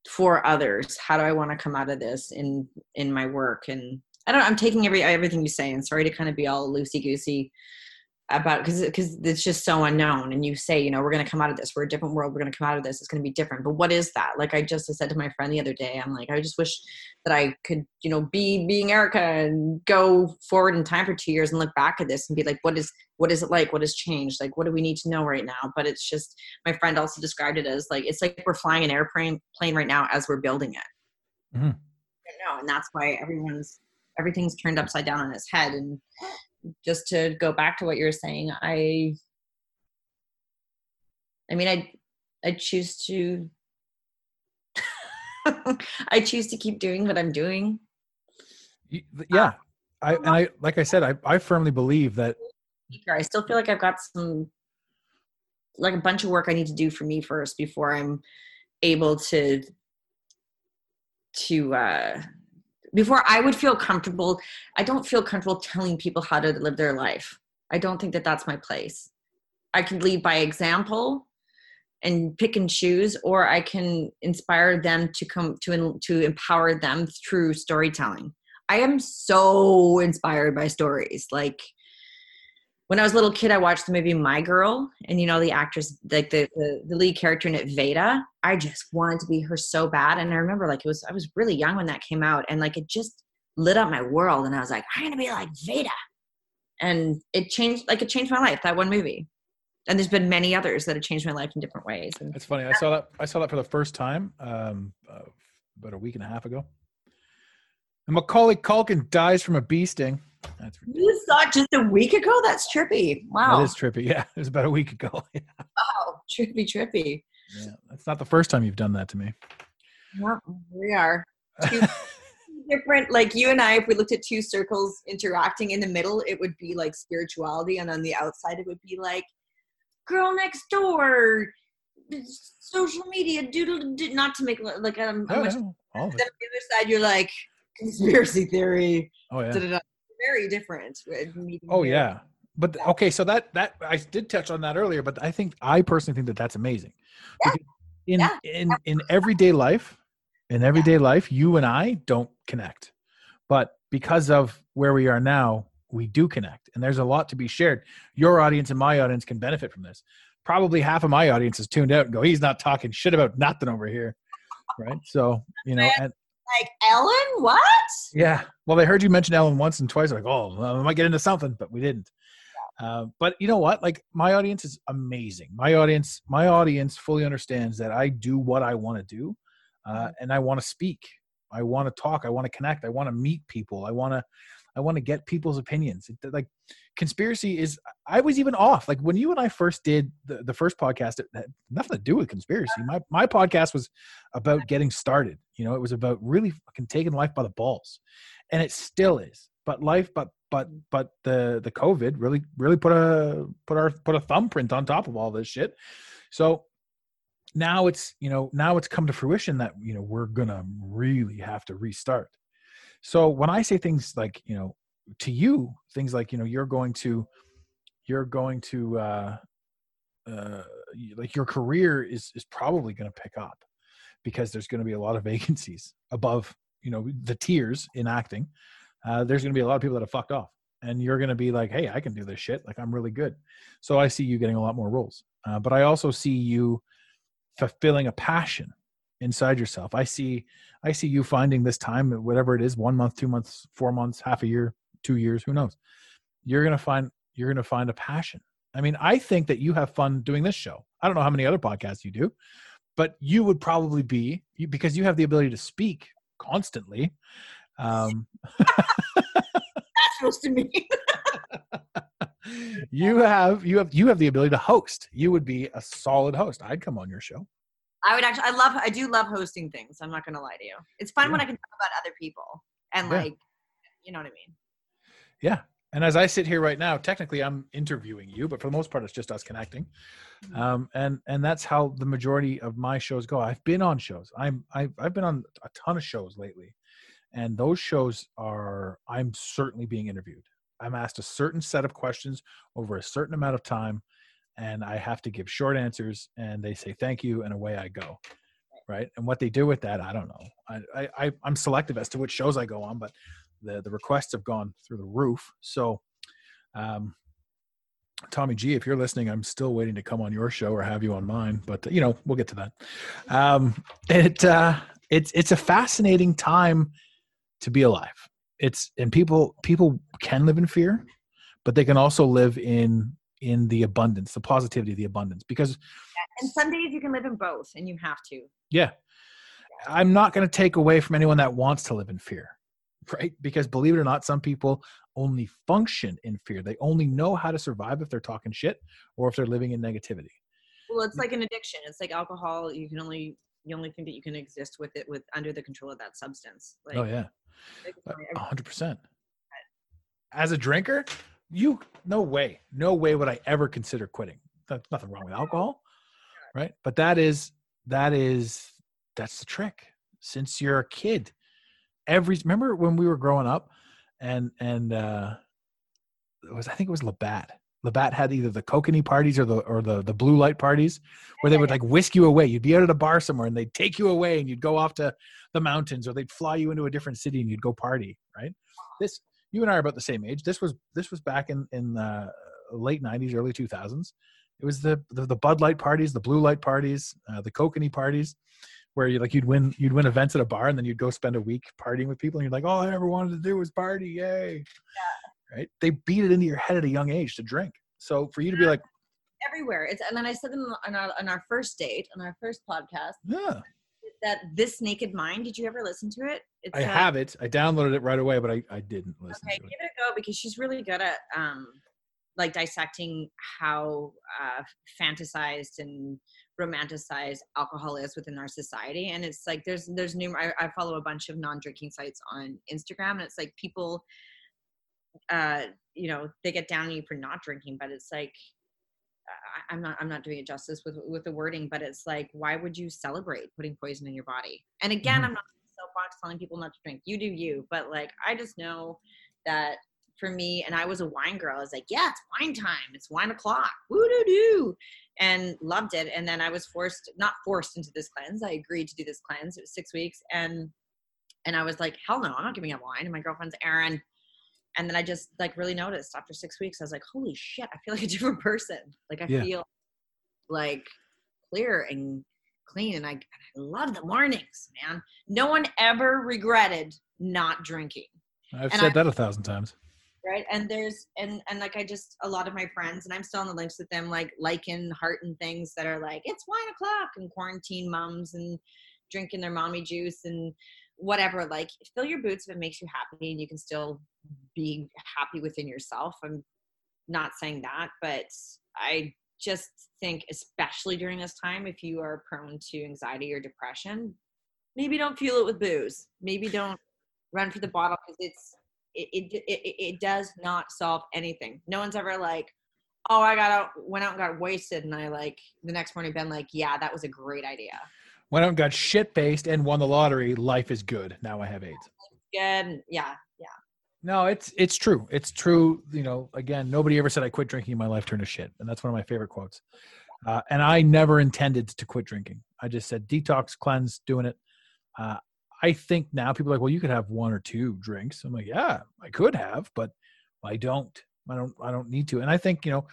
[SPEAKER 2] for others? How do i want to come out of this in in my work? And i don't i'm taking every everything you say and sorry to kind of be all loosey goosey about because because it's just so unknown and you say you know we're going to come out of this. We're a different world. We're going to come out of this. It's going to be different. But what is that? Like i just said to my friend the other day i'm like i just wish that i could you know be being erica and go forward in time for two years and look back at this and be like what is what is it like? What has changed? Like what do we need to know right now? But it's just my friend also described it as like it's like we're flying an airplane plane right now as we're building it.
[SPEAKER 1] Mhm.
[SPEAKER 2] I know, and that's why everyone's everything's turned upside down on its head and just to go back to what you were saying i i mean i i choose to i choose to keep doing what i'm doing
[SPEAKER 1] yeah, I and I like I said, I I firmly believe that.
[SPEAKER 2] I still feel like I've got some like a bunch of work I need to do for me first before I'm able to to uh before I would feel comfortable. I don't feel comfortable telling people how to live their life. I don't think that that's my place. I can lead by example and pick and choose or I can inspire them to come to to empower them through storytelling. I am so inspired by stories. Like when I was a little kid, I watched the movie My Girl, and you know the actress, like the, the the lead character in it, Vada. I just wanted to be her so bad, and I remember like it was I was really young when that came out, and like it just lit up my world, and I was like, I'm gonna be like Vada, and it changed like it changed my life. That one movie, and there's been many others that have changed my life in different ways. And
[SPEAKER 1] it's funny. I saw that I saw that for the first time um, about a week and a half ago. And Macaulay Culkin dies from a bee sting. That's
[SPEAKER 2] you saw it just a week ago? That's trippy. Wow,
[SPEAKER 1] that is trippy. Yeah, it was about a week ago. yeah,
[SPEAKER 2] wow, trippy, trippy.
[SPEAKER 1] Yeah, that's not the first time you've done that to me.
[SPEAKER 2] Well, we are. Two different, like you and I, if we looked at two circles interacting in the middle, it would be like spirituality, and on the outside, it would be like girl next door, social media, doodle. do- Not to make like um,
[SPEAKER 1] Oh,
[SPEAKER 2] much.
[SPEAKER 1] yeah, all of
[SPEAKER 2] Then
[SPEAKER 1] it.
[SPEAKER 2] on the other side, you're like conspiracy theory.
[SPEAKER 1] Oh yeah.
[SPEAKER 2] da-da-da. Very different.
[SPEAKER 1] Oh yeah. but okay, so that that I did touch on that earlier, but I think I personally think that that's amazing.
[SPEAKER 2] Yeah.
[SPEAKER 1] In
[SPEAKER 2] Yeah.
[SPEAKER 1] in in everyday life, in everyday life, you and I don't connect, but because of where we are now, we do connect, and there's a lot to be shared. Your audience and my audience can benefit from this. Probably half of my audience is tuned out and go, "He's not talking shit about nothing over here," right? So you know, and
[SPEAKER 2] Like Ellen, what?
[SPEAKER 1] yeah. Well, they heard you mention Ellen once and twice. Like, oh, we might get into something, but we didn't. Uh, but you know what? Like, my audience is amazing. My audience, my audience fully understands that I do what I want to do, uh, and I want to speak. I want to talk. I want to connect. I want to meet people. I want to, I want to get people's opinions. Like, conspiracy is. I was even off. Like when you and I first did the, the first podcast, it had nothing to do with conspiracy. My my podcast was about getting started. You know, it was about really fucking taking life by the balls, and it still is. But life, but but but the the COVID really really put a put our put a thumbprint on top of all this shit. So now it's you know now it's come to fruition that you know we're gonna really have to restart. So when I say things like you know to you things like you know you're going to you're going to uh uh like your career is is probably going to pick up because there's going to be a lot of vacancies above you know the tiers in acting. Uh there's going to be a lot of people that have fucked off and you're going to be like hey i can do this shit. Like i'm really good. So i see you getting a lot more roles. Uh, but i also see you fulfilling a passion inside yourself. I see i see you finding this time whatever it is one month two months four months half a year two years who knows? You're going to find you're to find a passion. I mean i think that you have fun doing this show. I don't know how many other podcasts you do but you would probably be because you have the ability to speak constantly um,
[SPEAKER 2] That's supposed to mean.
[SPEAKER 1] you have you have you have the ability to host. You would be a solid host. I'd come on your show
[SPEAKER 2] I would actually. I love. I do love hosting things. I'm not gonna lie to you. It's fun when I can talk about other people and
[SPEAKER 1] Yeah.
[SPEAKER 2] like, you know what I mean.
[SPEAKER 1] yeah and as i sit here right now technically i'm interviewing you but for the most part it's just us connecting um, and and that's how the majority of my shows go i've been on shows i'm I've, I've been on a ton of shows lately and those shows are i'm certainly being interviewed i'm asked a certain set of questions over a certain amount of time and i have to give short answers and they say thank you and away i go right and what they do with that i don't know i i, i'm selective as to which shows i go on but the the requests have gone through the roof so um Tommy G, if you're listening, I'm still waiting to come on your show or have you on mine, but you know, we'll get to that. Um, it uh, it's it's a fascinating time to be alive. It's and people people can live in fear, but they can also live in in the abundance, the positivity, the abundance. Because
[SPEAKER 2] And some days you can live in both, and you have to.
[SPEAKER 1] yeah, I'm not going to take away from anyone that wants to live in fear, right? Because believe it or not, some people only function in fear. They only know how to survive if they're talking shit or if they're living in negativity.
[SPEAKER 2] Well, it's mm. like an addiction. It's like alcohol. You can only you only think that you can exist with it with under the control of that substance. Oh, like,
[SPEAKER 1] oh yeah,
[SPEAKER 2] like,
[SPEAKER 1] a
[SPEAKER 2] every-
[SPEAKER 1] hundred percent. As a drinker, you no way, no way would I ever consider quitting. That's nothing wrong with alcohol, right? But that is that is that's the trick. Since you're a kid, every remember when we were growing up, and and uh, it was I think it was Labatt. Labatt had either the kokanee parties or the or the the blue light parties, where they would like whisk you away. You'd be out at a bar somewhere, and they'd take you away, and you'd go off to the mountains, or they'd fly you into a different city, and you'd go party. Right? This you and I are about the same age. This was this was back in in the late '90s, early 2000s. It was the the, the Bud Light parties, the blue light parties, uh, the kokanee parties, where you like you'd win you'd win events at a bar, and then you'd go spend a week partying with people, and you're like, all I ever wanted to do was party, yay! Right? They beat it into your head at a young age to drink. So for you to be like,
[SPEAKER 2] everywhere. It's and then I said in, on our on our first date on our first podcast
[SPEAKER 1] yeah,
[SPEAKER 2] that this naked mind. Did you ever listen to it? It's,
[SPEAKER 1] I
[SPEAKER 2] uh,
[SPEAKER 1] have it. I downloaded it right away, but I, I didn't listen
[SPEAKER 2] Okay,
[SPEAKER 1] to
[SPEAKER 2] give
[SPEAKER 1] it.
[SPEAKER 2] it a go because she's really good at um like dissecting how uh fantasized and romanticized alcohol is within our society and it's like there's there's new I, I follow a bunch of non-drinking sites on instagram and it's like people uh you know they get down on you for not drinking but it's like I'm not I'm not doing it justice with with the wording, but it's like why would you celebrate putting poison in your body? And again,
[SPEAKER 1] Mhm.
[SPEAKER 2] I'm not soapbox telling people not to drink. You do you, but like I just know that for me, and I was a wine girl. I was like, yeah, it's wine time. It's wine o'clock. Woo doo doo. And loved it. And then I was forced, not forced into this cleanse. I agreed to do this cleanse. It was six weeks. And and I was like, hell no, I'm not giving up wine. And my girlfriend's Erin. And then I just like really noticed after six weeks, I was like, holy shit, I feel like a different person. Like I
[SPEAKER 1] Yeah.
[SPEAKER 2] feel like clear and clean. And I, and I love the mornings, man. No one ever regretted not drinking
[SPEAKER 1] I've
[SPEAKER 2] And
[SPEAKER 1] said
[SPEAKER 2] I-
[SPEAKER 1] that a thousand times.
[SPEAKER 2] right and there's and and like i just a lot of my friends and i'm still on the links with them like liking heart and things that are like it's wine o'clock and quarantine mums and drinking their mommy juice and whatever like fill your boots if it makes you happy and you can still be happy within yourself i'm not saying that but i just think especially during this time if you are prone to anxiety or depression maybe don't fuel it with booze maybe don't run for the bottle because it's it, it, it, it does not solve anything. No one's ever like, oh, I got out, went out and got wasted, and I like the next morning been like, yeah, that was a great idea.
[SPEAKER 1] Went out and got shit faced and won the lottery. Life is good. Now I have AIDS.
[SPEAKER 2] Good, yeah.
[SPEAKER 1] No, it's it's true. It's true. You know, again, nobody ever said I quit drinking. My life turned to shit, and that's one of my favorite quotes. Uh, and I never intended to quit drinking. I just said detox, cleanse, doing it. Uh, I think now people are like, well, you could have one or two drinks. I'm like, yeah, I could have, but I don't. I don't. I don't need to. And I think you know,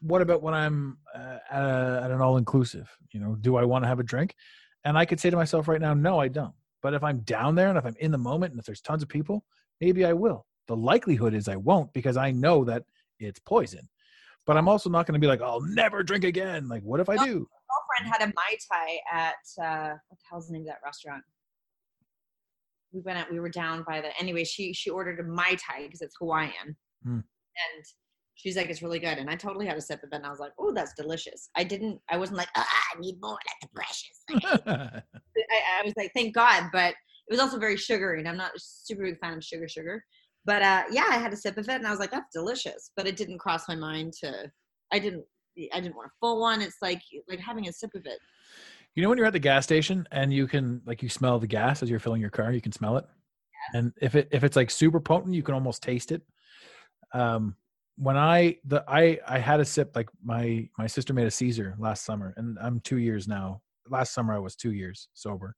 [SPEAKER 1] what about when I'm uh, at, a, at an all inclusive? You know, do I want to have a drink? And I could say to myself right now, no, I don't. But if I'm down there and if I'm in the moment and if there's tons of people, maybe I will. The likelihood is I won't because I know that it's poison. But I'm also not going to be like, I'll never drink again. Like, what if I do?
[SPEAKER 2] My girlfriend had a mai tai at uh, what the hell's the name of that restaurant? We went out. We were down by the. Anyway, she she ordered a mai tai because it's Hawaiian,
[SPEAKER 1] Hmm.
[SPEAKER 2] and she's like, it's really good. And I totally had a sip of it, and I was like, oh, that's delicious. I didn't. I wasn't like, ah, I need more. Like the precious. I, I was like, thank God, but it was also very sugary, and I'm not a super big fan of sugar, sugar. But uh, yeah, I had a sip of it, and I was like, that's delicious. But it didn't cross my mind to. I didn't. I didn't want a full one. It's like like having a sip of it.
[SPEAKER 1] you know when you're at the gas station and you can like you smell the gas as you're filling your car, you can smell it. And if it if it's like super potent, you can almost taste it. Um when I the I I had a sip like my my sister made a Caesar last summer and I'm 2 years now. Last summer I was 2 years sober.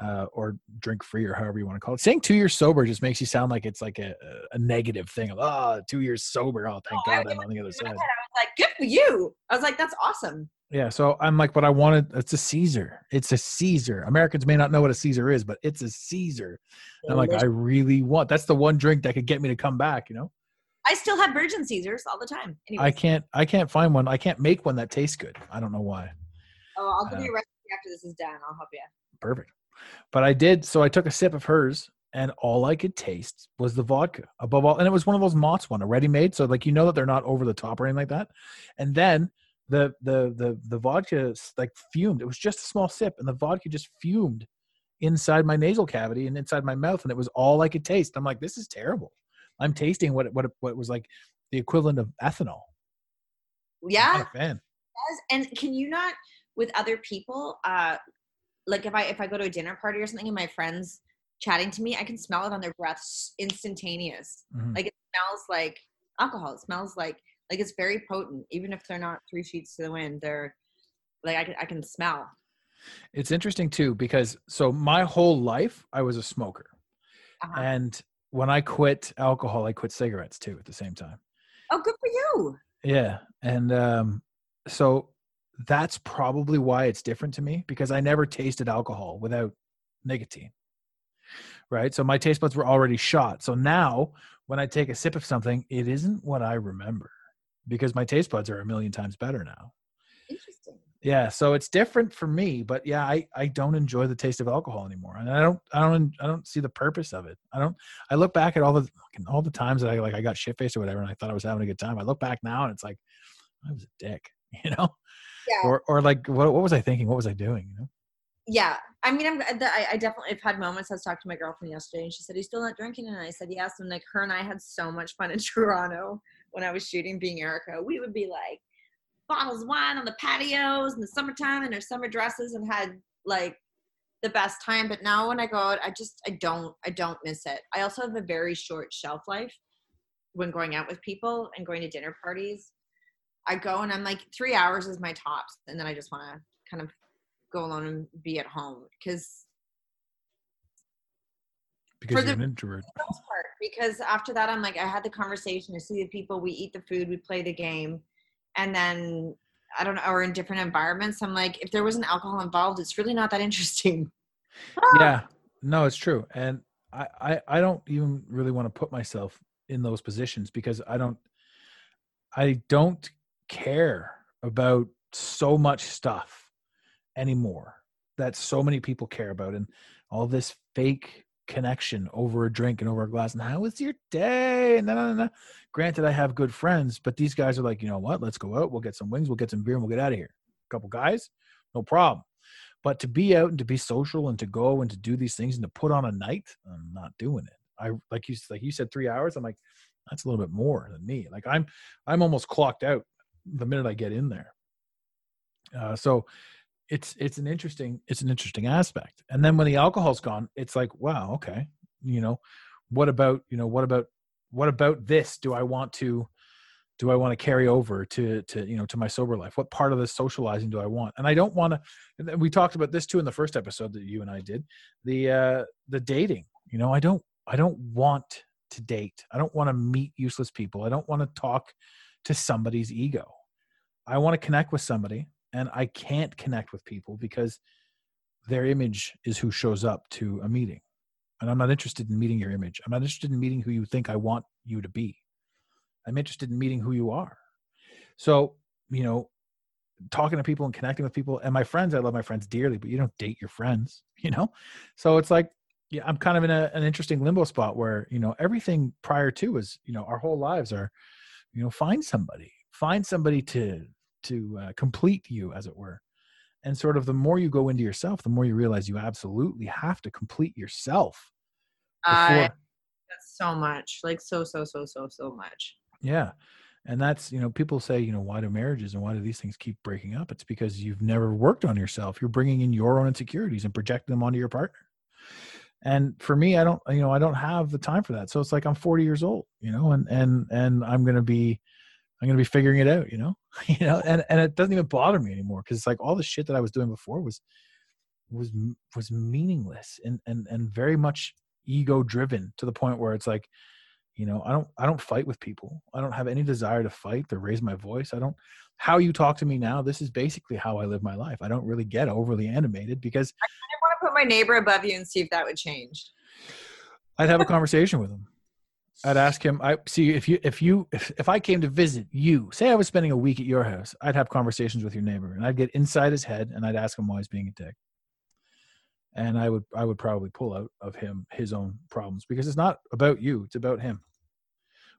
[SPEAKER 1] Uh, or drink free or however you want to call it. Saying two years sober just makes you sound like it's like a, a negative thing of oh two years sober. Oh thank
[SPEAKER 2] I
[SPEAKER 1] God I'm on the other side.
[SPEAKER 2] I was like, good for you. I was like, that's awesome.
[SPEAKER 1] Yeah, so I'm like, but I wanted it's a Caesar. It's a Caesar. Americans may not know what a Caesar is, but it's a Caesar. And I'm like, I really want that's the one drink that could get me to come back, you know?
[SPEAKER 2] I still have Virgin Caesars all the time. Anyway,
[SPEAKER 1] I can't I can't find one. I can't make one that tastes good. I don't know why.
[SPEAKER 2] oh, I'll give
[SPEAKER 1] uh,
[SPEAKER 2] you a recipe after this is done. I'll help you.
[SPEAKER 1] Perfect. But I did so I took a sip of hers and all I could taste was the vodka above all. And it was one of those Mott's one, a ready made. So like you know that they're not over the top or anything like that. And then the the the the vodka like fumed. It was just a small sip, and the vodka just fumed inside my nasal cavity and inside my mouth, and it was all I could taste. I'm like, this is terrible. I'm tasting what what what was like the equivalent of ethanol.
[SPEAKER 2] Yeah.
[SPEAKER 1] not a fan.
[SPEAKER 2] And can you not with other people? Uh, like if I if I go to a dinner party or something and my friends chatting to me, I can smell it on their breath, instantaneous.
[SPEAKER 1] Mhm.
[SPEAKER 2] Like it smells like alcohol. It smells like like it's very potent. Even if they're not three sheets to the wind, they're like I can I can smell.
[SPEAKER 1] It's interesting too because so my whole life I was a smoker.
[SPEAKER 2] Uh-huh.
[SPEAKER 1] And when I quit alcohol, I quit cigarettes too at the same time.
[SPEAKER 2] oh, good for you.
[SPEAKER 1] Yeah. And um, so that's probably why it's different to me because I never tasted alcohol without nicotine. Right. So my taste buds were already shot. So now when I take a sip of something, it isn't what I remember because my taste buds are a million times better now.
[SPEAKER 2] Interesting.
[SPEAKER 1] Yeah, so it's different for me, but yeah, I I don't enjoy the taste of alcohol anymore, and I don't I don't I don't see the purpose of it. I don't. I look back at all the all the times that I like I got shit faced or whatever, and I thought I was having a good time. I look back now, and it's like I was a dick, you know,
[SPEAKER 2] Yeah.
[SPEAKER 1] or or like what what was I thinking? What was I doing? You know?
[SPEAKER 2] yeah i mean i'm I, I definitely have had moments i was talking to my girlfriend yesterday and she said "He's still not drinking and i said yes and like her and i had so much fun in toronto when i was shooting being erica we would be like bottles of wine on the patios in the summertime in our summer dresses and had like the best time but now when i go out i just i don't i don't miss it i also have a very short shelf life when going out with people and going to dinner parties. I go and I'm like three hours is my tops, and then I just want to kind of go alone and be at home. Because
[SPEAKER 1] because you're
[SPEAKER 2] the-
[SPEAKER 1] an introvert.
[SPEAKER 2] part because after that i'm like i had the conversation i see the people we eat the food we play the game. And then i don't know or in different environments i'm like if there wasn't alcohol involved it's really not that interesting.
[SPEAKER 1] Yeah, no, it's true, and I, I, I don't even really want to put myself in those positions because I don't, I don't care about so much stuff anymore that so many people care about, and all this fake connection over a drink and over a glass. And how was your day? And no, no, no. Granted, I have good friends, but these guys are like, you know what? Let's go out. We'll get some wings. We'll get some beer, and we'll get out of here. A couple guys, no problem. But to be out and to be social and to go and to do these things and to put on a night, I'm not doing it. I like you like you said three hours. I'm like, that's a little bit more than me. Like I'm I'm almost clocked out the minute I get in there. Uh, so it's it's an interesting it's an interesting aspect. And then when the alcohol's gone, it's like, wow, okay, you know, what about you know what about what about this? Do I want to do I want to carry over to to you know to my sober life? What part of the socializing do I want? And I don't want to. We talked about this too in the first episode that you and I did. The uh the dating. You know, I don't I don't want to date. I don't want to meet useless people. I don't want to talk to somebody's ego. I want to connect with somebody, and I can't connect with people because their image is who shows up to a meeting. And I'm not interested in meeting your image. I'm not interested in meeting who you think I want you to be. I'm interested in meeting who you are. So, you know, talking to people and connecting with people and my friends, I love my friends dearly, but you don't date your friends, you know? So it's like, yeah, I'm kind of in a, an interesting limbo spot where, you know, everything prior to is, you know, our whole lives are, you know, find somebody, find somebody to, to uh, complete you as it were. And sort of the more you go into yourself, the more you realize you absolutely have to complete yourself. before-
[SPEAKER 2] that's so much like so so so so so much
[SPEAKER 1] Yeah. And that's, you know, people say, you know, why do marriages and why do these things keep breaking up? It's because you've never worked on yourself. You're bringing in your own insecurities and projecting them onto your partner. And for me, I don't, you know, I don't have the time for that. So it's like I'm 40 years old, you know, and and and I'm to be I'm going to be figuring it out, you know. you know, and and it doesn't even bother me anymore cuz it's like all the shit that I was doing before was was was meaningless and and and very much ego driven to the point where it's like you know i don't i don't fight with people. I don't have any desire to fight to raise my voice. I don't how you talk to me now this is basically how i live my life. I don't really get overly animated because
[SPEAKER 2] i want to put my neighbor above you and see if that would change.
[SPEAKER 1] I'd have a conversation with him i'd ask him i see if you if you if, if i came to visit you say i was spending a week at your house i'd have conversations with your neighbor and i'd get inside his head and i'd ask him why he's being a dick. And i would i would probably pull out of him his own problems because it's not about you it's about him.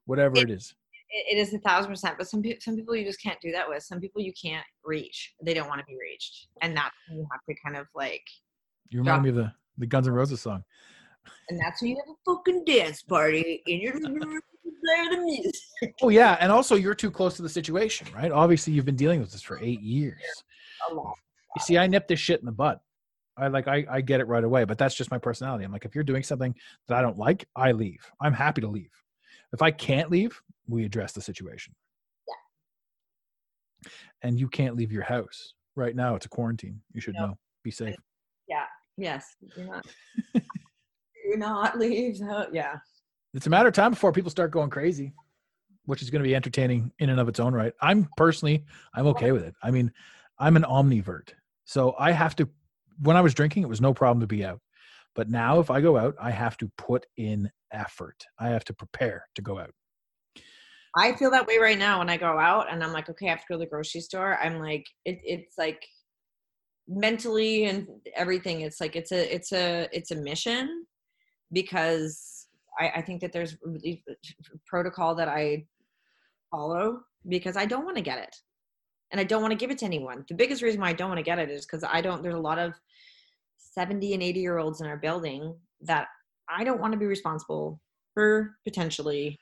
[SPEAKER 1] Whatever it is.
[SPEAKER 2] It, it is a thousand percent but some people some people you just can't do that with. Some people you can't reach. They don't want to be reached. And that's when you have to kind of like
[SPEAKER 1] you remind me of the the guns n' roses song
[SPEAKER 2] and that's when you have a fucking dance party in your living room play the music.
[SPEAKER 1] Oh yeah and also you're too close to the situation right? Obviously you've been dealing with this for eight years.
[SPEAKER 2] A
[SPEAKER 1] you see i nip this shit in the butt i like I, I get it right away but that's just my personality. I'm like if you're doing something that i don't like i leave. I'm happy to leave. If i can't leave we address the situation.
[SPEAKER 2] Yeah.
[SPEAKER 1] and you can't leave your house. Right now it's a quarantine. You should
[SPEAKER 2] No.
[SPEAKER 1] know. Be safe.
[SPEAKER 2] Yeah. Yes do not leave the, yeah.
[SPEAKER 1] It's a matter of time before people start going crazy which is going to be entertaining in and of its own right. I'm personally i'm okay with it. I mean i'm an omnivert so i have to when i was drinking it was no problem to be out. But now if i go out i have to put in effort. I have to prepare to go out.
[SPEAKER 2] I feel that way right now when I go out and I'm like, okay, I have to go to the grocery store. I'm like, it, it's like mentally and everything. It's like it's a it's a it's a mission because I, I think that there's really protocol that I follow because I don't want to get it and I don't want to give it to anyone. The biggest reason why I don't want to get it is because I don't. There's a lot of 70 and 80 year olds in our building that I don't want to be responsible for potentially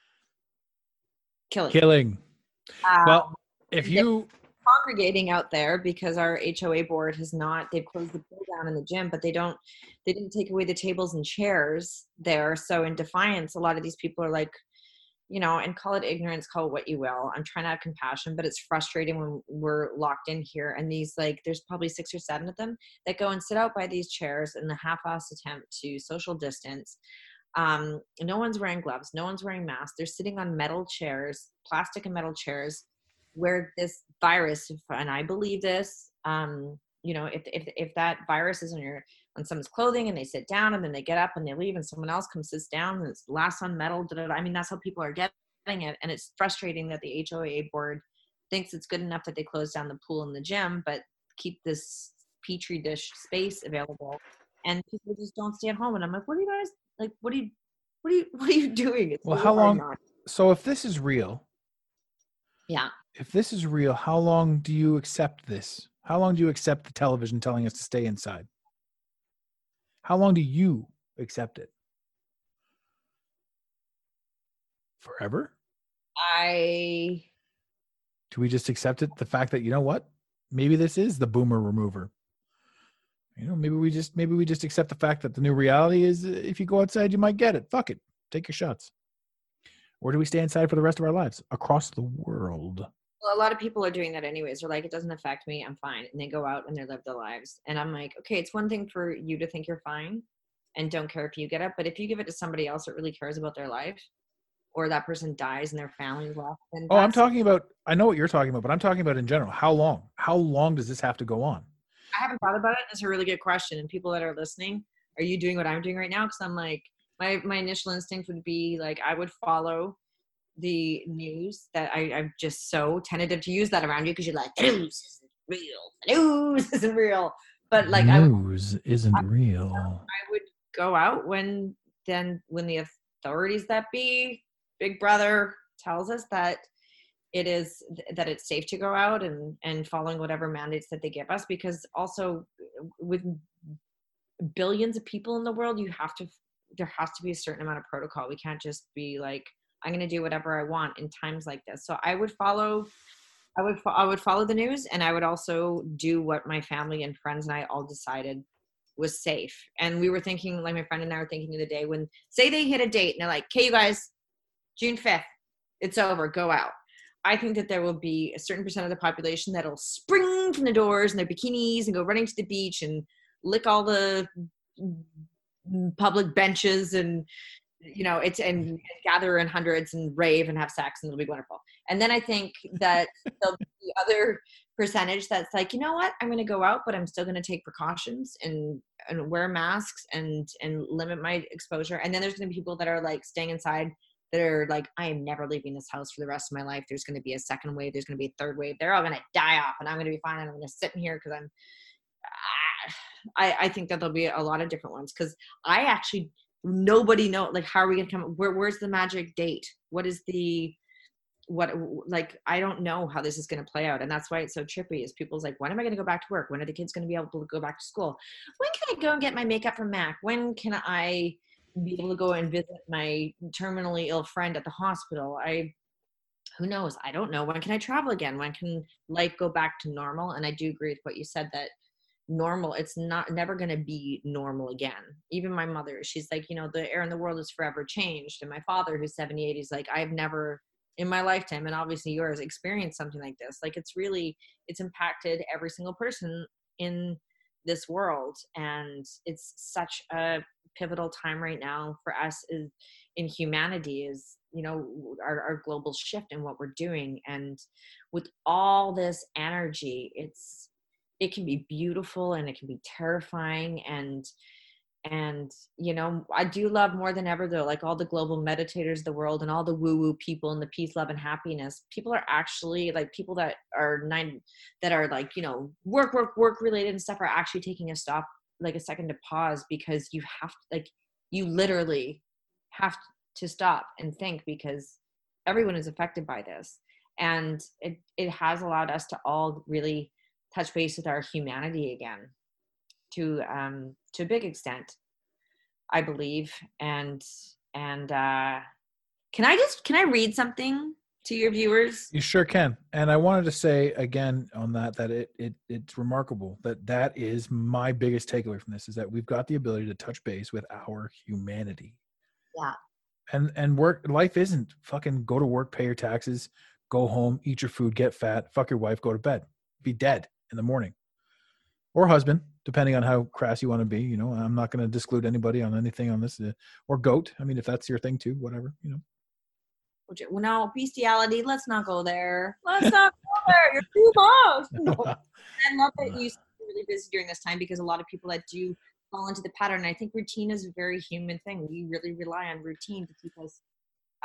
[SPEAKER 2] killing.
[SPEAKER 1] killing
[SPEAKER 2] Um,
[SPEAKER 1] well if you
[SPEAKER 2] congregating out there because our HOA board has not they've closed the pool down in the gym but they don't they didn't take away the tables and chairs there so in defiance a lot of these people are like you know, and call it ignorance, call it what you will. I'm trying to have compassion, but it's frustrating when we're locked in here. And these, like, there's probably six or seven of them that go and sit out by these chairs in the half ass attempt to social distance. Um, no one's wearing gloves, no one's wearing masks. They're sitting on metal chairs, plastic and metal chairs, where this virus, and I believe this, um, you know, if, if, if that virus is on your on someone's clothing and they sit down and then they get up and they leave and someone else comes sits down and it's lasts on metal. Da, da, da. I mean, that's how people are getting it. And it's frustrating that the HOA board thinks it's good enough that they close down the pool and the gym, but keep this petri dish space available. And people just don't stay at home. And I'm like, what are you guys like? What are you, what are you, what are you doing? It's
[SPEAKER 1] well, how long? So if this is real,
[SPEAKER 2] yeah.
[SPEAKER 1] If this is real, how long do you accept this? How long do you accept the television telling us to stay inside? How long do you accept it? Forever?
[SPEAKER 2] I.
[SPEAKER 1] Do we just accept it? The fact that, you know what? Maybe this is the boomer remover. You know, maybe we just maybe we just accept the fact that the new reality is uh, if you go outside, you might get it. Fuck it. Take your shots. Or do we stay inside for the rest of our lives across the world?
[SPEAKER 2] A lot of people are doing that anyways. They're like, it doesn't affect me. I'm fine. And they go out and they live their lives. And I'm like, okay, it's one thing for you to think you're fine and don't care if you get it. But if you give it to somebody else that really cares about their life or that person dies and their family's left. Then
[SPEAKER 1] oh, I'm talking about, I know what you're talking about, but I'm talking about in general. How long? How long does this have to go on?
[SPEAKER 2] I haven't thought about it. It's a really good question. And people that are listening, are you doing what I'm doing right now? Because I'm like, my, my initial instinct would be like, I would follow the news that I, I'm just so tentative to use that around you because you're like, the news isn't real. The news isn't real. But like,
[SPEAKER 1] news
[SPEAKER 2] I,
[SPEAKER 1] isn't
[SPEAKER 2] I,
[SPEAKER 1] real.
[SPEAKER 2] I would go out when then when the authorities that be Big Brother tells us that it is that it's safe to go out and and following whatever mandates that they give us because also with billions of people in the world you have to there has to be a certain amount of protocol we can't just be like I'm going to do whatever I want in times like this. So I would follow I would I would follow the news and I would also do what my family and friends and I all decided was safe. And we were thinking like my friend and I were thinking the other day when say they hit a date and they're like, "Okay, you guys, June 5th, it's over, go out." I think that there will be a certain percent of the population that'll spring from the doors in their bikinis and go running to the beach and lick all the mm, public benches and you know it's and, gather in hundreds and rave and have sex and it'll be wonderful. And then i think that there'll be the other percentage that's like you know what? I'm going to go out but i'm still going to take precautions and and wear masks and and limit my exposure. And then there's going to be people that are like staying inside that are like i am never leaving this house for the rest of my life. There's going to be a second wave. There's going to be a third wave. They're all going to die off and i'm going to be fine and i'm going to sit in here because i'm I, I think that there'll be a lot of different ones because I actually nobody know like how are we gonna come where where's the magic date? What is the what like i don't know how this is going to play out and that's why it's so trippy is people's like when am i going to go back to work? When are the kids going to be able to go back to school? When can i go and get my makeup from mac? When can i be able to go and visit my terminally ill friend at the hospital? I who knows? I don't know. When can i travel again? When can life go back to normal? And i do agree with what you said that normal it's not never going to be normal again. Even my mother she's like you know the air in the world is forever changed. And my father who's 78 he's like i've never in my lifetime and obviously yours experienced something like this. Like it's really it's impacted every single person in this world and it's such a pivotal time right now for us is in humanity is you know our, our global shift in what we're doing. And with all this energy it's it can be beautiful and it can be terrifying and and you know i do love more than ever though like all the global meditators the world and all the woo woo people and the peace love and happiness. People are actually like people that are nine that are like you know work work work related and stuff are actually taking a stop like a second to pause because you have to like you literally have to stop and think because everyone is affected by this. And it it has allowed us to all really touch base with our humanity again to um to a big extent i believe. And and uh can i just can i read something to your viewers?
[SPEAKER 1] You sure can. And i wanted to say again on that that it, it it's remarkable that that is my biggest takeaway from this is that we've got the ability to touch base with our humanity.
[SPEAKER 2] Yeah.
[SPEAKER 1] And and work life isn't fucking go to work pay your taxes go home eat your food get fat fuck your wife go to bed be dead in the morning or husband depending on how crass you want to be you know i'm not going to disclude anybody on anything on this uh, or goat i mean if that's your thing too whatever you know
[SPEAKER 2] well, no, bestiality. Let's not go there. Let's not go there. You're too. No. I love that you you're really busy during this time because a lot of people that do fall into the pattern. I think routine is a very human thing. We really rely on routine to keep us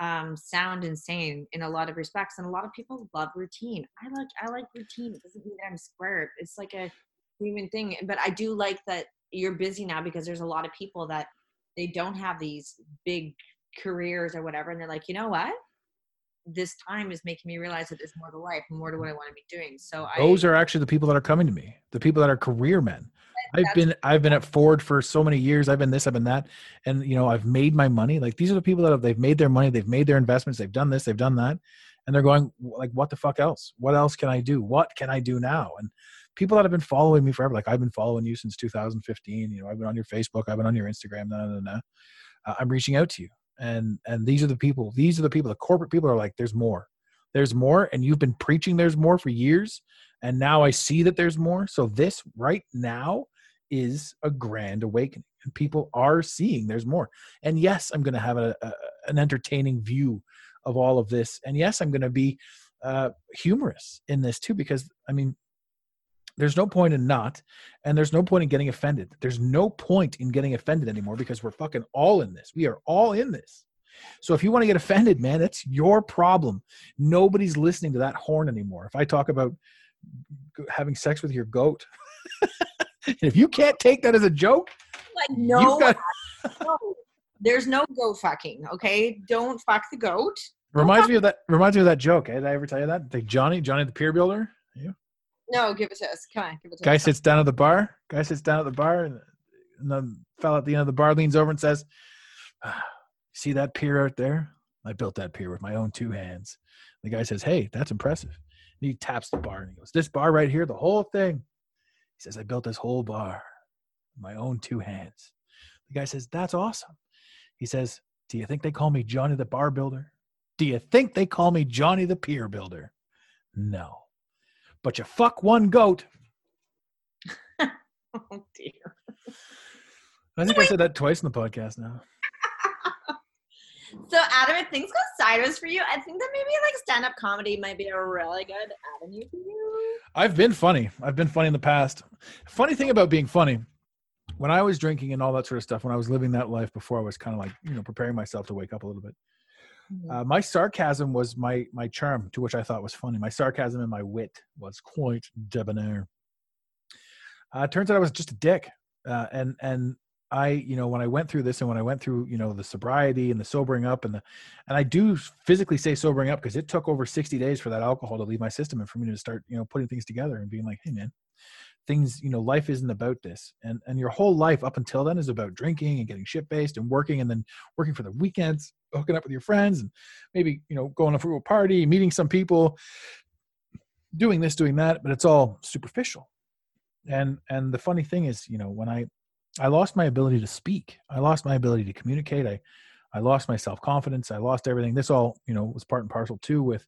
[SPEAKER 2] um, sound insane in a lot of respects. And a lot of people love routine. I like I like routine. It doesn't mean that I'm square. It's like a human thing. But I do like that you're busy now because there's a lot of people that they don't have these big careers or whatever, and they're like, you know what? This time is making me realize that there's more to life, more to what I want to be doing. So I
[SPEAKER 1] those are actually the people that are coming to me the people that are career men i've been i've been at ford for so many years. I've been this i've been that. And you know i've made my money. Like these are the people that have they've made their money they've made their investments they've done this they've done that. And they're going like what the fuck else? What else can i do? What can i do now? And people that have been following me forever like i've been following you since 2015 you know i've been on your facebook i've been on your instagram nah, nah, nah. Uh, i'm reaching out to you. And and these are the people these are the people the corporate people are like there's more. There's more. And you've been preaching there's more for years. And now i see that there's more. So this right now is a grand awakening and people are seeing there's more. And yes i'm going to have a, a, an entertaining view of all of this. And yes i'm going to be uh, humorous in this too because i mean there's no point in not and there's no point in getting offended. There's no point in getting offended anymore because we're fucking all in this. We are all in this. So if you want to get offended man that's your problem. Nobody's listening to that horn anymore. If i talk about having sex with your goat and if you can't take that as a joke
[SPEAKER 2] like no,
[SPEAKER 1] got
[SPEAKER 2] no. There's no go fucking. Okay, don't fuck the goat.
[SPEAKER 1] reminds me of that reminds me of that joke eh? did i ever tell you that the johnny johnny the pier builder Yeah.
[SPEAKER 2] No, give it to us. Come on, give it to
[SPEAKER 1] guy
[SPEAKER 2] us.
[SPEAKER 1] sits down at the bar guy sits down at the bar and, and the fella at the end of the bar leans over and says ah, see that pier out there i built that pier with my own two hands the guy says hey that's impressive and he taps the bar and he goes this bar right here the whole thing says i built this whole bar with my own two hands. The guy says that's awesome. He says do you think they call me johnny the bar builder? Do you think they call me johnny the pier builder? No. But you fuck one goat.
[SPEAKER 2] Oh dear.
[SPEAKER 1] I think I said that twice in the podcast now.
[SPEAKER 2] So Adam, if things go sideways for you, I think that maybe like stand-up comedy might be a really good avenue for you.
[SPEAKER 1] I've been funny. I've been funny in the past. Funny thing about being funny, when I was drinking and all that sort of stuff, when I was living that life before I was kind of like, you know, preparing myself to wake up a little bit. Uh, my sarcasm was my my charm, to which I thought was funny. My sarcasm and my wit was quite debonair. Uh, it turns out I was just a dick, uh, and and I, you know, when I went through this and when I went through, you know, the sobriety and the sobering up and the, and I do physically say sobering up because it took over sixty days for that alcohol to leave my system and for me to start, you know, putting things together and being like, hey man, things, you know, life isn't about this, and and your whole life up until then is about drinking and getting shit based and working and then working for the weekends, hooking up with your friends and maybe you know going to a party, meeting some people, doing this, doing that, but it's all superficial. And and the funny thing is, you know, when I I lost my ability to speak, I lost my ability to communicate. I I lost my self confidence. I lost everything. This all you know was part and parcel too with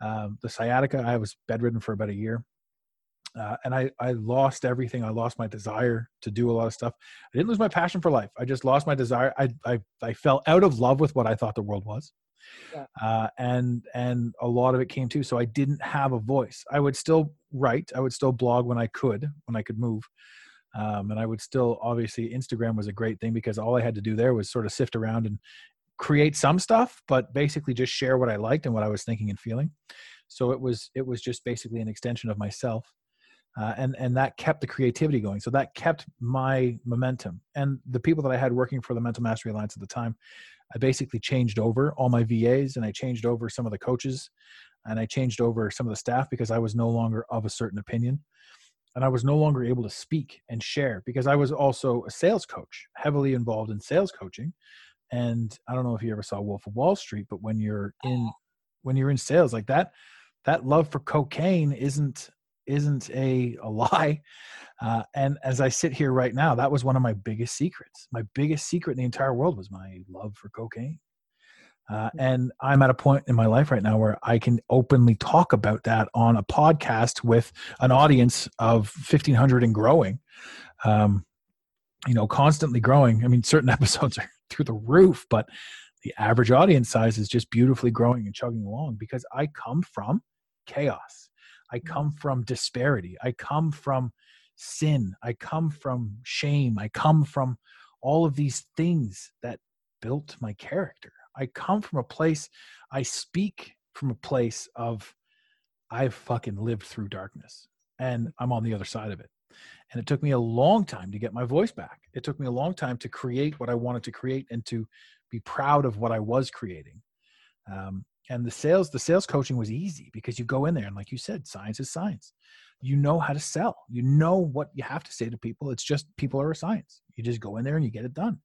[SPEAKER 1] um, the sciatica. I was bedridden for about a year. Uh, and I, I lost everything. I lost my desire to do a lot of stuff. I didn't lose my passion for life. I just lost my desire. I, I, I fell out of love with what I thought the world was.
[SPEAKER 2] Yeah.
[SPEAKER 1] Uh, and, and a lot of it came too. So I didn't have a voice. I would still write. I would still blog when I could, when I could move. Um, and I would still, obviously Instagram was a great thing because all I had to do there was sort of sift around and create some stuff, but basically just share what I liked and what I was thinking and feeling. So it was, it was just basically an extension of myself uh, and and that kept the creativity going. So that kept my momentum. And the people that I had working for the Mental Mastery Alliance at the time, I basically changed over all my VAs and I changed over some of the coaches, and I changed over some of the staff because I was no longer of a certain opinion, and I was no longer able to speak and share because I was also a sales coach, heavily involved in sales coaching. And I don't know if you ever saw Wolf of Wall Street, but when you're in when you're in sales like that, that love for cocaine isn't isn't a, a lie. Uh, and as I sit here right now, that was one of my biggest secrets. My biggest secret in the entire world was my love for cocaine. Uh, and I'm at a point in my life right now where I can openly talk about that on a podcast with an audience of 1,500 and growing. Um, you know, constantly growing. I mean, certain episodes are through the roof, but the average audience size is just beautifully growing and chugging along because I come from chaos. I
[SPEAKER 2] Mm-hmm.
[SPEAKER 1] come from disparity. I come from sin. I come from shame. I come from all of these things that built my character. I come from a place, I speak from a place of, I've fucking lived through darkness and I'm on the other side of it. And it took me a long time to get my voice back. It took me a long time to create what I wanted to create and to be proud of what I was creating. Um, and the sales, the sales coaching was easy because you go in there and, like you said, science is science. You know how to sell. You know what you have to say to people. It's just people are a science. You just go in there and you get it done,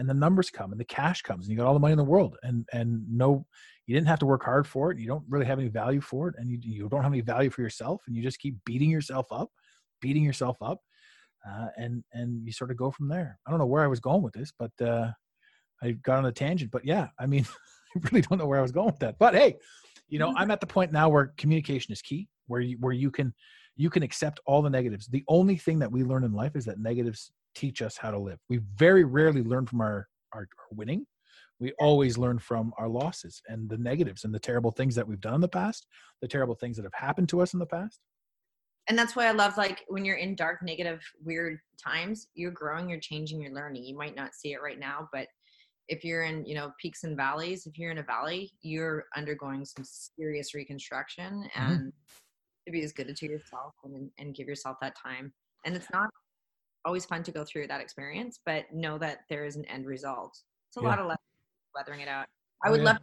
[SPEAKER 1] and the numbers come and the cash comes and you got all the money in the world. And and no, you didn't have to work hard for it. You don't really have any value for it, and you you don't have any value for yourself, and you just keep beating yourself up, beating yourself up, uh, and and you sort of go from there. I don't know where I was going with this, but uh, I got on a tangent. But yeah, I mean, I really don't know where I was going with that. But hey, you know, I'm at the point now where communication is key, where you where you can you can accept all the negatives. The only thing that we learn in life is that negatives teach us how to live. We very rarely learn from our our, our winning. We always learn from our losses and the negatives and the terrible things that we've done in the past, the terrible things that have happened to us in the past.
[SPEAKER 2] and that's why I love like when you're in dark, negative, weird times, you're growing, you're changing, you're learning. You might not see it right now, but if you're in, you know, peaks and valleys, if you're in a valley, you're undergoing some serious reconstruction mm-hmm. and to be as good to yourself and, and give yourself that time. And it's not always fun to go through that experience, but know that there is an end result. It's a
[SPEAKER 1] Yeah.
[SPEAKER 2] lot of weathering it out. I
[SPEAKER 1] Oh,
[SPEAKER 2] would
[SPEAKER 1] yeah.
[SPEAKER 2] love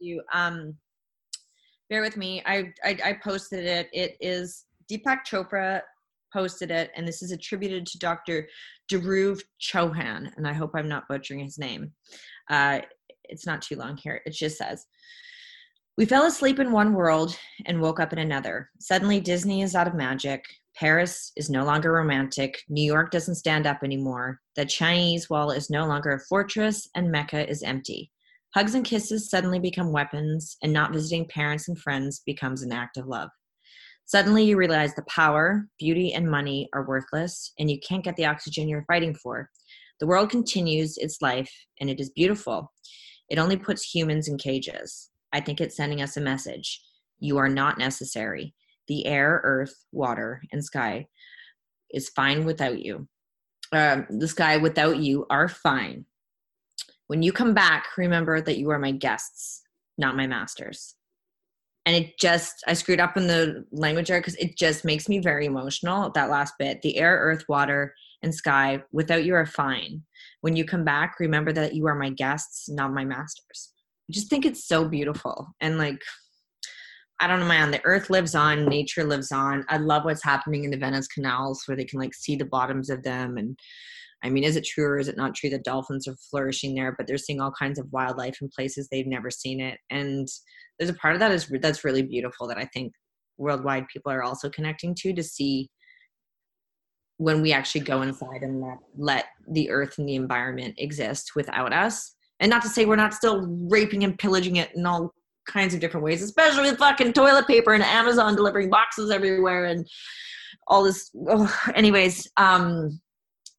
[SPEAKER 2] you um bear with me I, I i posted it it is deepak chopra posted it and this is attributed to dr Dhruv chauhan and i hope i'm not butchering his name uh it's not too long here it just says we fell asleep in one world and woke up in another suddenly disney is out of magic paris is no longer romantic new york doesn't stand up anymore the chinese wall is no longer a fortress and mecca is empty Hugs and kisses suddenly become weapons, and not visiting parents and friends becomes an act of love. Suddenly, you realize the power, beauty, and money are worthless, and you can't get the oxygen you're fighting for. The world continues its life, and it is beautiful. It only puts humans in cages. I think it's sending us a message. You are not necessary. The air, earth, water, and sky is fine without you. Um, the sky without you are fine. When you come back, remember that you are my guests, not my masters. And it just, I screwed up in the language there because it just makes me very emotional. That last bit the air, earth, water, and sky without you are fine. When you come back, remember that you are my guests, not my masters. I just think it's so beautiful. And like, I don't know, man, the earth lives on, nature lives on. I love what's happening in the Venice canals where they can like see the bottoms of them and I mean, is it true or is it not true that dolphins are flourishing there? But they're seeing all kinds of wildlife in places they've never seen it, and there's a part of that is that's really beautiful that I think worldwide people are also connecting to to see when we actually go inside and let let the earth and the environment exist without us. And not to say we're not still raping and pillaging it and all kinds of different ways, especially with fucking toilet paper and Amazon delivering boxes everywhere and all this. Oh, anyways, um,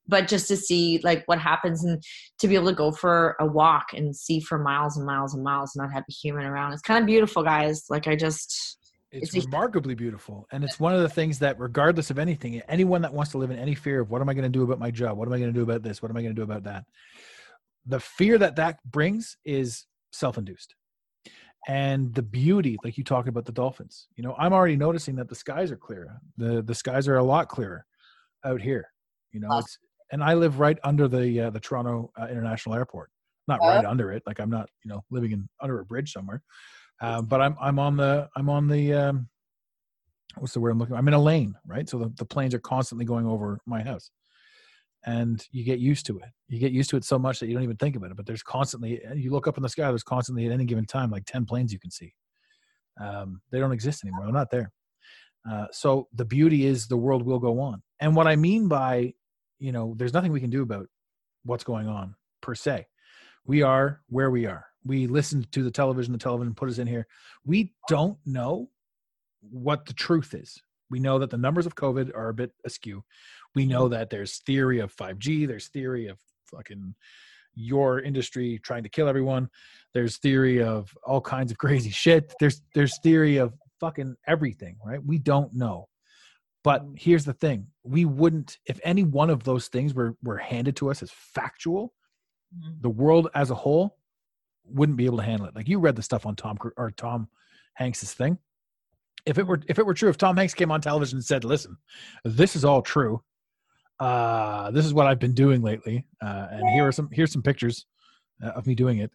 [SPEAKER 2] but just to see like what happens and to be able to go for a walk and see for miles and miles and miles and not have a human around it's kind of beautiful guys like i just
[SPEAKER 1] It's,
[SPEAKER 2] It's a-
[SPEAKER 1] remarkably beautiful. And it's one of the things that, regardless of anything, anyone that wants to live in any fear of what am I going to do about my job? What am I going to do about this? What am I going to do about that? The fear that that brings is self induced. And the beauty, like you talked about the dolphins, you know, I'm already noticing that the skies are clear. The, the skies are a lot clearer out here, you know,
[SPEAKER 2] Awesome.
[SPEAKER 1] it's, and I live right under the, uh, the Toronto uh, International Airport, not
[SPEAKER 2] Oh.
[SPEAKER 1] right under it. Like I'm not, you know, living in under a bridge somewhere um, but I'm I'm on the I'm on the um, what's the word I'm looking? I'm in a lane, right? So the, the planes are constantly going over my house, and you get used to it. You get used to it so much that you don't even think about it. But there's constantly you look up in the sky. There's constantly at any given time like ten planes you can see. Um, they don't exist anymore. They're not there. Uh, so the beauty is the world will go on. And what I mean by you know, there's nothing we can do about what's going on per se. We are where we are. we listened to the television, the television put us in here. We don't know what the truth is. We know that the numbers of COVID are a bit askew. We know that there's theory of 5G, there's theory of fucking your industry trying to kill everyone. There's theory of all kinds of crazy shit. There's there's theory of fucking everything, right? We don't know. But here's the thing: we wouldn't, if any one of those things were were handed to us as factual,
[SPEAKER 2] Mhm.
[SPEAKER 1] the world as a whole wouldn't be able to handle it. Like you read the stuff on Tom or Tom Hanks's thing. If it were if it were true, if Tom Hanks came on television and said, "Listen, this is all true. Uh, this is what I've been doing lately, uh, and here are some here's some pictures uh, of me doing it,"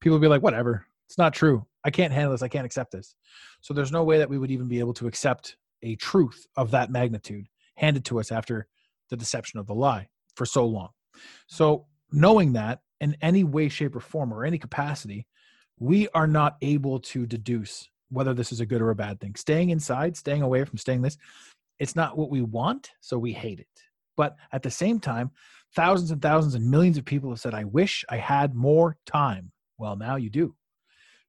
[SPEAKER 1] people be like, "Whatever, it's not true. I can't handle this. I can't accept this." So there's no way that we would even be able to accept a truth of that magnitude handed to us after the deception of the lie for so long. So knowing that in any way, shape, or form or any capacity, we are not able to deduce whether this is a good or a bad thing. Staying inside, staying away from staying this, it's not what we want, so we hate it. But at the same time, thousands and thousands and millions of people have said, I wish I had more time. Well, now you do.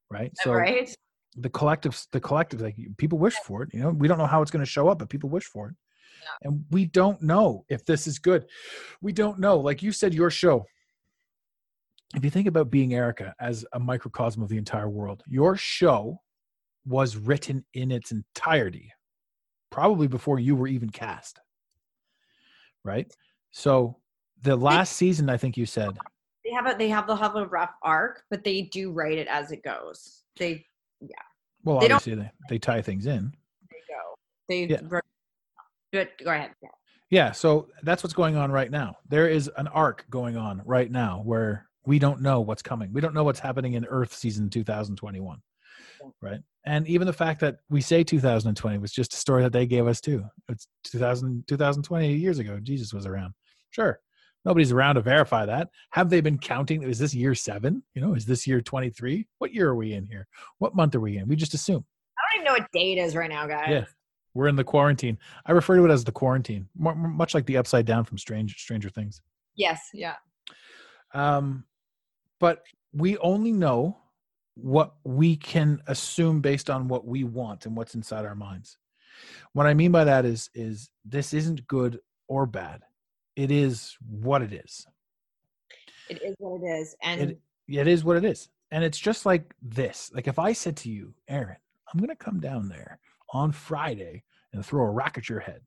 [SPEAKER 1] Right. So
[SPEAKER 2] right?
[SPEAKER 1] the collective the collective like people wish for it you know we don't know how it's going to show up but people wish for it and we don't know if this is good we don't know like you said your show if you think about being erica as a microcosm of the entire world your show was written in its entirety probably before you were even cast right so the last season i think you said
[SPEAKER 2] They have a they have they'll have a rough arc, but they do write it as it goes. They yeah.
[SPEAKER 1] well
[SPEAKER 2] They
[SPEAKER 1] obviously they, they tie things in
[SPEAKER 2] they go. They
[SPEAKER 1] Yeah.
[SPEAKER 2] wrote- but go ahead. Yeah.
[SPEAKER 1] Yeah, so that's what's going on right now. There is an arc going on right now where we don't know what's coming. We don't know what's happening in Earth season 2021. Right? And even the fact that we say 2020 was just a story that they gave us too. It's 2000 2020 years ago. Jesus was around. Sure. Nobody's around to verify that. Have they been counting? Is this year 7? You know, is this year 23? What year are we in here? What month are we in? We just assume.
[SPEAKER 2] I don't even know what date is right now, guys.
[SPEAKER 1] Yeah. We're in the quarantine. I refer to it as the quarantine, mu- mu- much like the upside down from Strange Stranger Things.
[SPEAKER 2] Yes. Yeah.
[SPEAKER 1] Um, but we only know what we can assume based on what we want and what's inside our minds. What I mean by that is is this isn't good or bad. It is what it is.
[SPEAKER 2] It is what it is. And
[SPEAKER 1] It, it is what it is. And it's just like this. Like if I said to you, Erin, I'm going to come down there on Friday and throw a rock at your head.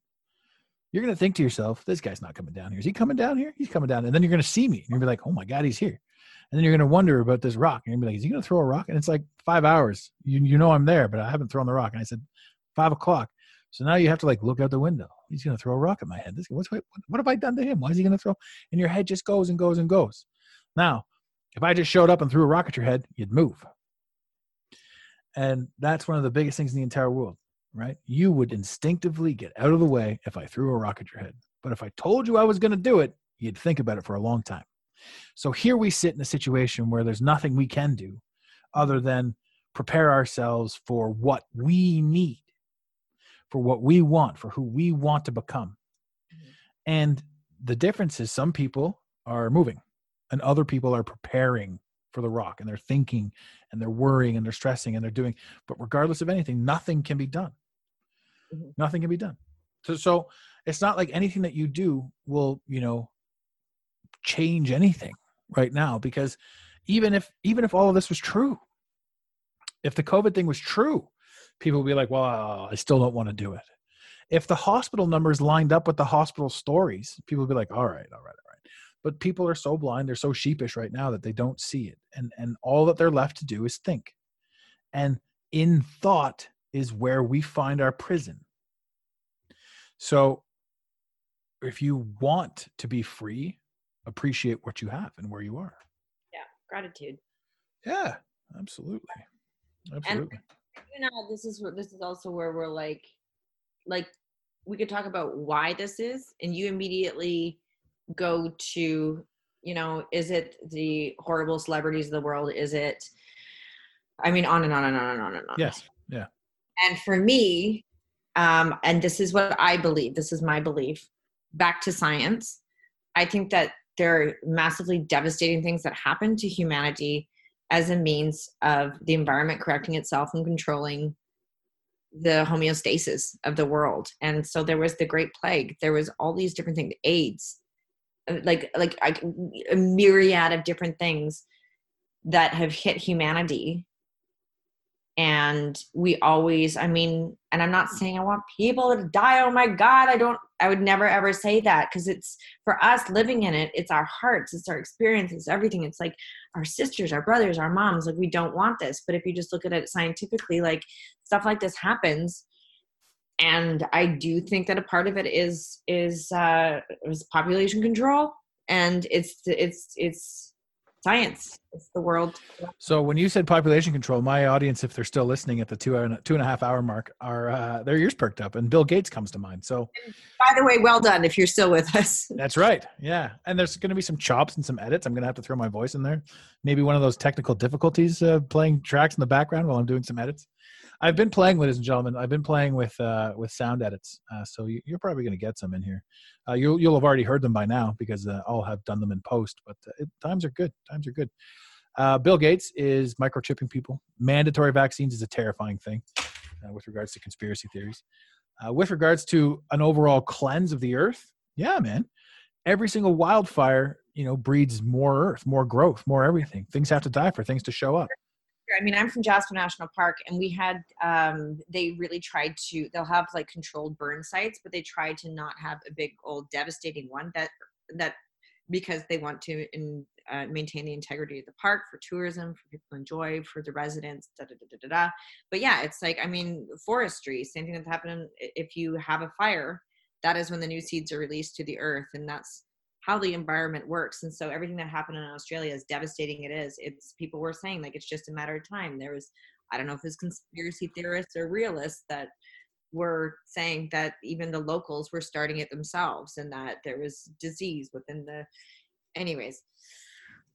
[SPEAKER 1] You're going to think to yourself, this guy's not coming down here. Is he coming down here? He's coming down. And then you're going to see me. And you're going to be like, oh my God, he's here. And then you're going to wonder about this rock. And you're going to be like, is he going to throw a rock? And it's like five hours. You, you know I'm there, but I haven't thrown the rock. And I said, five o'clock. So now you have to like look out the window. He's going to throw a rock at my head. This, what's, what, what have I done to him? Why is he going to throw? And your head just goes and goes and goes. Now, if I just showed up and threw a rock at your head, you'd move. And that's one of the biggest things in the entire world, right? You would instinctively get out of the way if I threw a rock at your head. But if I told you I was going to do it, you'd think about it for a long time. So here we sit in a situation where there's nothing we can do other than prepare ourselves for what we need, for what we want, for who we want to become. And the difference is some people are moving and other people are preparing for the rock and they're thinking and they're worrying and they're stressing and they're doing but regardless of anything nothing can be done
[SPEAKER 2] Mhm.
[SPEAKER 1] nothing can be done so so it's not like anything that you do will you know change anything right now because even if even if all of this was true if the covid thing was true people would be like well i still don't want to do it. If the hospital numbers lined up with the hospital stories people would be like all right all right all right. But people are so blind they're so sheepish right now that they don't see it and and all that they're left to do is think. And in thought is where we find our prison. So if you want to be free appreciate what you have and where you are.
[SPEAKER 2] Yeah, gratitude.
[SPEAKER 1] yeah absolutely. Absolutely.
[SPEAKER 2] you know this is what this is also where we're like like we could talk about why this is and you immediately go to you know is it the horrible celebrities of the world? Is it i mean on and on and on and on and on.
[SPEAKER 1] Yes Yeah.
[SPEAKER 2] and for me um and this is what i believe this is my belief back to science. I think that there are massively devastating things that happen to humanity as a means of the environment correcting itself and controlling the homeostasis of the world. And so there was the Great Plague. There was all these different things, AIDS, uh, like like a myriad of different things that have hit humanity and we always i mean and i'm not saying i want people to die oh my god i don't i would never ever say that because it's for us living in it it's our hearts it's our experience it's everything. It's like our sisters our brothers our moms like we don't want this. But if you just look at it scientifically like stuff like this happens. And i do think that a part of it is is uh is population control. And it's it's it's science. It's the world.
[SPEAKER 1] So when you said population control, my audience, if they're still listening at the two and two and a half hour mark, are uh, their ears perked up, and Bill Gates comes to mind. So,
[SPEAKER 2] and by the way, well done if you're still with us.
[SPEAKER 1] That's right. Yeah, and there's going to be some chops and some edits. I'm going to have to throw my voice in there. Maybe one of those technical difficulties uh, playing tracks in the background while I'm doing some edits. I've been playing, ladies and gentlemen. I've been playing with uh, with sound edits, uh, so you, are probably going to get some in here. Uh, you'll you'll have already heard them by now because uh, I'll have done them in post. But uh, it, times are good. Times are good. Uh, Bill Gates is microchipping people. Mandatory vaccines is a terrifying thing with regards to conspiracy theories. with regards to an overall cleanse of the earth, yeah, man. Every single wildfire, you know, breeds more earth, more growth, more everything. Things have to die for things to show up.
[SPEAKER 2] I mean, I'm from Jasper National Park, and we had um, they really tried to. They'll have like controlled burn sites, but they tried to not have a big old devastating one that that because they want to in, uh, maintain the integrity of the park for tourism, for people to enjoy, for the residents. Da, da, da, da, da. But yeah, it's like I mean, forestry. Same thing that's happening if you have a fire. That is when the new seeds are released to the earth, and that's how the environment works. And so everything that happened in Australia, as devastating it is, it's people were saying like it's just a matter of time. There was, I don't know if it's conspiracy theorists or realists that were saying that even the locals were starting it themselves and that there was disease within the anyways.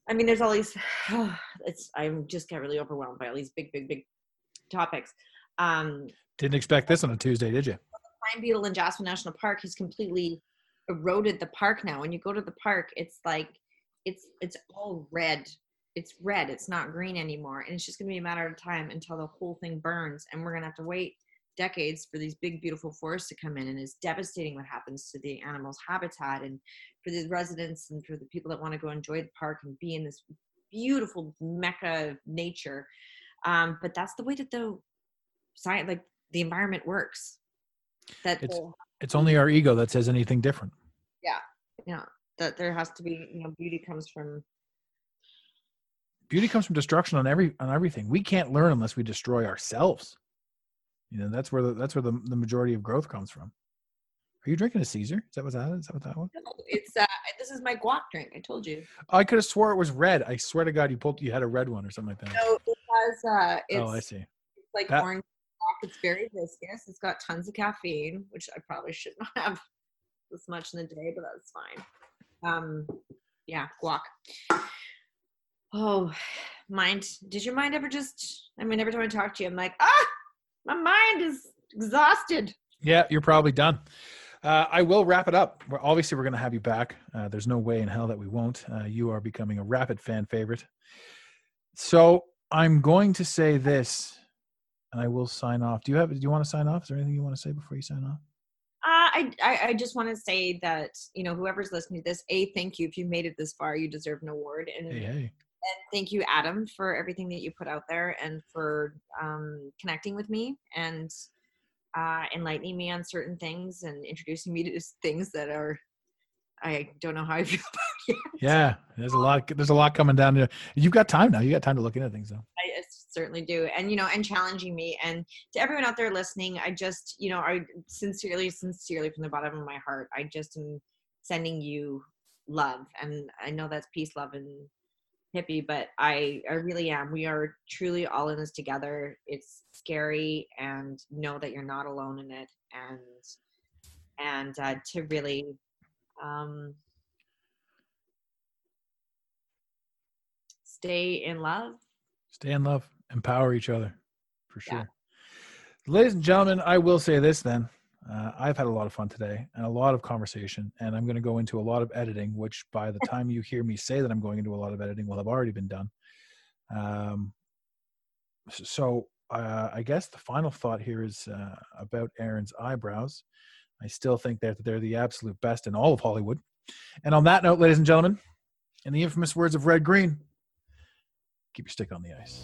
[SPEAKER 2] I mean, there's all these. Oh, it's I'm just get really overwhelmed by all these big, big, big topics. Um,
[SPEAKER 1] Didn't expect this on a Tuesday, did you?
[SPEAKER 2] Pine beetle in Jasper National Park has completely eroded the park now. When you go to the park, it's like it's it's all red. It's red. It's not green anymore, and it's just going to be a matter of time until the whole thing burns, and we're going to have to wait decades for these big beautiful forests to come in and it's devastating what happens to the animals habitat and for the residents and for the people that want to go enjoy the park and be in this beautiful mecca of nature um, but that's the way that the science like the environment works that
[SPEAKER 1] it's, it's only our ego that says anything different
[SPEAKER 2] yeah. Yeah. That there has to be you know beauty comes from
[SPEAKER 1] beauty comes from destruction on every on everything. We can't learn unless we destroy ourselves. You know that's where the, that's where the, the majority of growth comes from. Are you drinking a caesar? Is that what that is? That what that was
[SPEAKER 2] no, it's uh this is my guac drink. I told you.
[SPEAKER 1] I could have swore it was red. I swear to god you pulled you had a red one or something like that.
[SPEAKER 2] No it has uh it's,
[SPEAKER 1] oh i see.
[SPEAKER 2] it's like that, orange it's very viscous. It's got tons of caffeine which i probably should not have this much in a day, but that's fine. Um, yeah, guac. Oh, mind. Did your mind ever just? I mean, every time I talk to you, I'm like, ah, my mind is exhausted.
[SPEAKER 1] Yeah, you're probably done. Uh, I will wrap it up. We're, obviously, we're going to have you back. Uh, there's no way in hell that we won't. Uh, you are becoming a rapid fan favorite. So I'm going to say this, and I will sign off. Do you have? Do you want to sign off? Is there anything you want to say before you sign off?
[SPEAKER 2] Uh, I, I just want to say that you know whoever's listening to this, a thank you if you made it this far, you deserve an award, and,
[SPEAKER 1] hey, hey.
[SPEAKER 2] and thank you Adam for everything that you put out there and for um, connecting with me and uh, enlightening me on certain things and introducing me to things that are I don't know how I feel about
[SPEAKER 1] yet. Yeah, there's a lot. There's a lot coming down there. You've got time now. You got time to look into things, though.
[SPEAKER 2] I certainly do, and you know, and challenging me, and to everyone out there listening, I just, you know, I sincerely, sincerely from the bottom of my heart, I just am sending you love, and I know that's peace, love, and hippie, but I, I really am. We are truly all in this together. It's scary, and know that you're not alone in it, and and uh, to really um, stay in love.
[SPEAKER 1] Stay in love. Empower each other, for sure. Yeah. Ladies and gentlemen, I will say this then. Uh, I've had a lot of fun today and a lot of conversation, and I'm going to go into a lot of editing, which by the time you hear me say that I'm going into a lot of editing will have already been done. Um, so uh, I guess the final thought here is uh, about Erin's eyebrows. I still think that they're the absolute best in all of Hollywood. And on that note, ladies and gentlemen, in the infamous words of Red Green, keep your stick on the ice.